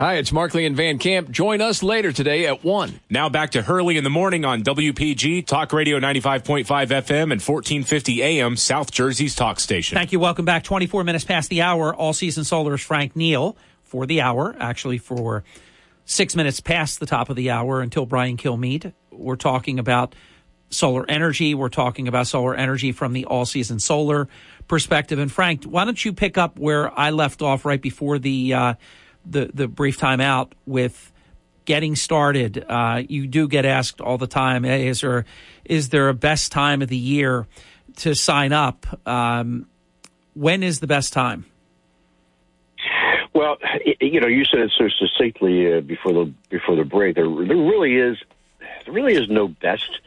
Hi, it's Markley and Van Camp. Join us later today at 1. Now back to Hurley in the morning on WPG, Talk Radio 95.5 FM and 1450 AM, South Jersey's talk station. Thank you. Welcome back. 24 minutes past the hour. All season solar's Frank Neill for the hour, actually for six minutes past the top of the hour until Brian Kilmeade. We're talking about solar energy. We're talking about solar energy from the all season solar perspective. And Frank, why don't you pick up where I left off right before the, uh, the the brief time out with getting started. Uh, you do get asked all the time, hey, is there is there a best time of the year to sign up? Um, when is the best time? Well, you know, you said it so succinctly uh, before the before the break. There, there really is, there really is no best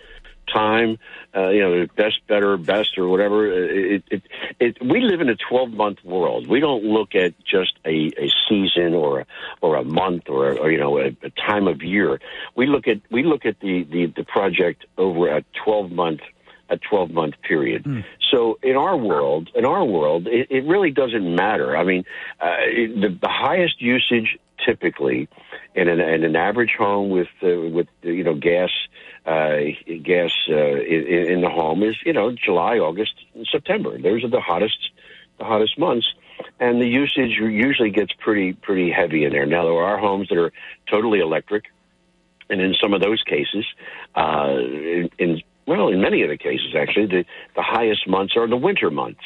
time, uh, you know, best, better, best, or whatever. It, it, it, we live in a 12 month world. We don't look at just a, a season or a, or a month or, or you know, a, a time of year. We look at, we look at the, the, the project over a 12 month a 12 month period. Mm. So in our world, in our world, it, it really doesn't matter. I mean, uh, the, the highest usage typically in an, in an average home with uh, with you know gas uh, gas uh, in, in the home is you know July, August, and September. Those are the hottest the hottest months, and the usage usually gets pretty pretty heavy in there. Now there are homes that are totally electric, and in some of those cases, uh, in, in well, in many of the cases actually, the the highest months are the winter months.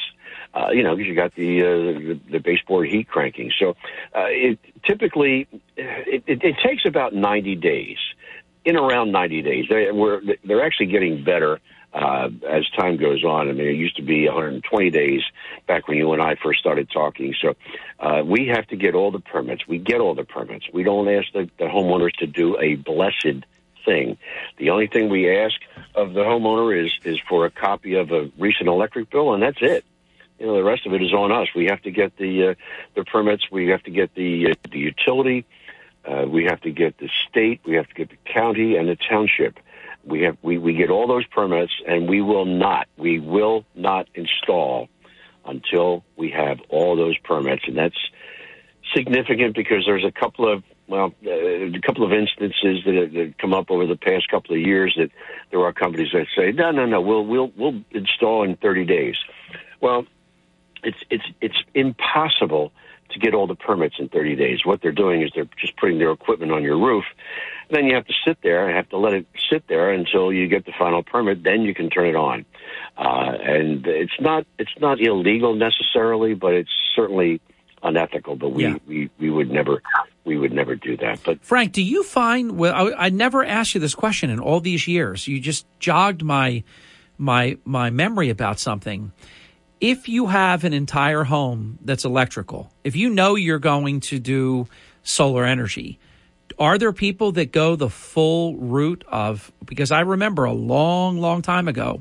Uh, you know, because you got the, uh, the the baseboard heat cranking. So uh, it typically it, it, it takes about ninety days, in around ninety days. They, we're, they're actually getting better uh, as time goes on. I mean, it used to be 120 days back when you and I first started talking. So uh, we have to get all the permits. We get all the permits. We don't ask the, the homeowners to do a blessed thing. The only thing we ask of the homeowner is is for a copy of a recent electric bill, and that's it you know the rest of it is on us. We have to get the uh, the permits. We have to get the uh, the utility. Uh, we have to get the state. We have to get the county and the township. We have we, we get all those permits, and we will not we will not install until we have all those permits, and that's significant because there's a couple of well, uh, a couple of instances that that come up over the past couple of years that there are companies that say, no, no, no, we'll we'll we'll install in 30 days. Well, it's it's it's impossible to get all the permits in 30 days. What they're doing is they're just putting their equipment on your roof. And then you have to sit there and have to let it sit there until you get the final permit. Then you can turn it on. Uh, and it's not it's not illegal necessarily, but it's certainly unethical. But we, Yeah. we, we would never we would never do that. But Frank, do you find? Well, I, I never asked you this question in all these years. You just jogged my my my memory about something. If you have an entire home that's electrical, if you know you're going to do solar energy, are there people that go the full route of? Because I remember a long, long time ago,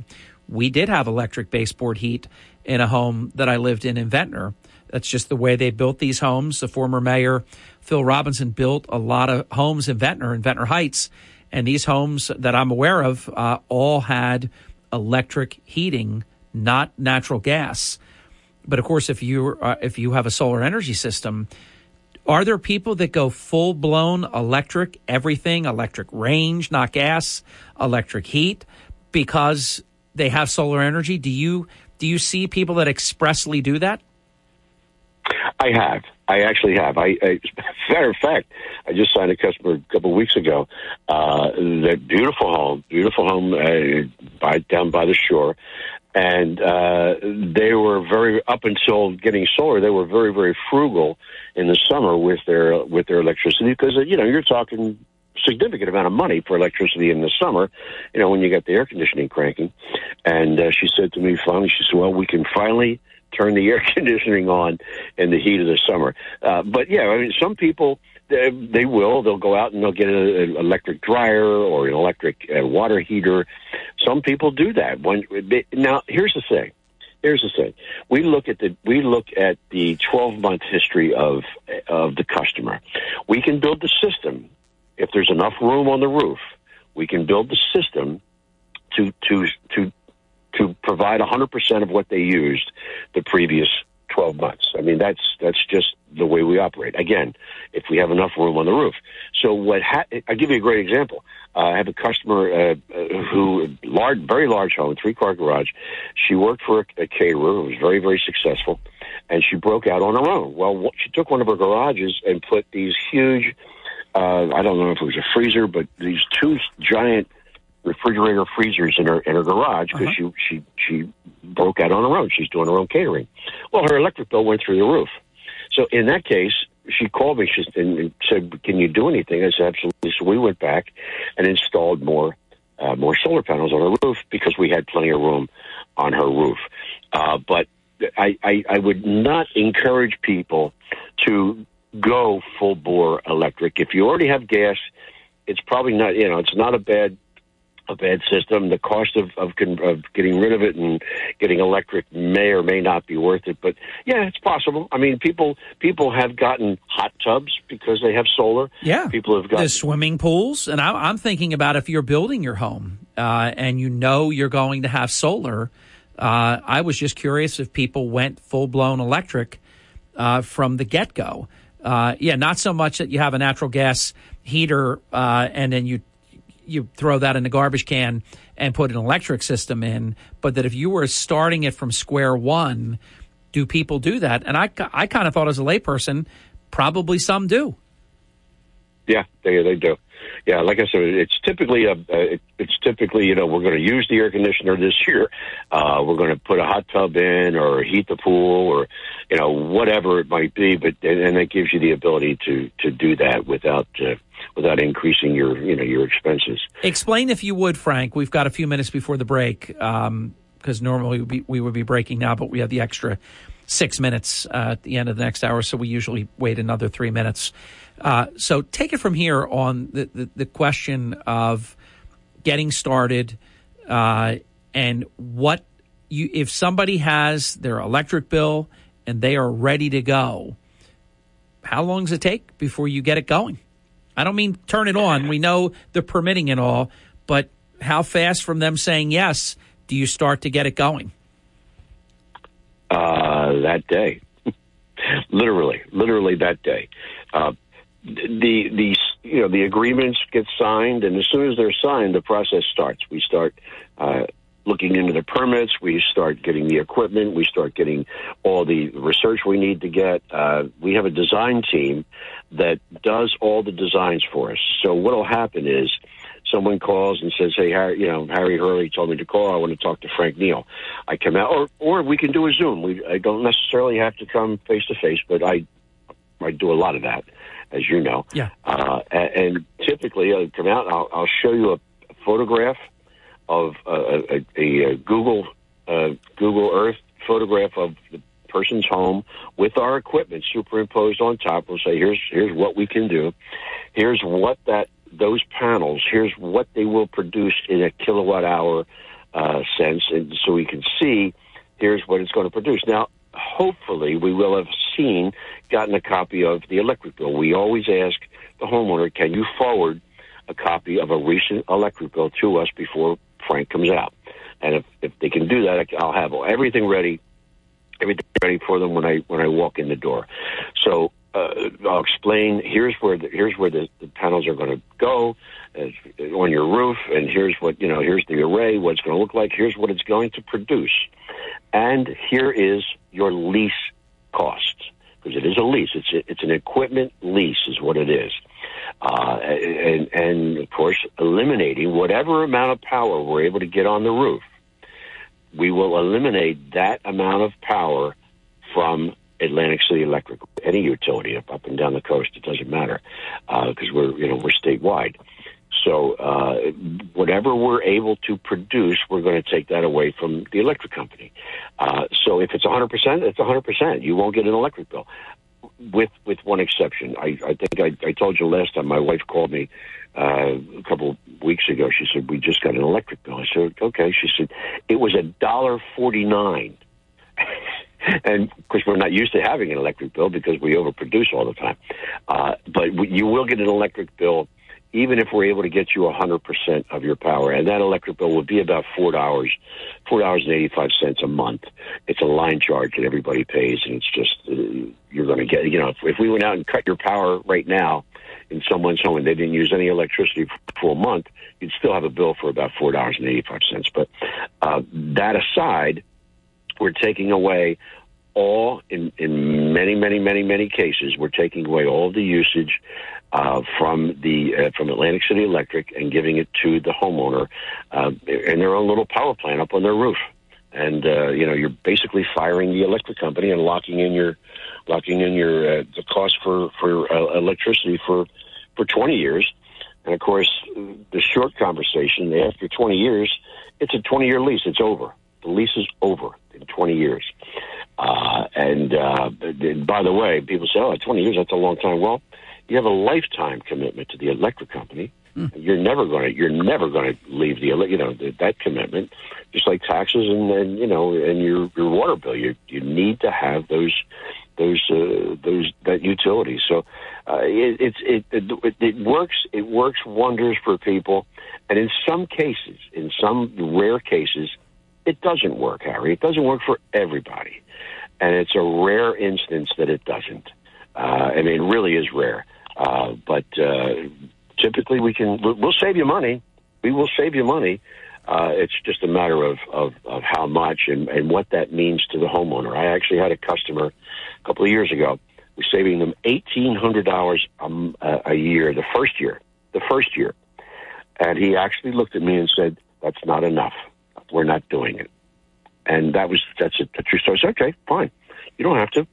we did have electric baseboard heat in a home that I lived in in Ventnor. That's just the way they built these homes. The former mayor, Phil Robinson, built a lot of homes in Ventnor and Ventnor Heights. And these homes that I'm aware of uh, all had electric heating, not natural gas. But of course, if you uh, if you have a solar energy system, are there people that go full blown electric, everything, electric range, not gas, electric heat, because they have solar energy? Do you do you see people that expressly do that? I have. I actually have. I, I matter of fact, I just signed a customer a couple of weeks ago. Uh, that beautiful home, beautiful home uh, by down by the shore, and uh, they were very up until getting solar. They were very very frugal in the summer with their with their electricity because you know you're talking significant amount of money for electricity in the summer, you know, when you got the air conditioning cranking. And uh, she said to me finally, she said, well, we can finally turn the air conditioning on in the heat of the summer. Uh, but yeah, I mean, some people, they, they will, they'll go out and they'll get an electric dryer or an electric uh, water heater. Some people do that. When they, Now, here's the thing. Here's the thing. We look at the we look at the 12 month history of of the customer. We can build the system if there's enough room on the roof. We can build the system to to to to provide 100% of what they used the previous 12 months. I mean, that's that's just the way we operate. Again, if we have enough room on the roof. So what? Ha- I'll give you a great example. Uh, I have a customer uh, uh, who large, very large home, three car garage. She worked for a, a caterer who was very very successful, and she broke out on her own. Well, she took one of her garages and put these huge. Uh, I don't know if it was a freezer, but these two giant refrigerator freezers in her in her garage because she she she broke out on her own. She's doing her own catering. Well, her electric bill went through the roof. So in that case, she called me she, and and said, "Can you do anything?" I said, "Absolutely." So we went back and installed more uh, more solar panels on her roof because we had plenty of room on her roof. Uh, but I, I I would not encourage people to go full bore electric. If you already have gas, it's probably not you know it's not a bad a bad system. The cost of of, of getting rid of it and getting electric may or may not be worth it. But yeah, it's possible. I mean, people people have gotten hot tubs because they have solar. Yeah, people have gotten the swimming pools, and I, I'm thinking about if you're building your home uh, and you know you're going to have solar. Uh, I was just curious if people went full blown electric uh, from the get go. Uh, yeah, not so much that you have a natural gas heater uh, and then you you throw that in the garbage can and put an electric system in. But that if you were starting it from square one, do people do that? And I, I kind of thought as a layperson, probably some do. Yeah, they they do. Yeah, like I said, it's typically a uh, it's typically you know we're going to use the air conditioner this year. Uh, we're going to put a hot tub in or heat the pool or you know whatever it might be. But and, and that gives you the ability to to do that without uh, without increasing your you know your expenses. Explain if you would, Frank. We've got a few minutes before the break because um, normally we would, be, we would be breaking now, but we have the extra six minutes uh, at the end of the next hour, so we usually wait another three minutes. Uh, so take it from here on the, the, the question of getting started uh, and what you if somebody has their electric bill and they are ready to go, how long does it take before you get it going? I don't mean turn it on. We know the permitting and all, but how fast from them saying yes do you start to get it going? Uh, that day, literally, literally that day. Uh, the the you know the agreements get signed, and as soon as they're signed, the process starts. We start uh, looking into the permits. We start getting the equipment. We start getting all the research we need to get. Uh, we have a design team that does all the designs for us. So what'll happen is someone calls and says, "Hey, Harry, you know, Harry Hurley told me to call. I want to talk to Frank Neill." I come out, or or we can do a Zoom. We I don't necessarily have to come face to face, but I I do a lot of that as you know. Yeah. Uh, and, and typically, I'll come out. I'll, I'll show you a, photograph of uh, a, a, a Google uh, Google Earth photograph of the person's home with our equipment superimposed on top. We'll say, here's here's what we can do. Here's what that those panels. Here's what they will produce in a kilowatt hour uh, sense, and so we can see. Here's what it's going to produce. Now, hopefully we will have seen, gotten a copy of the electric bill. We always ask the homeowner, can you forward a copy of a recent electric bill to us before Frank comes out? And if, if they can do that, I'll have everything ready, everything ready for them when I when I walk in the door. So uh, I'll explain. Here's where the, here's where the, the panels are going to go uh, on your roof, and here's what you know. Here's the array. What it's going to look like. Here's what it's going to produce, and here is your lease costs because it is a lease. It's a, it's an equipment lease, is what it is, uh, and and of course eliminating whatever amount of power we're able to get on the roof. We will eliminate that amount of power from Atlantic City Electric, any utility up, up and down the coast. It doesn't matter because uh, we're you know we're statewide. So uh, whatever we're able to produce, we're going to take that away from the electric company. Uh, so if it's 100%, it's 100%. You won't get an electric bill. With with one exception, I, I think I, I told you last time. My wife called me uh, a couple of weeks ago. She said we just got an electric bill. I said okay. She said it was a dollar forty nine. and of course we're not used to having an electric bill because we overproduce all the time. Uh, but you will get an electric bill even if we're able to get you 100% of your power. And that electric bill would be about $4, $4.85 a month. It's a line charge that everybody pays, and it's just, uh, you're going to get, you know, if, if we went out and cut your power right now in someone's home and they didn't use any electricity for a month, you'd still have a bill for about $4.85. But uh, that aside, we're taking away all in in many many many many cases we're taking away all the usage uh, from the uh, from Atlantic City Electric and giving it to the homeowner uh, in their own little power plant up on their roof. And uh, you know, you're basically firing the electric company and locking in your locking in your uh, the cost for for uh, electricity for for 20 years. And of course, the short conversation after 20 years, it's a 20 year lease. It's over. The lease is over in 20 years. Uh, and, uh, and by the way, people say, oh, 20 years, that's a long time. Well, you have a lifetime commitment to the electric company. Mm. You're never going to, you're never going to leave the, you know, that commitment, just like taxes and, and, you know, and your, your water bill. You, you need to have those, those, uh, those, that utility. So, uh, it, it's, it, it, it works, it works wonders for people. And in some cases, in some rare cases, it doesn't work, Harry. It doesn't work for everybody and it's a rare instance that it doesn't. Uh, I mean, it really is rare. Uh, but uh, typically, we can we'll save you money. we will save you money. Uh, it's just a matter of, of, of how much and, and what that means to the homeowner. I actually had a customer a couple of years ago. We're saving them eighteen hundred dollars a, a year the first year. The first year, and he actually looked at me and said, "That's not enough. We're not doing it." And that was that's a, a true story. I said, okay, fine. You don't have to.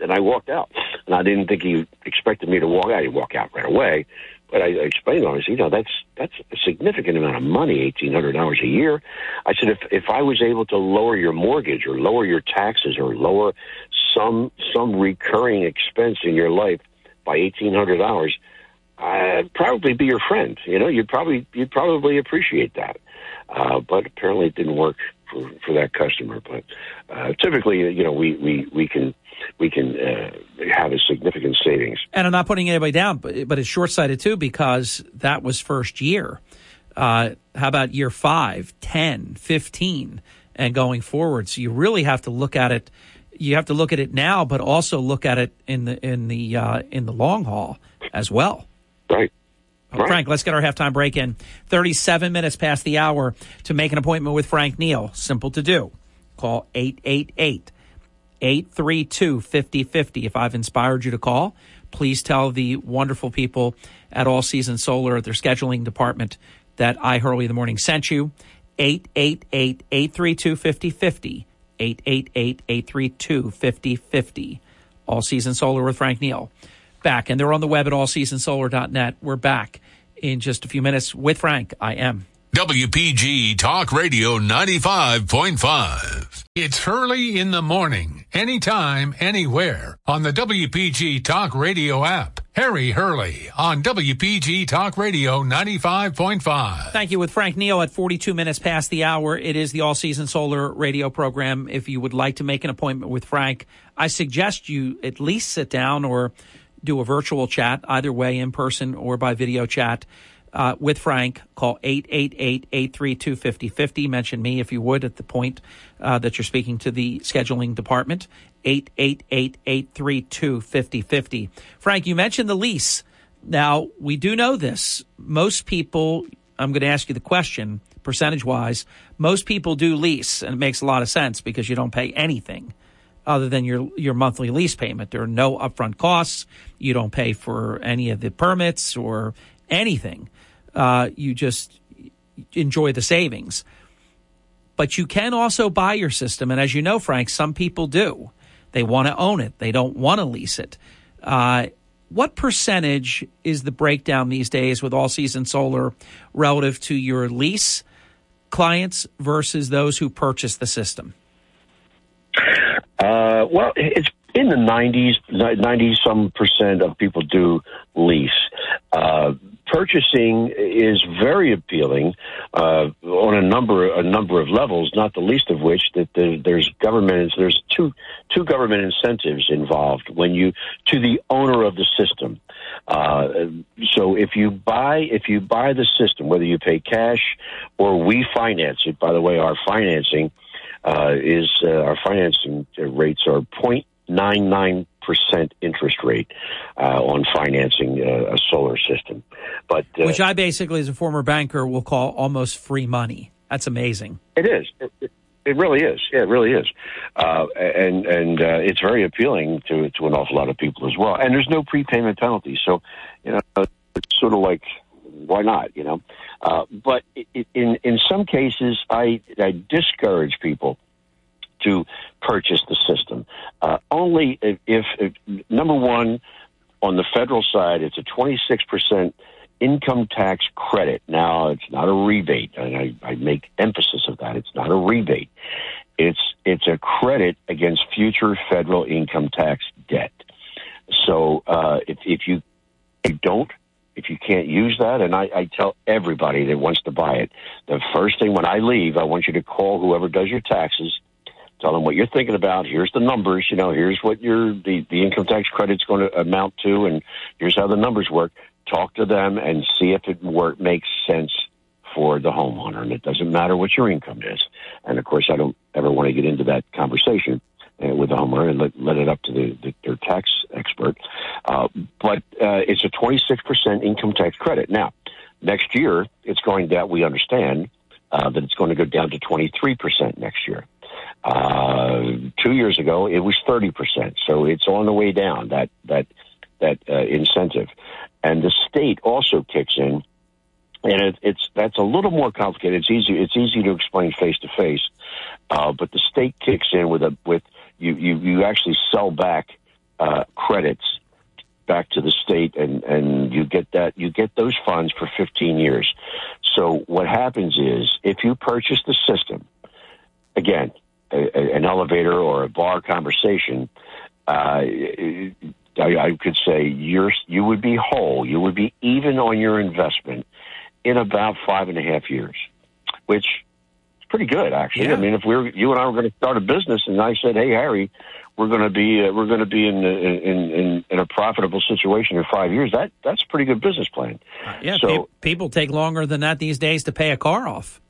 And I walked out, and I didn't think he expected me to walk out. He'd walk out right away. But I explained to him, I said, you know, that's that's a significant amount of money, eighteen hundred dollars a year. I said, if if I was able to lower your mortgage or lower your taxes or lower some some recurring expense in your life by eighteen hundred dollars, I'd probably be your friend. You know, you'd probably you'd probably appreciate that. Uh, but apparently, it didn't work for for that customer. But uh, typically, you know, we we we can we can uh, have a significant savings. And I'm not putting anybody down, but but it's short sighted too because that was first year. Uh, how about year five, 10, 15, and going forward? So you really have to look at it. You have to look at it now, but also look at it in the in the uh, in the long haul as well. Right. Oh, right. Frank, let's get our halftime break in. 37 minutes past the hour to make an appointment with Frank Neill. Simple to do. Call 888 832 5050. If I've inspired you to call, please tell the wonderful people at All Season Solar, their scheduling department, that I, Hurley in the Morning, sent you. 888 832 5050. 888 832 5050. All Season Solar with Frank Neill. Back, and they're on the web at allseasonsolar.net. We're back in just a few minutes with Frank. I am. WPG Talk Radio 95.5. It's Hurley in the morning, anytime, anywhere on the WPG Talk Radio app. Harry Hurley on WPG Talk Radio 95.5. Thank you. With Frank Neill at 42 minutes past the hour, it is the All Season Solar radio program. If you would like to make an appointment with Frank, I suggest you at least sit down or do a virtual chat, either way, in person or by video chat. Uh, with Frank, call 888-832-5050. Mention me if you would at the point uh, that you're speaking to the scheduling department. 888-832-5050. Frank, you mentioned the lease. Now, we do know this. Most people, I'm going to ask you the question, percentage wise, most people do lease, and it makes a lot of sense because you don't pay anything other than your your monthly lease payment. There are no upfront costs. You don't pay for any of the permits or anything. Uh, you just enjoy the savings. But you can also buy your system, and as you know, Frank, some people do. They want to own it. They don't want to lease it. Uh, what percentage is the breakdown these days with all season solar relative to your lease clients versus those who purchase the system? Uh, well, it's in the 90s, 90 some percent of people do lease. Uh, purchasing is very appealing uh, on a number a number of levels. Not the least of which that there, there's government there's two two government incentives involved when you to the owner of the system. Uh, so if you buy if you buy the system, whether you pay cash or we finance it. By the way, our financing uh, is uh, our financing rates are 0.99 percent interest rate uh, on financing uh, a solar system. But uh, which I basically, as a former banker, will call almost free money. That's amazing. It is. It, it really is. Yeah, it really is, uh, and and uh, it's very appealing to to an awful lot of people as well. And there's no prepayment penalty, so you know it's sort of like why not? You know, uh, but in in some cases, I I discourage people to purchase the system. Uh, only if, if, if, number one, on the federal side, it's a 26% income tax credit. Now, it's not a rebate, and I, I make emphasis of that. It's not a rebate. It's it's a credit against future federal income tax debt. So uh, if, if you don't if you can't use that, and I, I tell everybody that wants to buy it, the first thing when I leave, I want you to call whoever does your taxes tell them what you're thinking about. Here's the numbers. You know, here's what your the, the income tax credit's going to amount to, and here's how the numbers work. Talk to them and see if it work makes sense for the homeowner. And it doesn't matter what your income is. And of course, I don't ever want to get into that conversation with the homeowner and let, let it up to the, the, their tax expert. Uh, but uh, it's a 26% income tax credit. Now, next year, it's going down. We understand uh, that it's going to go down to 23% next year. Uh, two years ago, it was 30%. So it's on the way down, that, that, that uh, incentive. And the state also kicks in. And it, it's that's a little more complicated. It's easy. It's easy to explain face to face, uh, but the state kicks in with a with you you, you actually sell back uh, credits back to the state and and you get that you get those funds for 15 years. So what happens is if you purchase the system again a, a, an elevator or a bar conversation uh, I, I could say you're you would be whole. You would be even on your investment in about five and a half years which is pretty good actually Yeah. i mean if we were you and i were going to start a business and i said hey harry we're going to be uh, we're going to be in, in in in a profitable situation in five years. That that's a pretty good business plan. Yeah, So pe- people take longer than that these days to pay a car off.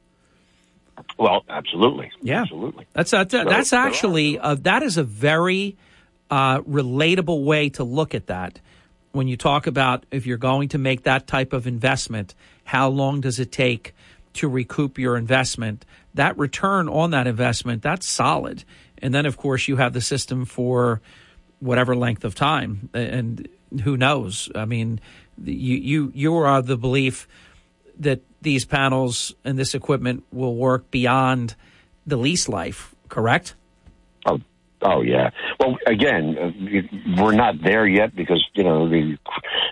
well, absolutely. Yeah, absolutely. That's that's, that's So- actually uh, that is a very uh, relatable way to look at that. When you talk about if you're going to make that type of investment, how long does it take to recoup your investment? That return on that investment, that's solid. And then, of course, you have the system for whatever length of time, and who knows? I mean, you you you are the belief that these panels and this equipment will work beyond the lease life, correct? Oh, oh yeah. Well, again, uh, we're not there yet because you know the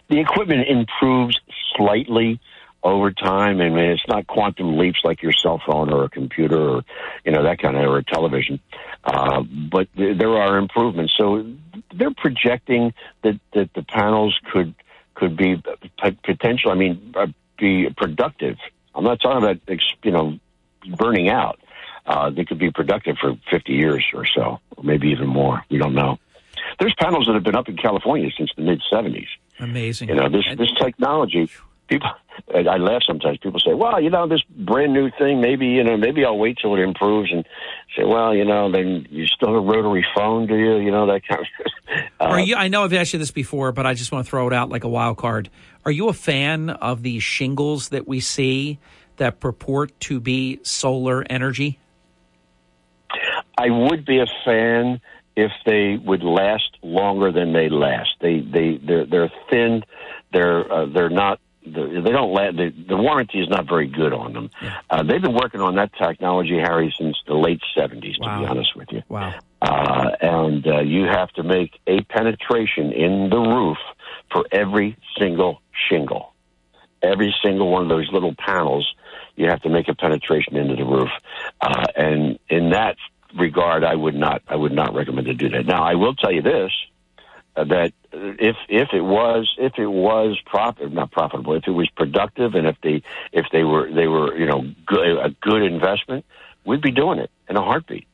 the equipment improves slightly over time. I mean, it's not quantum leaps like your cell phone or a computer or you know that kind of or a television. Uh, but th- there are improvements. So they're projecting that that the panels could could be p- potential. I mean, uh, be productive. I'm not talking about ex- you know burning out. Uh, they could be productive for 50 years or so, or maybe even more. We don't know. There's panels that have been up in California since the mid 70s. Amazing. You know, this this technology. People, I laugh sometimes. People say, "Well, you know, this brand new thing. Maybe you know, maybe I'll wait till it improves." And say, "Well, you know, then you still have a rotary phone, do you? You know that kind of." Uh, Are you? I know I've asked you this before, but I just want to throw it out like a wild card. Are you a fan of these shingles that we see that purport to be solar energy? I would be a fan if they would last longer than they last. They they they're they're thin. They're uh, they're not. They they don't last. The, the warranty is not very good on them. Uh, they've been working on that technology, Harry, since the late seventies. To be honest with you, Wow. uh, and uh, you have to make a penetration in the roof for every single shingle. Every single one of those little panels, you have to make a penetration into the roof. Uh, and in that regard, I would not, I would not recommend to do that. Now, I will tell you this: that if if it was if it was profit not profitable, if it was productive, and if they if they were they were you know good, a good investment, we'd be doing it in a heartbeat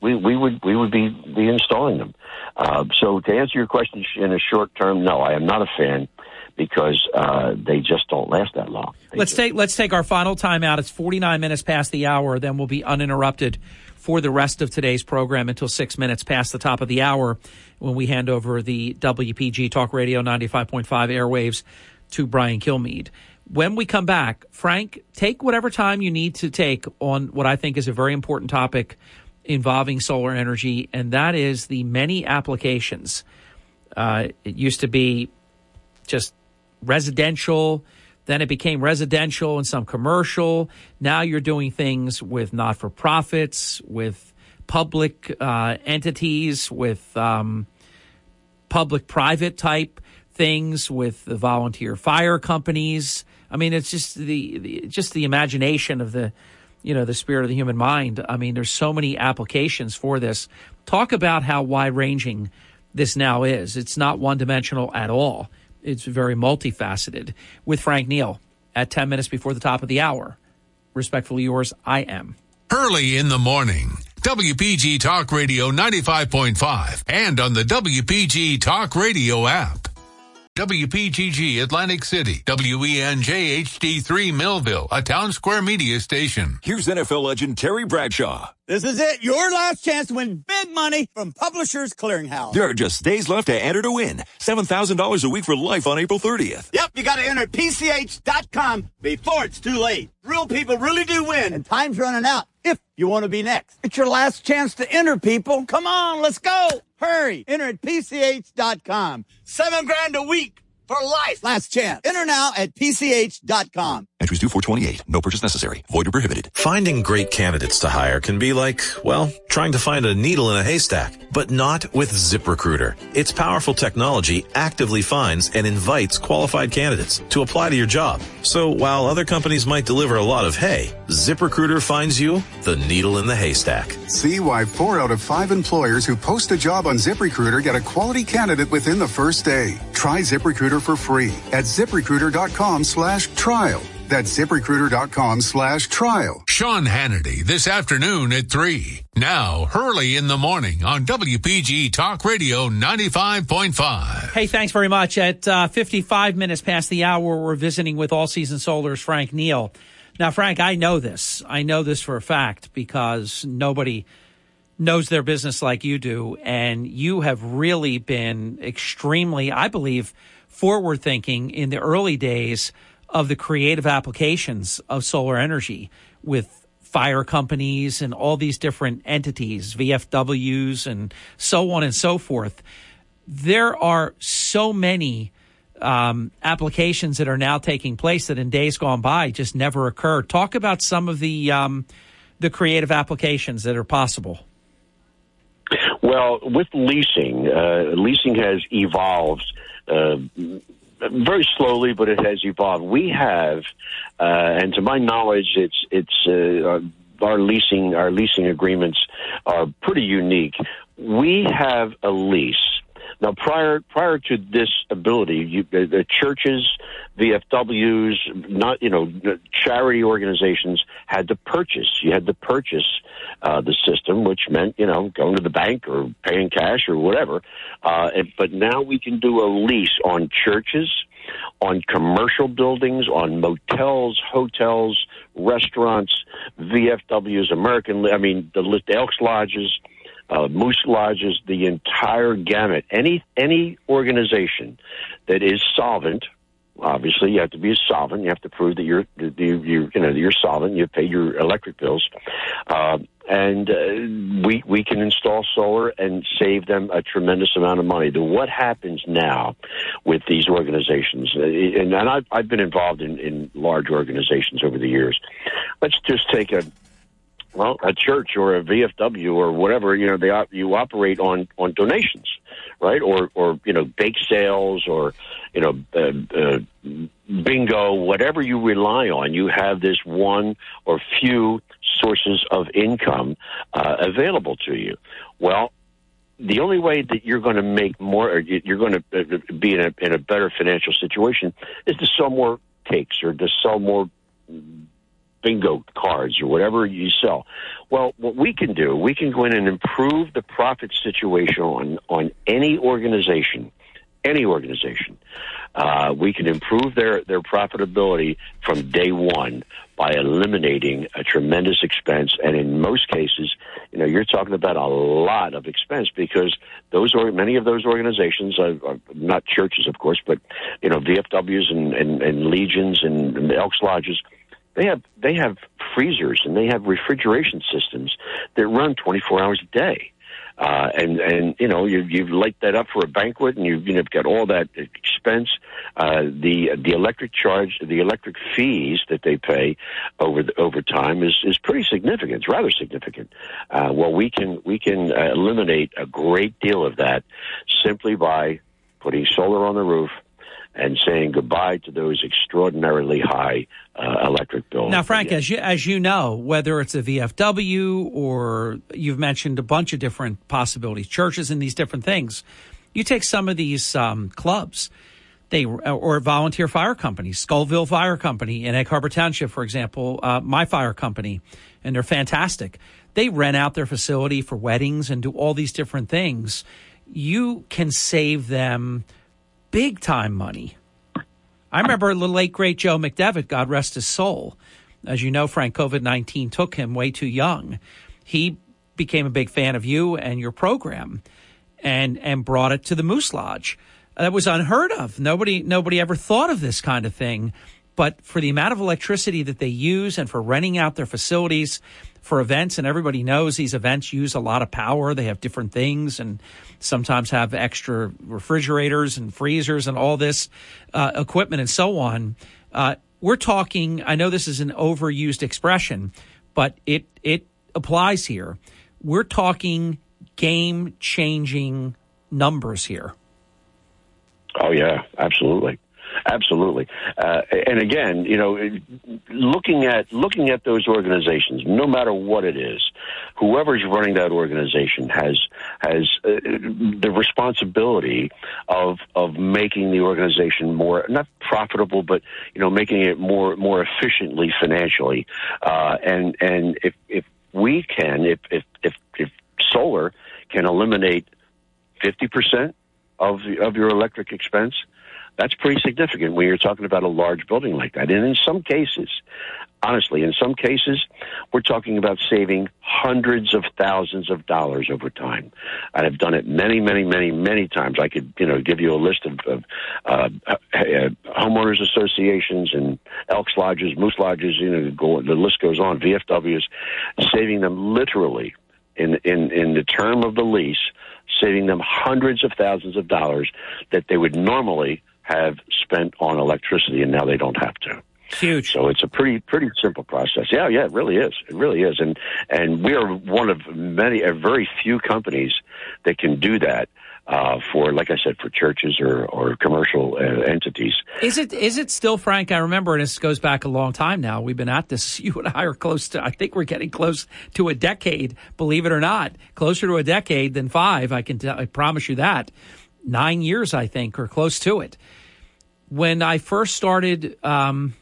we, we would we would be be installing them. Uh, so to answer your question in a short term, no, I am not a fan because uh, they just don't last that long. Let's take let's take our final time out. It's 49 minutes past the hour. Then we'll be uninterrupted for the rest of today's program until six minutes past the top of the hour when we hand over the WPG Talk Radio 95.5 airwaves to Brian Kilmeade. When we come back, Frank, take whatever time you need to take on what I think is a very important topic involving solar energy, and that is the many applications. Uh, it used to be just residential. Then it became residential and some commercial. Now you're doing things with not for profits, with public uh, entities, with um, public private type things, with the volunteer fire companies. I mean, it's just the, the just the imagination of the you know the spirit of the human mind. I mean, there's so many applications for this. Talk about how wide ranging this now is. It's not one dimensional at all. It's very multifaceted. With Frank Neill at 10 minutes before the top of the hour. Respectfully yours, I am. Hurley in the morning. WPG Talk Radio 95.5 and on the WPG Talk Radio app. WPGG Atlantic City, WENJ HD3 Millville, a town square media station. Here's NFL legend Terry Bradshaw. This is it. Your last chance to win big money from Publishers Clearinghouse. There are just days left to enter to win. $7,000 a week for life on April 30th. Yep, you got to enter at PCH.com before it's too late. Real people really do win, and time's running out if you want to be next. It's your last chance to enter, people. Come on, let's go. Hurry. Enter at PCH.com. Seven grand a week for life. Last chance. Enter now at PCH.com. Entries due 428. No purchase necessary. Void or prohibited. Finding great candidates to hire can be like, well, trying to find a needle in a haystack, but not with ZipRecruiter. Its powerful technology actively finds and invites qualified candidates to apply to your job. So while other companies might deliver a lot of hay, ZipRecruiter finds you the needle in the haystack. See why four out of five employers who post a job on ZipRecruiter get a quality candidate within the first day. Try ZipRecruiter for free at ziprecruiter.com slash trial. That's ziprecruiter.com slash trial. Sean Hannity this afternoon at 3. Now, Hurley in the morning on WPG Talk Radio 95.5. Hey, thanks very much. At uh, 55 minutes past the hour, we're visiting with All Season Solar's Frank Neill. Now, Frank, I know this. I know this for a fact because nobody knows their business like you do. And you have really been extremely, I believe, forward thinking in the early days of the creative applications of solar energy with fire companies and all these different entities, VFWs and so on and so forth. There are so many um, applications that are now taking place that in days gone by just never occurred. Talk about some of the um, the creative applications that are possible. Well, with leasing, uh, leasing has evolved uh, very slowly, but it has evolved. We have, uh, and to my knowledge, it's it's uh, our leasing our leasing agreements are pretty unique. We have a lease. Now, prior prior to this ability, you, the, the churches, VFWs, not you know, charity organizations had to purchase. You had to purchase uh, the system, which meant you know going to the bank or paying cash or whatever. Uh, and, but now we can do a lease on churches, on commercial buildings, on motels, hotels, restaurants, VFWs, American. I mean, the, Elks lodges uh, moose lodges, the entire gamut. Any any organization that is solvent, obviously you have to be a solvent. You have to prove that you're you you, you know you're solvent. You pay your electric bills, uh, and uh, we we can install solar and save them a tremendous amount of money. The what happens now with these organizations, uh, and, and I've, I've been involved in, in large organizations over the years. Let's just take a well, a church or a VFW or whatever, you know, they you operate on on donations, right? Or or you know, bake sales or you know, uh, uh, bingo, whatever you rely on. You have this one or few sources of income uh, available to you. Well, the only way that you're going to make more, or you're going to uh, be in a in a better financial situation, is to sell more cakes or to sell more bingo cards or whatever you sell. Well, what we can do, we can go in and improve the profit situation on, on any organization, any organization. Uh, we can improve their, their profitability from day one by eliminating a tremendous expense. And in most cases, you know, you're talking about a lot of expense because those or many of those organizations are, are not churches, of course, but you know, VFWs and, and, and legions and, and Elks lodges they have they have freezers and they have refrigeration systems that run 24 hours a day. Uh, and and you know you you light that up for a banquet, and you've you know got all that expense. Uh, the the electric charge, the electric fees that they pay over the, over time is is pretty significant. It's rather significant. Uh, well, we can we can uh, eliminate a great deal of that simply by putting solar on the roof and saying goodbye to those extraordinarily high uh, electric bills. Now, Frank, as you as you know, whether it's a VFW or you've mentioned a bunch of different possibilities, churches and these different things, you take some of these um, clubs. They or volunteer fire companies, Scullville Fire Company in Egg Harbor Township, for example, uh, my fire company, and they're fantastic. They rent out their facility for weddings and do all these different things. You can save them big time money. I remember the late great Joe McDevitt, God rest his soul. As you know, Frank, COVID 19 took him way too young. He became a big fan of you and your program, and and brought it to the Moose Lodge. That was unheard of. Nobody nobody ever thought of this kind of thing. But for the amount of electricity that they use and for renting out their facilities for events, and everybody knows these events use a lot of power. They have different things and sometimes have extra refrigerators and freezers and all this uh, equipment and so on. Uh, we're talking, I know this is an overused expression, but it, it applies here. We're talking game changing numbers here. Oh, yeah, absolutely. Absolutely, uh, and again, you know, looking at looking at those organizations, no matter what it is, whoever's running that organization has has uh, the responsibility of of making the organization more not profitable, but you know, making it more more efficiently financially. Uh, and and if if we can, if if if, if solar can eliminate fifty percent of of your electric expense that's pretty significant when you're talking about a large building like that. And in some cases, honestly, in some cases, we're talking about saving hundreds of thousands of dollars over time. I have done it many, many, many, many times. I could, you know, give you a list of, of uh, uh, homeowners associations and Elks lodges, Moose lodges. You know, the list goes on. VFWs, saving them literally in in in the term of the lease, saving them hundreds of thousands of dollars that they would normally have spent on electricity, and now they don't have to. Huge. So it's a pretty pretty simple process. Yeah, yeah, it really is. It really is, and and we are one of many, a very few companies that can do that. Uh, for, like I said, for churches or, or commercial uh, entities. Is it is it still, Frank? I remember, and this goes back a long time now. We've been at this. You and I are close to. I think we're getting close to a decade. Believe it or not, closer to a decade than five. I can. T- I promise you that. Nine years, I think, or close to it when I first started um,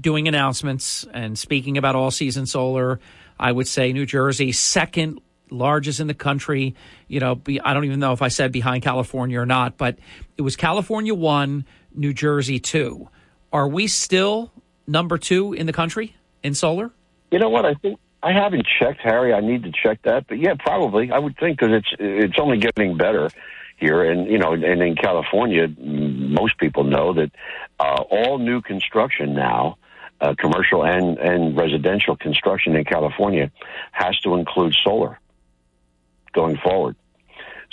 doing announcements and speaking about all season solar, I would say New Jersey, second largest in the country. You know, I don't even know if I said behind California or not, but it was California one, New Jersey two. Are we still number two in the country in solar? You know what? I think I haven't checked, Harry. I need to check that, but yeah, probably. I would think because it's it's only getting better here, and you know, and in California, most people know that uh, all new construction now, uh, commercial and and residential construction in California, has to include solar going forward.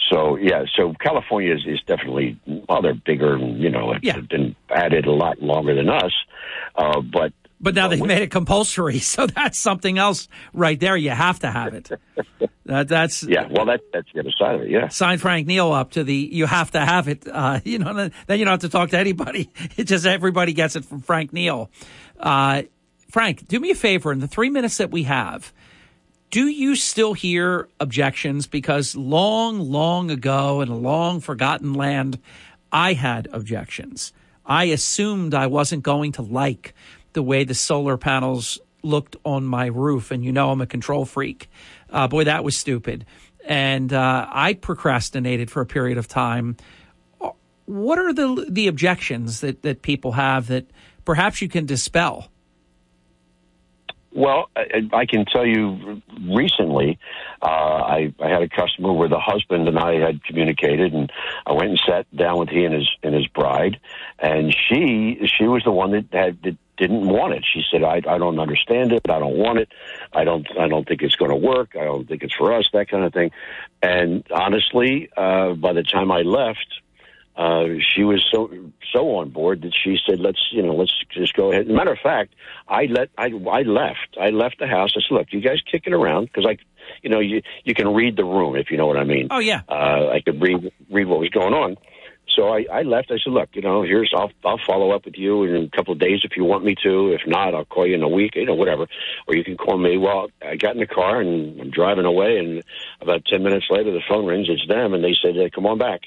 So yeah, so California is, is definitely well, they're bigger, and you know, yeah. been added a lot longer than us, uh, but but now they've made it compulsory, so that's something else right there. You have to have it. that, that's yeah. Well, that that's the other side of it. Yeah. Sign Frank Neill up to the. You have to have it. Uh, you know, then you don't have to talk to anybody. It just everybody gets it from Frank Neill. Uh, Frank, do me a favor. In the three minutes that we have, do you still hear objections? Because long, long ago, in a long forgotten land, I had objections. I assumed I wasn't going to like the way the solar panels looked on my roof. And you know, I'm a control freak. Uh, boy, that was stupid. And uh, I procrastinated for a period of time. What are the the objections that, that people have that perhaps you can dispel? Well, I, I can tell you recently, uh, I, I had a customer where the husband and I had communicated, and I went and sat down with he and his and his bride, and she she was the one that had that didn't want it. She said, "I I don't understand it. I don't want it. I don't I don't think it's going to work. I don't think it's for us. That kind of thing." And honestly, uh, by the time I left, uh, she was so so on board that she said, "Let's you know, let's just go ahead." matter of fact, I let I I left. I left the house. I said, "Look, you guys kick it around because I, you know, you you can read the room if you know what I mean." Oh yeah. Uh, I could read read what was going on. So I, I left. I said, "Look, you know, here's I'll I'll follow up with you in a couple of days if you want me to. If not, I'll call you in a week, you know, whatever. Or you can call me." Well, I got in the car and I'm driving away, and about ten minutes later, the phone rings. It's them, and they said, hey, "Come on back.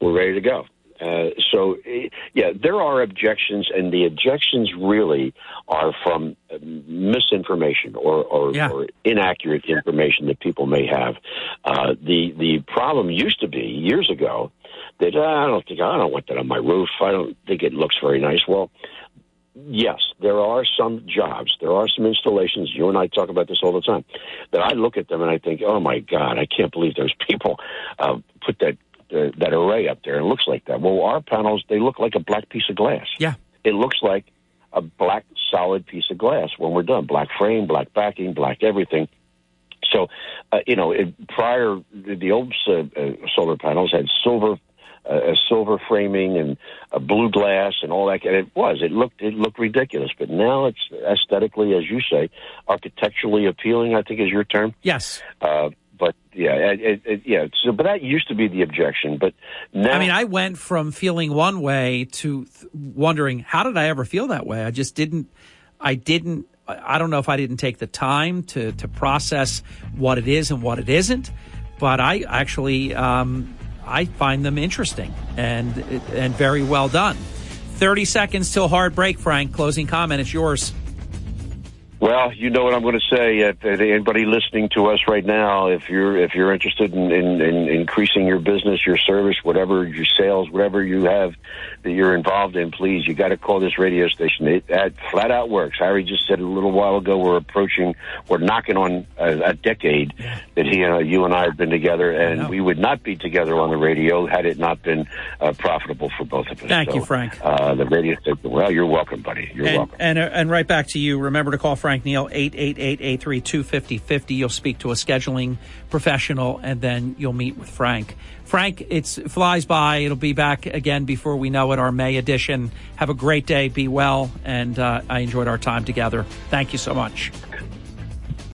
We're ready to go." Uh, so, eh, yeah, there are objections, and the objections really are from uh, misinformation or, or, yeah. or inaccurate information that people may have. Uh, the the problem used to be years ago that I don't think I don't want that on my roof. I don't think it looks very nice. Well, yes, there are some jobs, there are some installations. You and I talk about this all the time. That I look at them and I think, oh my God, I can't believe those people uh, put that uh, that array up there. It looks like that. Well, our panels they look like a black piece of glass. Yeah, it looks like a black solid piece of glass when we're done. Black frame, black backing, black everything. So, uh, you know, it, prior the, the old uh, uh, solar panels had silver uh, silver framing and a blue glass and all that. And it was. It looked it looked ridiculous. But now it's aesthetically, as you say, architecturally appealing. I think is your term. Yes. Uh, but yeah, it, it, yeah. So, but that used to be the objection. But now, I mean, I went from feeling one way to th- wondering how did I ever feel that way. I just didn't. I didn't. I don't know if I didn't take the time to to process what it is and what it isn't. But I actually um, I find them interesting and and very well done. Thirty seconds till hard break, Frank. Closing comment. It's yours. Well, you know what I'm going to say. If, anybody listening to us right now, if you're if you're interested in, in, in increasing your business, your service, whatever your sales, whatever you have that you're involved in, please, you got to call this radio station. It that flat out works. Harry just said a little while ago we're approaching, we're knocking on a, a decade that he and uh, you and I have been together, and we would not be together on the radio had it not been uh, profitable for both of us. Thank So, you, Frank. Uh, the radio station. Well, you're welcome, buddy. You're and, welcome. And, uh, and right back to you. Remember to call Frank Neill, 888-832-5050. You'll speak to a scheduling professional, and then you'll meet with Frank. Frank, it's it flies by. It'll be back again before we know it, our May edition. Have a great day. Be well. And uh, I enjoyed our time together. Thank you so much.